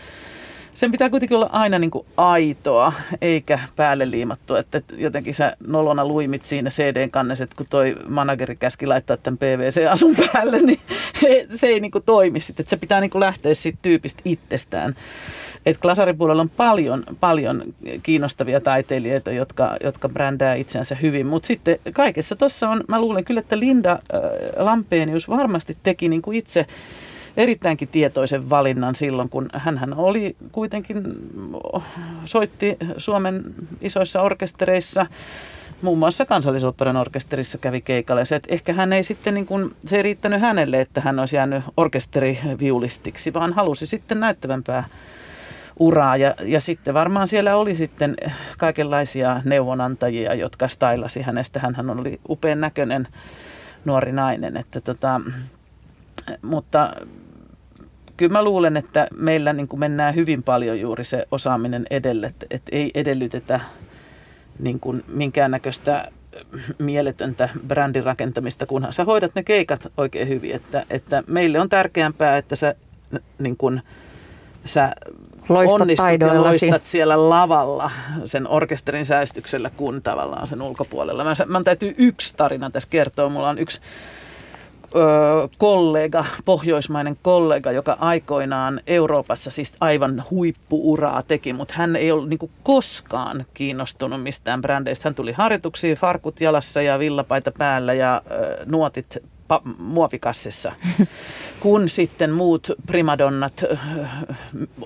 sen pitää kuitenkin olla aina niin kuin aitoa, eikä päälle liimattua. Että jotenkin sä nolona luimit siinä cd kanneset, kun toi manageri käski laittaa tämän PVC-asun päälle, niin <laughs> se ei niin kuin toimi sitten. Että se pitää niin kuin lähteä siitä tyypistä itsestään. Että Glasaripuolella on paljon, paljon kiinnostavia taiteilijoita, jotka, jotka brändää itseänsä hyvin. Mutta sitten kaikessa tuossa on, mä luulen kyllä, että Linda äh, Lampeenius varmasti teki niin kuin itse erittäinkin tietoisen valinnan silloin, kun hän oli kuitenkin, soitti Suomen isoissa orkestereissa, muun muassa kansallisoperan orkesterissa kävi keikalle. Se, että ehkä hän ei sitten, niin kuin, se ei riittänyt hänelle, että hän olisi jäänyt orkesteriviulistiksi, vaan halusi sitten näyttävämpää uraa. Ja, ja sitten varmaan siellä oli sitten kaikenlaisia neuvonantajia, jotka stylasi hänestä. Hän oli upean näköinen nuori nainen. Että tota, mutta kyllä mä luulen, että meillä niin kuin mennään hyvin paljon juuri se osaaminen edelle, että, että ei edellytetä niin kuin minkäännäköistä mieletöntä brändin rakentamista, kunhan sä hoidat ne keikat oikein hyvin. Että, että meille on tärkeämpää, että sä, niin kuin, sä loistat onnistut ja loistat siellä lavalla sen orkesterin säästyksellä kuin tavallaan sen ulkopuolella. Mä, mä täytyy yksi tarina tässä kertoa. Mulla on yksi kollega, pohjoismainen kollega, joka aikoinaan Euroopassa siis aivan huippuuraa teki, mutta hän ei ollut niin koskaan kiinnostunut mistään brändeistä. Hän tuli harjoituksiin, farkut jalassa ja villapaita päällä ja ö, nuotit pa- muovikassissa, <laughs> kun sitten muut primadonnat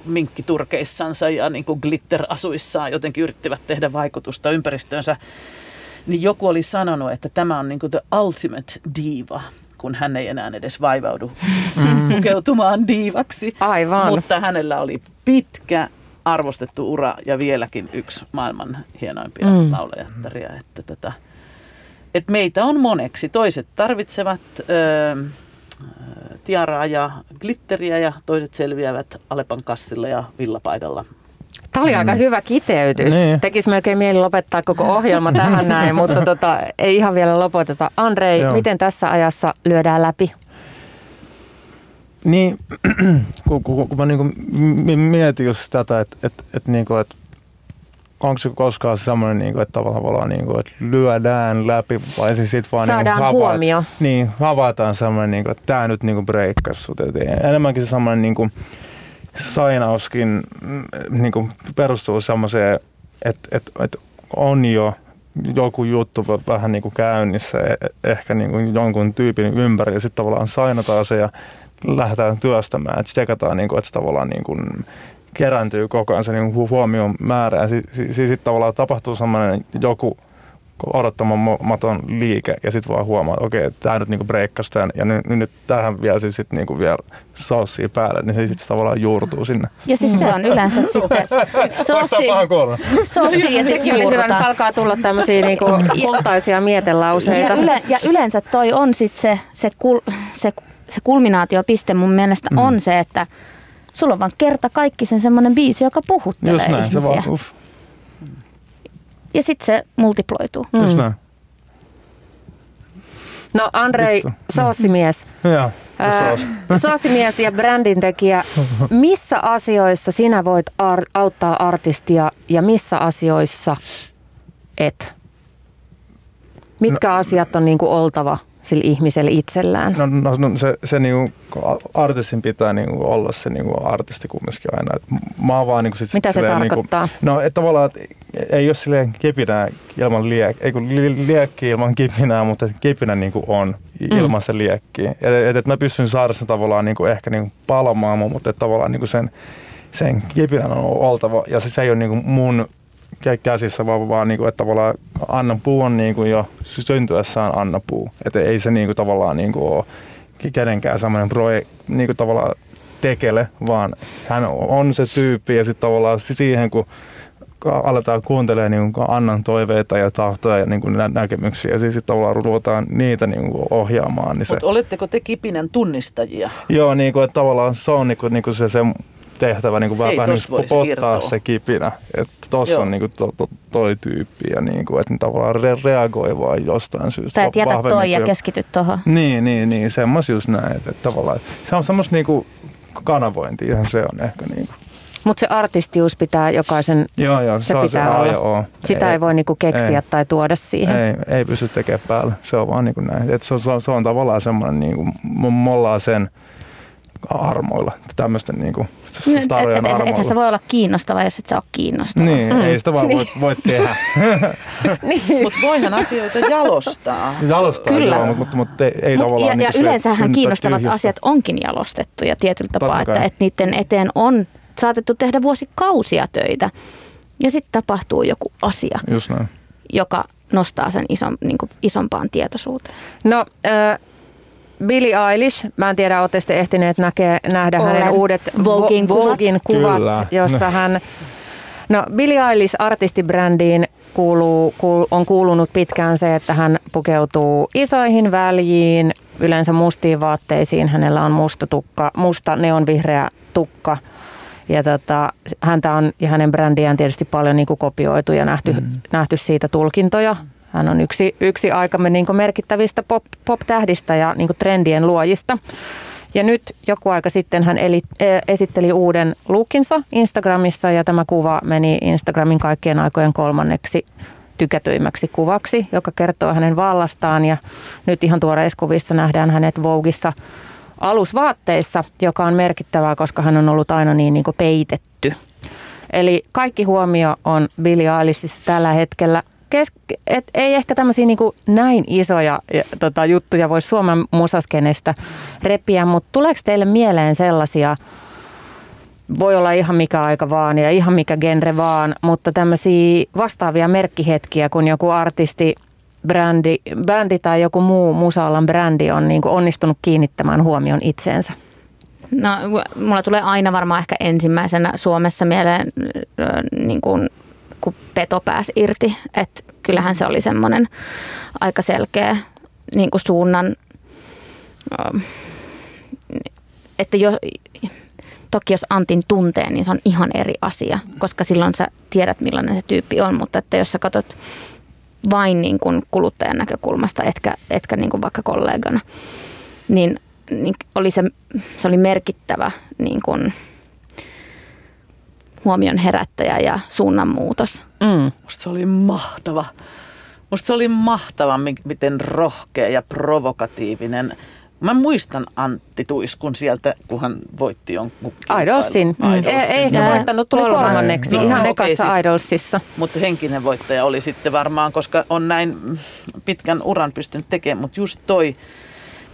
minkkiturkeissansa ja niin glitter-asuissaan jotenkin yrittivät tehdä vaikutusta ympäristöönsä, niin joku oli sanonut, että tämä on niin kuin the ultimate diva kun hän ei enää edes vaivaudu mm. pukeutumaan diivaksi. Aivan. Mutta hänellä oli pitkä arvostettu ura ja vieläkin yksi maailman hienoimpia mm. laulajattaria. Että tota, et meitä on moneksi. Toiset tarvitsevat ö, tiaraa ja glitteriä ja toiset selviävät Alepan kassilla ja villapaidalla Tämä oli mm. aika hyvä kiteytys. Niin. Tekisi melkein mieli lopettaa koko ohjelma tähän <laughs> näin, mutta tota, ei ihan vielä lopeteta. Andrei, Joo. miten tässä ajassa lyödään läpi? Niin, <clears throat> kun, kun, kun mä niinku mietin just tätä, että et, et niinku, et onko se koskaan semmoinen, niinku, että tavallaan voi olla, niinku, että lyödään läpi vai siis sit vaan Saadaan niinku, hava- huomio. Niin, havaitaan semmoinen, niinku, että tämä nyt niinku breikkasi sut. Et enemmänkin se semmoinen niinku, sainauskin mm, niin kuin perustuu semmoiseen, että, että, että on jo joku juttu vähän niin kuin käynnissä, e, ehkä niin kuin jonkun tyypin ympäri ja sitten tavallaan sainataan se ja lähdetään työstämään, että tsekataan, niin kuin, että se tavallaan niin kuin kerääntyy koko ajan se niin huomion määrä. Ja sitten si, si, sit tavallaan tapahtuu semmoinen joku odottamaton liike ja sitten vaan huomaa, että okei, tämä nyt niinku breikkasi tämän ja nyt, nyt tähän vielä sitten sit niinku vielä saussia päälle, niin se sitten tavallaan juurtuu sinne. Ja siis se on yleensä sitten sossi, sossi ja sitten että alkaa tulla tämmöisiä niinku kultaisia mietelauseita. Ja, yle, ja yleensä toi on sitten se, se, kul, se, se kulminaatiopiste mun mielestä mm. on se, että sulla on vaan kerta kaikki sen semmoinen biisi, joka puhuttelee Just näin, ihmisiä. Se vaan, uff ja sitten se multiploituu. Mm. näin. No Andrei, soosimies. Joo, soosimies <laughs> ja brändintekijä. Missä asioissa sinä voit ar- auttaa artistia ja missä asioissa et? Mitkä no, asiat on niinku oltava sillä ihmisellä itsellään? No, no, no se, se niinku, artistin pitää niinku olla se niinku artisti kumminkin aina. Et mä oon vaan, niinku sit Mitä se niinku- tarkoittaa? Niinku, no et tavallaan, et ei ole silleen kepinää ilman liekkiä, ei kun liekki ilman kipinää, mutta kepinä niinku on ilman mm. se liekki. Et, et, mä pystyn saada sen tavallaan niinku ehkä niinku palamaan, mutta et tavallaan niinku sen, sen kepinän on oltava. Ja se, se ei ole niinku mun käsissä, vaan, vaan niin kuin, että tavallaan Anna Puu on niin kuin jo syntyessään Anna Puu. Että ei se niin kuin, tavallaan niin kuin ole kenenkään semmoinen proje, niin kuin tavallaan tekele, vaan hän on se tyyppi ja sitten tavallaan siihen, kun aletaan kuuntelemaan niin Annan toiveita ja tahtoja ja niin kuin näkemyksiä ja siis sitten tavallaan ruvetaan niitä niin kuin ohjaamaan. Niin se, Mutta oletteko te Kipinen tunnistajia? Joo, niin kuin, että tavallaan se on niin kuin, niin kuin se, se tehtävä niin kuin Ei, vähän niin ottaa irtoa. se kipinä, että tuossa on niin kuin to, to, toi tyyppi ja niin kuin, että ne tavallaan re, reagoi vaan jostain syystä. Tai että jätä toi ja keskity tuohon. Niin, niin, niin semmos just näin, että, että tavallaan se on semmoista niin kuin kanavointi, ihan se on ehkä niin kuin. Mutta se artistius pitää jokaisen, joo, joo, se, se pitää se olla. Oo. Sitä ei, ei voi niinku keksiä ei, tai tuoda siihen. Ei, ei pysty tekemään päälle. Se on vaan niinku näin. Et se, on, se, on, se on tavallaan semmoinen, niinku, me ollaan sen armoilla. Tämmöisten niinku starojen et, et, armoilla. se voi olla kiinnostava, jos et sä ole kiinnostava. Niin, mm. ei sitä vaan voi, voi tehdä. <laughs> niin. Mutta voihan asioita jalostaa. Jalostaa, Kyllä. joo, mutta, mutta ei, ei Mut, tavallaan Ja, niin ja yleensähän kiinnostavat tyhjästä. asiat onkin jalostettuja tietyllä tapaa, että, että niiden eteen on saatettu tehdä vuosikausia töitä. Ja sitten tapahtuu joku asia, Just näin. joka nostaa sen ison, niin kuin isompaan tietoisuuteen. No, äh, Billie Eilish, mä en tiedä, olette sitten ehtineet näkeä, nähdä Olen. hänen uudet Voguein kuvat, Voguein kuvat jossa no. hän... No Billie Eilish artistibrändiin kuuluu, kuul, on kuulunut pitkään se, että hän pukeutuu isoihin väljiin, yleensä mustiin vaatteisiin. Hänellä on musta tukka, musta neonvihreä tukka. Ja tota, häntä on ja hänen brändiään tietysti paljon niin kuin kopioitu ja nähty, mm. nähty siitä tulkintoja. Hän on yksi, yksi aikamme niin merkittävistä pop, pop-tähdistä ja niin trendien luojista. Ja nyt joku aika sitten hän eli, e, esitteli uuden lookinsa Instagramissa ja tämä kuva meni Instagramin kaikkien aikojen kolmanneksi tykätyimmäksi kuvaksi, joka kertoo hänen vallastaan. Ja nyt ihan tuoreissa kuvissa nähdään hänet Vogueissa alusvaatteissa, joka on merkittävää, koska hän on ollut aina niin, niin peitetty. Eli kaikki huomio on Billie Eilishissa tällä hetkellä kes, et ei ehkä tämmöisiä niin näin isoja tota, juttuja voi Suomen musaskenestä repiä, mutta tuleeko teille mieleen sellaisia, voi olla ihan mikä aika vaan ja ihan mikä genre vaan, mutta tämmöisiä vastaavia merkkihetkiä, kun joku artisti, brändi, bändi tai joku muu musaalan brändi on niin onnistunut kiinnittämään huomion itseensä? No, mulla tulee aina varmaan ehkä ensimmäisenä Suomessa mieleen niin kuin kun peto pääsi irti. Että kyllähän se oli semmoinen aika selkeä niin kuin suunnan, että jo, toki jos Antin tuntee, niin se on ihan eri asia, koska silloin sä tiedät millainen se tyyppi on, mutta että jos sä katsot vain niin kuin kuluttajan näkökulmasta, etkä, etkä niin kuin vaikka kollegana, niin, niin oli se, se oli merkittävä niin kuin, huomion herättäjä ja suunnanmuutos. Mm. Musta se oli mahtava. Musta se oli mahtava, miten rohkea ja provokatiivinen. Mä muistan Antti Tuiskun sieltä, kun hän voitti jonkun Idolsin. Mm. Ei, ei se voittanut, tuli kolmanneksi no, ihan no, ekassa okay, siis, Idolsissa. Mutta henkinen voittaja oli sitten varmaan, koska on näin pitkän uran pystynyt tekemään. Mutta just toi,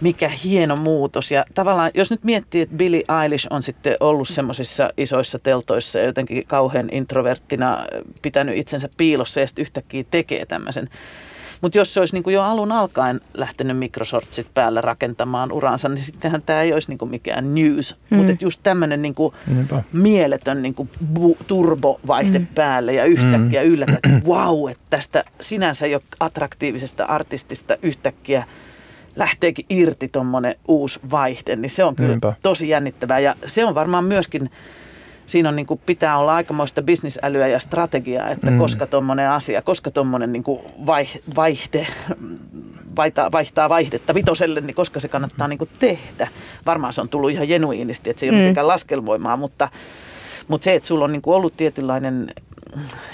mikä hieno muutos. Ja tavallaan, jos nyt miettii, että Billie Eilish on sitten ollut semmoisissa isoissa teltoissa ja jotenkin kauhean introverttina pitänyt itsensä piilossa ja sitten yhtäkkiä tekee tämmöisen mutta jos se olisi niin jo alun alkaen lähtenyt mikrosortsit päällä rakentamaan uransa, niin sittenhän tämä ei olisi niin mikään news. Mm. Mutta just tämmöinen niin mieletön niin bu- turbovaihde mm. päälle ja yhtäkkiä mm. yllätä, että wow, että tästä sinänsä jo attraktiivisesta artistista yhtäkkiä lähteekin irti tuommoinen uusi vaihde, niin se on kyllä Niinpä. tosi jännittävää. Ja se on varmaan myöskin siinä on niin kuin, pitää olla aikamoista bisnesälyä ja strategiaa, että mm. koska tuommoinen asia, koska tuommoinen niin vaihde, vaihtaa, vaihtaa vaihdetta vitoselle, niin koska se kannattaa niin kuin tehdä. Varmaan se on tullut ihan genuiinisti, että se ei ole mm. mitenkään laskelmoimaa, mutta, mutta se, että sulla on niin kuin ollut tietynlainen,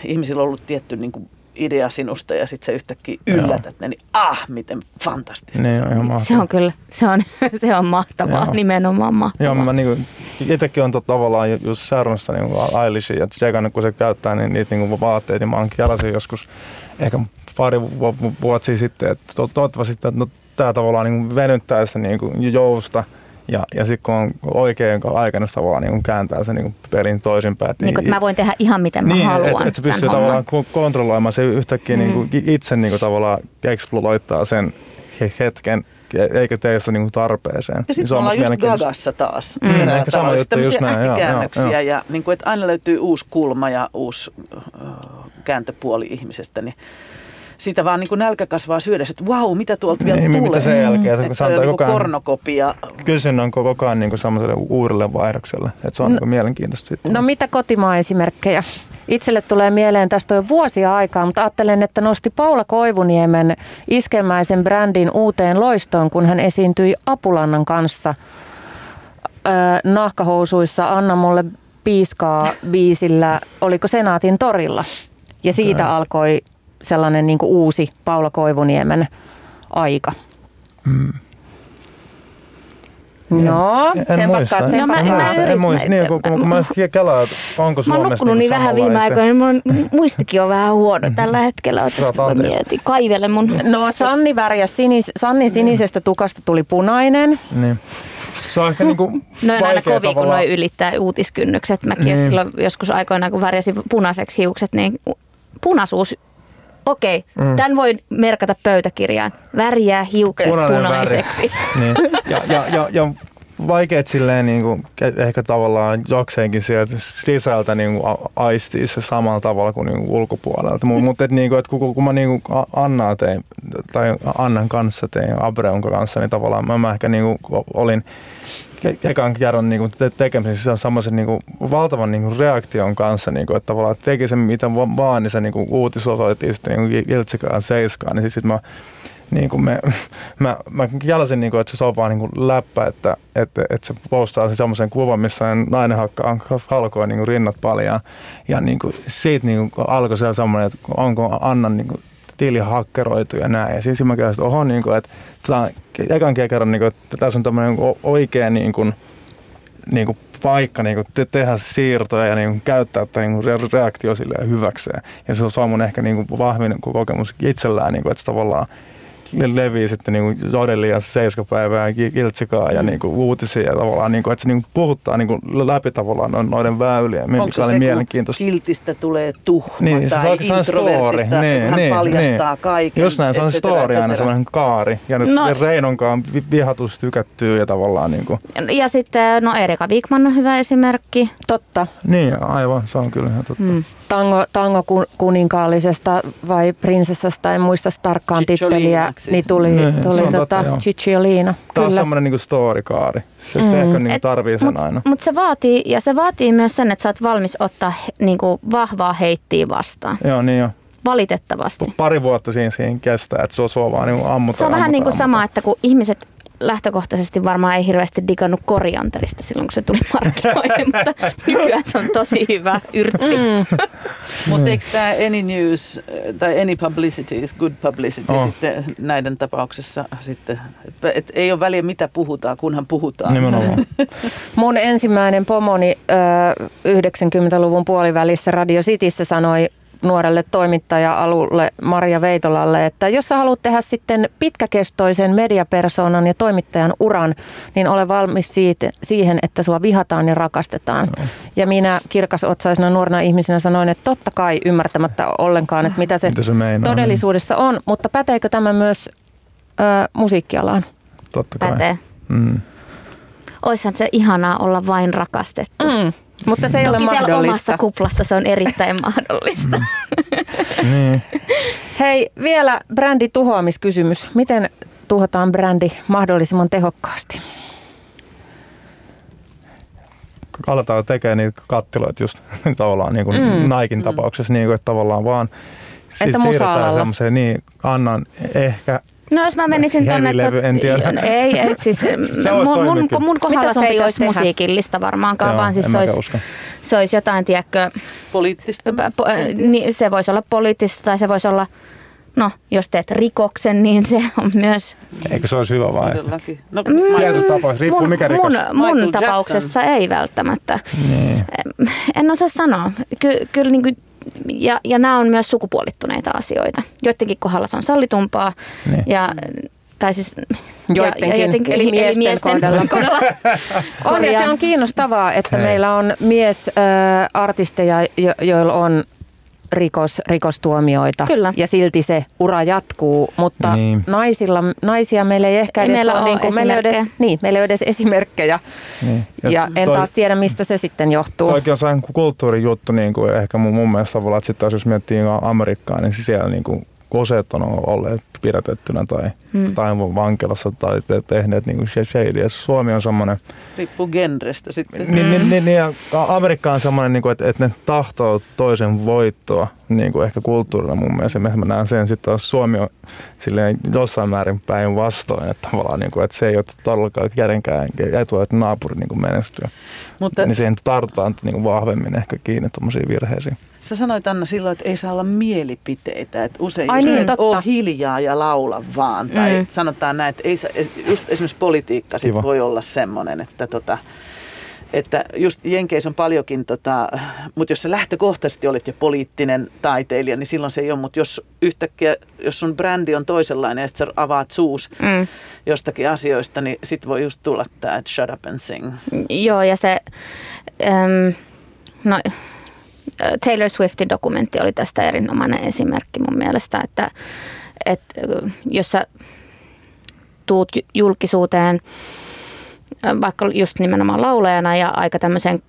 ihmisillä on ollut tietty niin kuin idea sinusta ja sitten sä yhtäkkiä yllätät ne, niin ah, miten fantastista niin, se on. Se on kyllä, se on, <laughs> se on mahtavaa, Joo. nimenomaan mahtavaa. Joo, mä niinku, itsekin on tavallaan just seurannut niin Eilishia ja tsekannut, kun se käyttää niin, niitä niin vaatteita, niin mä oon kielasin joskus ehkä pari vuotta sitten, että toivottavasti että no, tämä tavallaan niin venyttää sitä niin jousta – ja, ja sitten kun on oikein aikana tavallaan niin kääntää se niin pelin toisinpäin. Niin, että mä voin tehdä ihan miten mä niin, haluan. Että et se pystyy tavallaan homman. kontrolloimaan se yhtäkkiä mm. niin kuin itse niin kuin tavallaan exploitoittaa sen hetken eikä tee sitä niin tarpeeseen. Ja niin sitten ollaan just Gagassa taas. Mm. Mm, ehkä sama juttu, just näin. Joo, joo, ja niin kuin, että aina löytyy uusi kulma ja uusi uh, kääntöpuoli ihmisestä. Niin siitä vaan niin kuin nälkä kasvaa syödessä, että vau, mitä tuolta vielä niin, tulee. Mitä sen jälkeen, että, että se antaa niin koko ajan kornokopia. kysynnän koko ajan niin semmoiselle uudelle vaihdokselle, että se on no, niin mielenkiintoista. Sitten. No mitä kotimaa esimerkkejä? Itselle tulee mieleen tästä jo vuosia aikaa, mutta ajattelen, että nosti Paula Koivuniemen iskelmäisen brändin uuteen loistoon, kun hän esiintyi Apulannan kanssa öö, nahkahousuissa Anna mulle piiskaa biisillä, oliko Senaatin torilla. Ja siitä okay. alkoi sellainen niin kuin uusi Paula Koivuniemen aika. Mm. No, en, sen muista. No, mä, mä, mä en muista. Niin, kun, kun, kun mä kelaa, että onko Suomessa Mä oon nukkunut niin vähän viime aikoina, niin mun muistikin on vähän huono tällä hetkellä. Otas, mietin. Kaivele mun. No Sanni värjäs sinis, Sannin sinisestä tukasta tuli punainen. Niin. Se on ehkä niinku No on aina kovin, kun noi ylittää uutiskynnykset. Mäkin niin. silloin joskus aikoinaan, kun värjäsin punaiseksi hiukset, niin punaisuus okei, okay, mm. tämän voi merkata pöytäkirjaan. Väriää hiukset Punainen punaiseksi. Väri. niin. ja, ja, ja, ja vaikeet silleen niin kuin, ehkä tavallaan jokseenkin sieltä sisältä niin kuin aistii se samalla tavalla kuin, niin kuin ulkopuolelta. Mutta niin kuin, että kun, kun mä niin kuin Annaa tein, tai Annan kanssa tein, Abreunko kanssa, niin tavallaan mä, mä ehkä niin kuin olin ekan kerran niin kuin te- tekemisissä semmoisen niin valtavan niin kuin reaktion kanssa, niin kuin, että tavallaan teki sen mitä vaan, niin se niin uutisosoitiin sitten niin Iltsikaan seiskaan, niin sitten sit mä niin kuin me, mä, mä kielasin, niin kuin, että se on vaan niin kuin läppä, että, että, että se postaa se semmoisen kuvan, missä nainen hakkaa halkoa niin kuin rinnat paljon. Ja niin kuin, siitä niin kuin alkoi se semmoinen, että onko Annan niin kuin, tili hakkeroitu ja näin. Ja siis mä käyn, että oho, niin kuin, että tämä ekan kerran, niin kuin, että tässä on tämmöinen oikea niin kuin, niin kuin paikka niin kuin te- tehdä siirtoja ja niin kuin käyttää tätä niin kuin reaktio hyväkseen. Ja se on mun ehkä niin kuin vahvin kokemus itsellään, niin kuin, että tavallaan ne levii sitten niin Jodeli ja Seiskapäivää ja Kiltsikaa ja mm. niin kuin uutisia ja tavallaan, niin kuin, että se niin kuin puhuttaa niin kuin läpi tavallaan noiden väyliä, mikä Onko oli se, mielenkiintoista. kiltistä tulee tuhma niin, se tai introvertista, niin, hän niin, paljastaa niin. kaiken. Jos näin, se on story aina sellainen kaari. Ja nyt no, Reinonkaan vihatus tykättyy ja tavallaan niin kuin. Ja sitten, no Erika Wigman on hyvä esimerkki. Totta. Niin, aivan, se on kyllä ihan totta. Mm. Tango, tango kuninkaallisesta vai prinsessasta, en muista tarkkaan titteliä niin tuli, niin, tuli tota, Cicciolina. Tämä on semmoinen niin story-kaari. Se, mm. se ehkä niin tarvii sen mut, aina. Mutta se vaatii, ja se vaatii myös sen, että sä oot valmis ottaa niin kuin vahvaa heittiä vastaan. Joo, niin jo. Valitettavasti. Pari vuotta siinä, siinä kestää, että se on, vaan niin ammuta, Se on vähän niin kuin sama, että kun ihmiset lähtökohtaisesti varmaan ei hirveästi digannut korianterista silloin, kun se tuli <laughs> markkinoille, mutta nykyään se on tosi hyvä yrtti. Mm. mutta eikö tämä any news tai any publicity is good publicity oh. sitten näiden tapauksessa sitten, et ei ole väliä mitä puhutaan, kunhan puhutaan. Nimenomaan. <laughs> Mun ensimmäinen pomoni 90-luvun puolivälissä Radio Cityssä sanoi nuorelle toimittaja-alulle Maria Veitolalle, että jos sä haluat tehdä sitten pitkäkestoisen mediapersonan ja toimittajan uran, niin ole valmis siitä, siihen, että sua vihataan ja rakastetaan. No. Ja minä kirkasotsaisena nuorena ihmisenä sanoin, että totta kai ymmärtämättä ollenkaan, että mitä se, mitä se meinaa, todellisuudessa on, mutta päteekö tämä myös ö, musiikkialaan? Totta kai. Pätee. Mm. Oishan se ihanaa olla vain rakastettu. Mm. Mutta se ei Toki ole siellä omassa kuplassa se on erittäin <laughs> mahdollista. Mm. niin. Hei, vielä brändi tuhoamiskysymys. Miten tuhotaan brändi mahdollisimman tehokkaasti? aletaan tekemään niitä kattiloita just <laughs> tavallaan niin kuin mm. Naikin mm. tapauksessa, niin kuin, että tavallaan vaan siis että siirretään semmoiseen, niin annan ehkä No jos mä menisin tuonne... en tiedä. Ei, ei siis <laughs> se mun, mun, mun kohdalla se ei olisi tehdä? musiikillista varmaankaan, Joo, vaan siis se olisi, se olisi jotain, tiedätkö... Poliittista? Po, niin, se voisi olla poliittista tai se voisi olla No, jos teet rikoksen, niin se on myös... Eikö se olisi hyvä vai? No, mm, riippuu mun, mikä rikos. Mun, mun tapauksessa ei välttämättä. Niin. En osaa sanoa. Ky, kyllä niin kuin ja, ja nämä on myös sukupuolittuneita asioita. Joidenkin kohdalla se on sallitumpaa niin. ja tai siis Joidenkin, ja, ja jotenkin, eli miesten, eli miesten kohdalla. <laughs> kohdalla. <laughs> on ja se on kiinnostavaa, että Hei. meillä on miesartisteja, jo, joilla on rikos, rikostuomioita Kyllä. ja silti se ura jatkuu, mutta niin. naisilla, naisia meillä ei ehkä edes meillä ole, niin kuin, meillä edes, niin, meillä ei edes esimerkkejä niin. ja, ja en toi, taas tiedä mistä se sitten johtuu. Toikin on sellainen kulttuurijuttu niin kuin ehkä mun, mun mielestä tavallaan, että sitten jos miettii Amerikkaa, niin siellä niin kuin useat on olleet pidätettynä tai, hmm. tai vankilassa tai te, tehneet niin shadyä. Suomi on semmoinen... Riippuu genrestä sitten. Niin, niin, niin, niin ja Amerikka on semmoinen, niin kuin, että, että ne tahtoo toisen voittoa niin kuin ehkä kulttuurina mun mielestä. Mä näen sen sitten, että Suomi on silleen jossain määrin päin vastoin, että tavallaan niin kuin, että se ei ole todellakaan kenenkään etua, että naapuri niin kuin menestyy. Mutta, niin siihen tartutaan niin kuin vahvemmin ehkä kiinni tuommoisiin virheisiin. Sä sanoit Anna silloin, että ei saa olla mielipiteitä, että usein Ai niin, että oo hiljaa ja laula vaan. Mm. Tai sanotaan näin, että ei, just esimerkiksi politiikka sit voi olla semmoinen, että tota, että just Jenkeissä on paljonkin, tota, mutta jos sä lähtökohtaisesti olet jo poliittinen taiteilija, niin silloin se ei ole, mutta jos yhtäkkiä, jos sun brändi on toisenlainen ja sitten sä avaat suus mm. jostakin asioista, niin sit voi just tulla tämä, että shut up and sing. Joo, ja se, ähm, no Taylor Swiftin dokumentti oli tästä erinomainen esimerkki mun mielestä, että, että jos sä tuut julkisuuteen vaikka just nimenomaan laulajana ja aika tämmöisen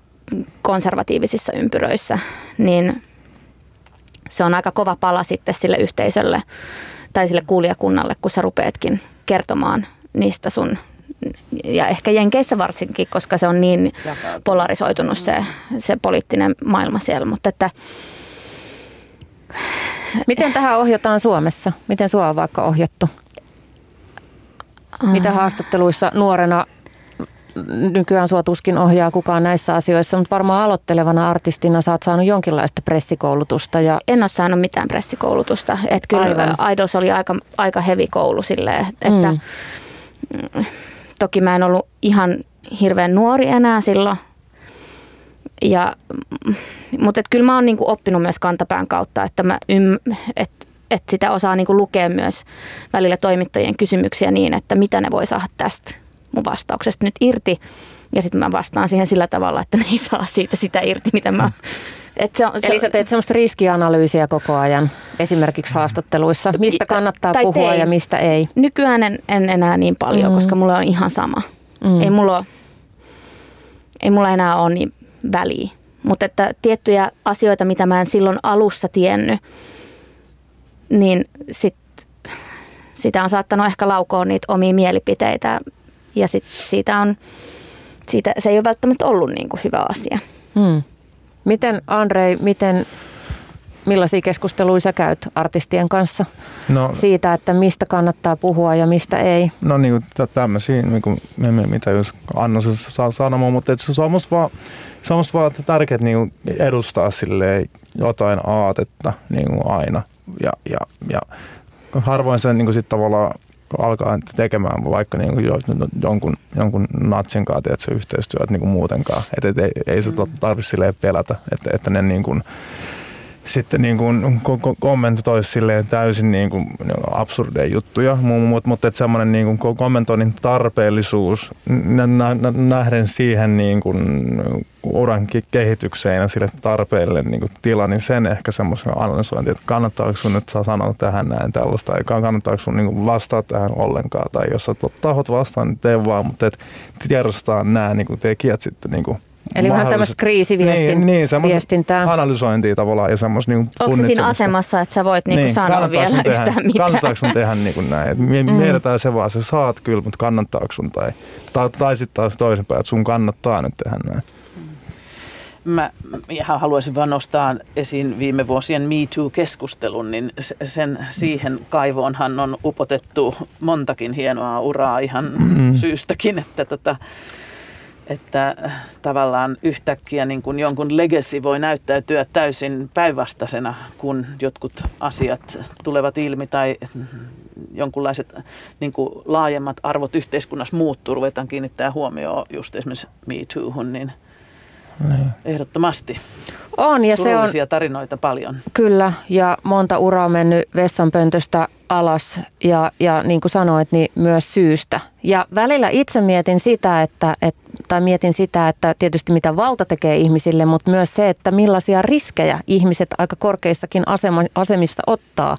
konservatiivisissa ympyröissä, niin se on aika kova pala sitten sille yhteisölle tai sille kuulijakunnalle, kun sä rupeatkin kertomaan niistä sun ja ehkä Jenkeissä varsinkin, koska se on niin polarisoitunut se, se poliittinen maailma siellä. Mutta että, Miten tähän ohjataan Suomessa? Miten sua on vaikka ohjattu? Mitä haastatteluissa nuorena nykyään sua tuskin ohjaa kukaan näissä asioissa, mutta varmaan aloittelevana artistina sä oot saanut jonkinlaista pressikoulutusta. Ja... En ole saanut mitään pressikoulutusta. Että kyllä Aivan. Idols oli aika, aika hevi koulu silleen, että mm Toki mä en ollut ihan hirveän nuori enää silloin. Ja, mutta et kyllä mä oon niinku oppinut myös kantapään kautta, että, mä ym, et, et sitä osaa niinku lukea myös välillä toimittajien kysymyksiä niin, että mitä ne voi saada tästä mun vastauksesta nyt irti. Ja sitten mä vastaan siihen sillä tavalla, että ne ei saa siitä sitä irti, mitä mä et se on, se Eli sä teet semmoista riskianalyysiä koko ajan esimerkiksi haastatteluissa, mistä kannattaa tai puhua tein. ja mistä ei? Nykyään en, en enää niin paljon, mm. koska mulla on ihan sama. Mm. Ei, mulla ei mulla enää ole niin väliä. Mutta että tiettyjä asioita, mitä mä en silloin alussa tiennyt, niin sit, sitä on saattanut ehkä laukoa niitä omia mielipiteitä ja sit siitä on, siitä, se ei ole välttämättä ollut niin kuin hyvä asia. Mm. Miten Andrei, miten, millaisia keskusteluja sä käyt artistien kanssa no, siitä, että mistä kannattaa puhua ja mistä ei? No niin kuin tämmöisiä, niin kuin, mitä jos Anna saa sanomaan, mutta se on musta vaan, se on musta vaan tärkeää niin edustaa jotain aatetta niin kuin aina. Ja, ja, ja harvoin sen niin kuin sit tavallaan alkaa tekemään vaikka niin kuin jonkun, jonkun natsin kanssa tiedätkö, yhteistyötä niin kuin muutenkaan. Et, et, ei, ei se mm. tarvitse pelätä, että, että ne niin kuin, sitten niin kuin kommentoisi silleen täysin niin kuin absurdeja juttuja, mutta mut, että semmoinen niin kuin kommentoinnin tarpeellisuus nähden siihen niin kuin uran kehitykseen ja sille tarpeelle niin kuin tila, niin sen ehkä semmoisen analysointi, että kannattaako sun nyt sanoa tähän näin tällaista, tai kannattaako sun niin kuin vastaa tähän ollenkaan, tai jos sä tahot vastaan, niin tee vaan, mutta et tiedostaa nämä niin kuin tekijät sitten niin kuin Eli vähän tämmöistä kriisiviestintää. Niin, niin analysointia tavallaan ja semmoista niin Onko se siinä asemassa, että sä voit niin, niin sanoa vielä tehdä, yhtään mitään? Kannattaako sun tehdä niin kuin näin? Me, mm. Mietitään se vaan, sä saat kyllä, mutta kannattaako sun tai, tai, tai sitten taas toisinpäin, että sun kannattaa nyt tehdä näin. Mä ihan haluaisin vain nostaa esiin viime vuosien Me Too-keskustelun, niin sen siihen kaivoonhan on upotettu montakin hienoa uraa ihan mm. syystäkin, että tota, että äh, tavallaan yhtäkkiä niin kuin jonkun legacy voi näyttäytyä täysin päinvastaisena, kun jotkut asiat tulevat ilmi tai jonkunlaiset niin kuin laajemmat arvot yhteiskunnassa muuttuu, ruvetaan kiinnittää huomioon just esimerkiksi Me Toohun, niin niin. Ehdottomasti. On ja se on tarinoita paljon. Kyllä ja monta uraa mennyt vessanpöntöstä alas ja, ja niin kuin sanoit, niin myös syystä. Ja välillä itse mietin sitä, että, et, tai mietin sitä, että tietysti mitä valta tekee ihmisille, mutta myös se, että millaisia riskejä ihmiset aika korkeissakin asema, asemissa ottaa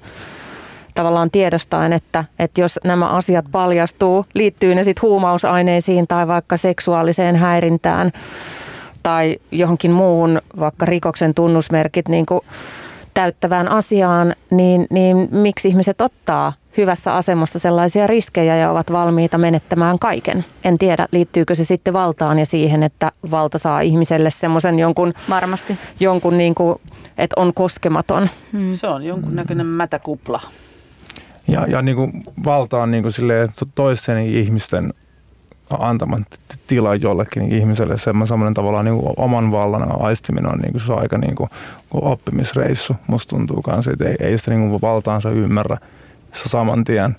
tavallaan tiedostaen, että, että jos nämä asiat paljastuu, liittyy ne sitten huumausaineisiin tai vaikka seksuaaliseen häirintään, tai johonkin muuhun vaikka rikoksen tunnusmerkit niin kuin täyttävään asiaan, niin, niin miksi ihmiset ottaa hyvässä asemassa sellaisia riskejä ja ovat valmiita menettämään kaiken. En tiedä, liittyykö se sitten valtaan ja siihen, että valta saa ihmiselle semmoisen jonkun... Varmasti. Jonkun niin kuin, että on koskematon. Hmm. Se on jonkunnäköinen mätäkupla. Ja, ja niin kuin valta on niin kuin toisten ihmisten antaman tila jollekin ihmiselle semmoinen tavallaan niin oman vallan aistiminen on niin kuin se on aika niin kuin oppimisreissu. Musta tuntuu kanssa, että ei, ei sitä niin kuin valtaansa ymmärrä se saman tien,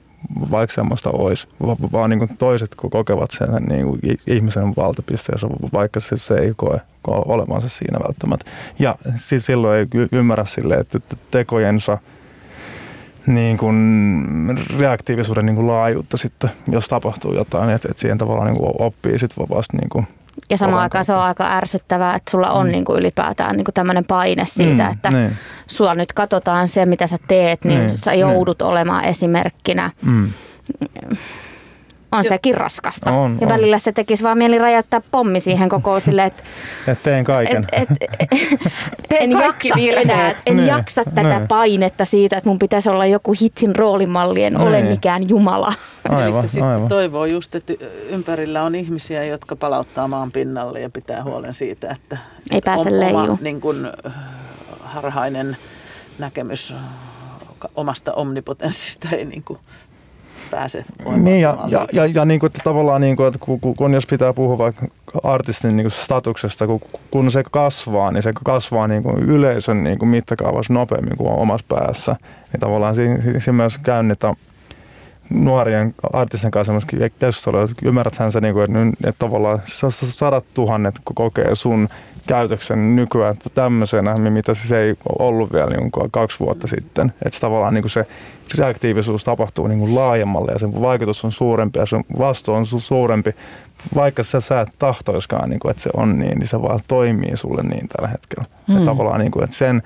vaikka semmoista olisi, vaan niin toiset kokevat sen niin kuin ihmisen valtapisteessä, vaikka se, se ei koe olevansa siinä välttämättä. Ja siis silloin ei ymmärrä sille, että tekojensa – niin kuin reaktiivisuuden niin kuin laajuutta sitten, jos tapahtuu jotain, että, että siihen tavallaan niin kuin oppii sitten vasta niin kuin ja samaan aikaan se on aika ärsyttävää, että sulla on mm. niin kuin ylipäätään niin kuin tämmöinen paine siitä, mm, että niin. sulla nyt katsotaan se, mitä sä teet, niin, niin sä joudut niin. olemaan esimerkkinä. Mm on sekin raskasta. On, ja välillä on. se tekisi vaan mieli räjäyttää pommi siihen koko sille, että <laughs> et teen kaiken. Et, et, <laughs> et, en jaksa enää, en ne, jaksa tätä ne. painetta siitä, että mun pitäisi olla joku hitsin roolimalli, en ne. ole mikään jumala. Aivan, aivan. toivoo just, että ympärillä on ihmisiä, jotka palauttaa maan pinnalle ja pitää huolen siitä, että ei pääse oma, niin kuin, harhainen näkemys omasta omnipotenssista ei niin kuin pääse Niin ja, ja, ja, ja niin kuin, että tavallaan, niin kuin, että kun, kun, jos pitää puhua vaikka artistin niin kuin statuksesta, kun, kun se kasvaa, niin se kasvaa niin kuin yleisön niin kuin mittakaavassa nopeammin kuin omassa päässä. Niin tavallaan siinä, siinä myös käynnitä nuorien artistien kanssa keskustelua, että ymmärräthän se, niin kuin, että, että tavallaan sadat tuhannet kokee sun käytöksen nykyään tämmöisenä, mitä se ei ollut vielä niin kuin kaksi vuotta sitten. Että tavallaan niin kuin se reaktiivisuus tapahtuu niin kuin laajemmalle ja sen vaikutus on suurempi ja sen vastuu on suurempi. Vaikka sä, sä et tahtoiskaan, niin kuin, että se on niin, niin se vaan toimii sulle niin tällä hetkellä. Mm. Ja tavallaan, niin kuin, että sen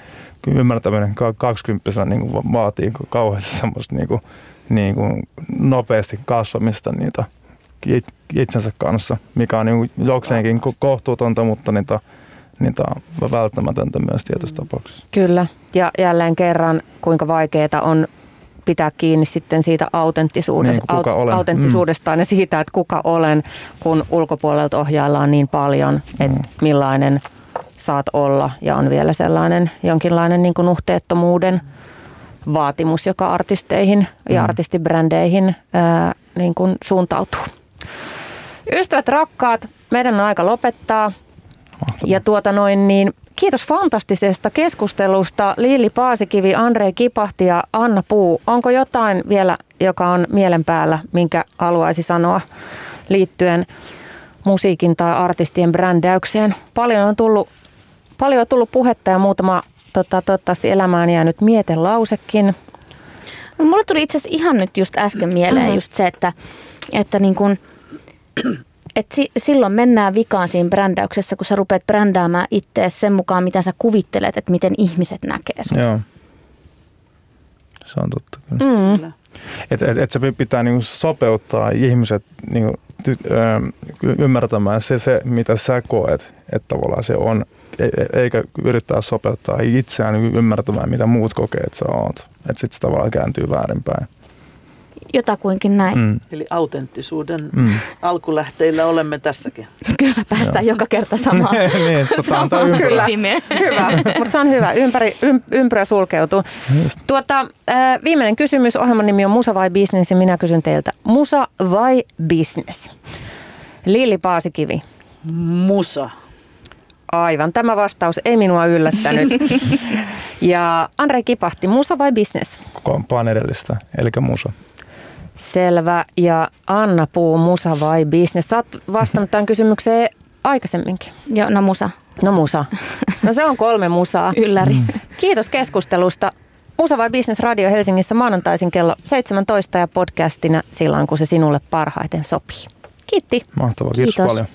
ymmärtäminen kaksikymppisenä niin kuin vaatii kauheasti semmoista niin kuin, niin kuin nopeasti kasvamista niitä itsensä kanssa, mikä on niin jokseenkin kohtuutonta, mutta niitä niitä on välttämätöntä myös tietyissä tapauksissa. Kyllä, ja jälleen kerran kuinka vaikeaa on pitää kiinni sitten siitä autenttisuudesta, niin, aut- autenttisuudestaan mm. ja siitä, että kuka olen, kun ulkopuolelta ohjaillaan niin paljon, että mm. millainen saat olla ja on vielä sellainen jonkinlainen niin kuin nuhteettomuuden vaatimus, joka artisteihin mm. ja artistibrändeihin ää, niin kuin suuntautuu. Ystävät rakkaat, meidän on aika lopettaa. Mahtavaa. Ja tuota noin, niin kiitos fantastisesta keskustelusta Liili Paasikivi, Andre Kipahti ja Anna Puu. Onko jotain vielä, joka on mielen päällä, minkä haluaisi sanoa liittyen musiikin tai artistien brändäykseen? Paljon on tullut, paljon on tullut puhetta ja muutama tota, toivottavasti elämään jäänyt mietelausekin. No, mulle tuli itse asiassa ihan nyt just äsken mieleen mm-hmm. just se, että, että niin kun, et si, silloin mennään vikaan siinä brändäyksessä, kun sä rupeat brändäämään itseäsi sen mukaan, mitä sä kuvittelet, että miten ihmiset näkee sut. Joo. Se on totta kyllä. Mm. Että et, et se pitää niinku sopeuttaa ihmiset niinku, ty, ö, ymmärtämään se, se, mitä sä koet, että tavallaan se on, e, e, eikä yrittää sopeuttaa itseään ymmärtämään, mitä muut kokee, että sä oot. Että sitten se tavallaan kääntyy väärinpäin. Jotakuinkin näin. Mm. Eli autenttisuuden mm. alkulähteillä olemme tässäkin. Kyllä päästään joka kerta samaan. <laughs> niin, tota, antaa samaan ympyrä. ytimeen. Hyvä, mutta se on hyvä. Ympäri, ym, ympyrä sulkeutuu. Tuota, äh, viimeinen kysymys. Ohjelman nimi on Musa vai Business ja minä kysyn teiltä. Musa vai Business? Lilli Paasikivi. Musa. Aivan, tämä vastaus ei minua yllättänyt. <laughs> Ja Andre Kipahti, musa vai business? Kompaan edellistä, eli musa. Selvä. Ja Anna Puu, musa vai business? Sä oot vastannut tämän kysymykseen aikaisemminkin. Joo, no musa. No musa. No se on kolme musaa. <laughs> Ylläri. Mm. Kiitos keskustelusta. Musa vai Business Radio Helsingissä maanantaisin kello 17 ja podcastina silloin, kun se sinulle parhaiten sopii. Kiitti. Mahtavaa, kiitos, Kiitos. paljon.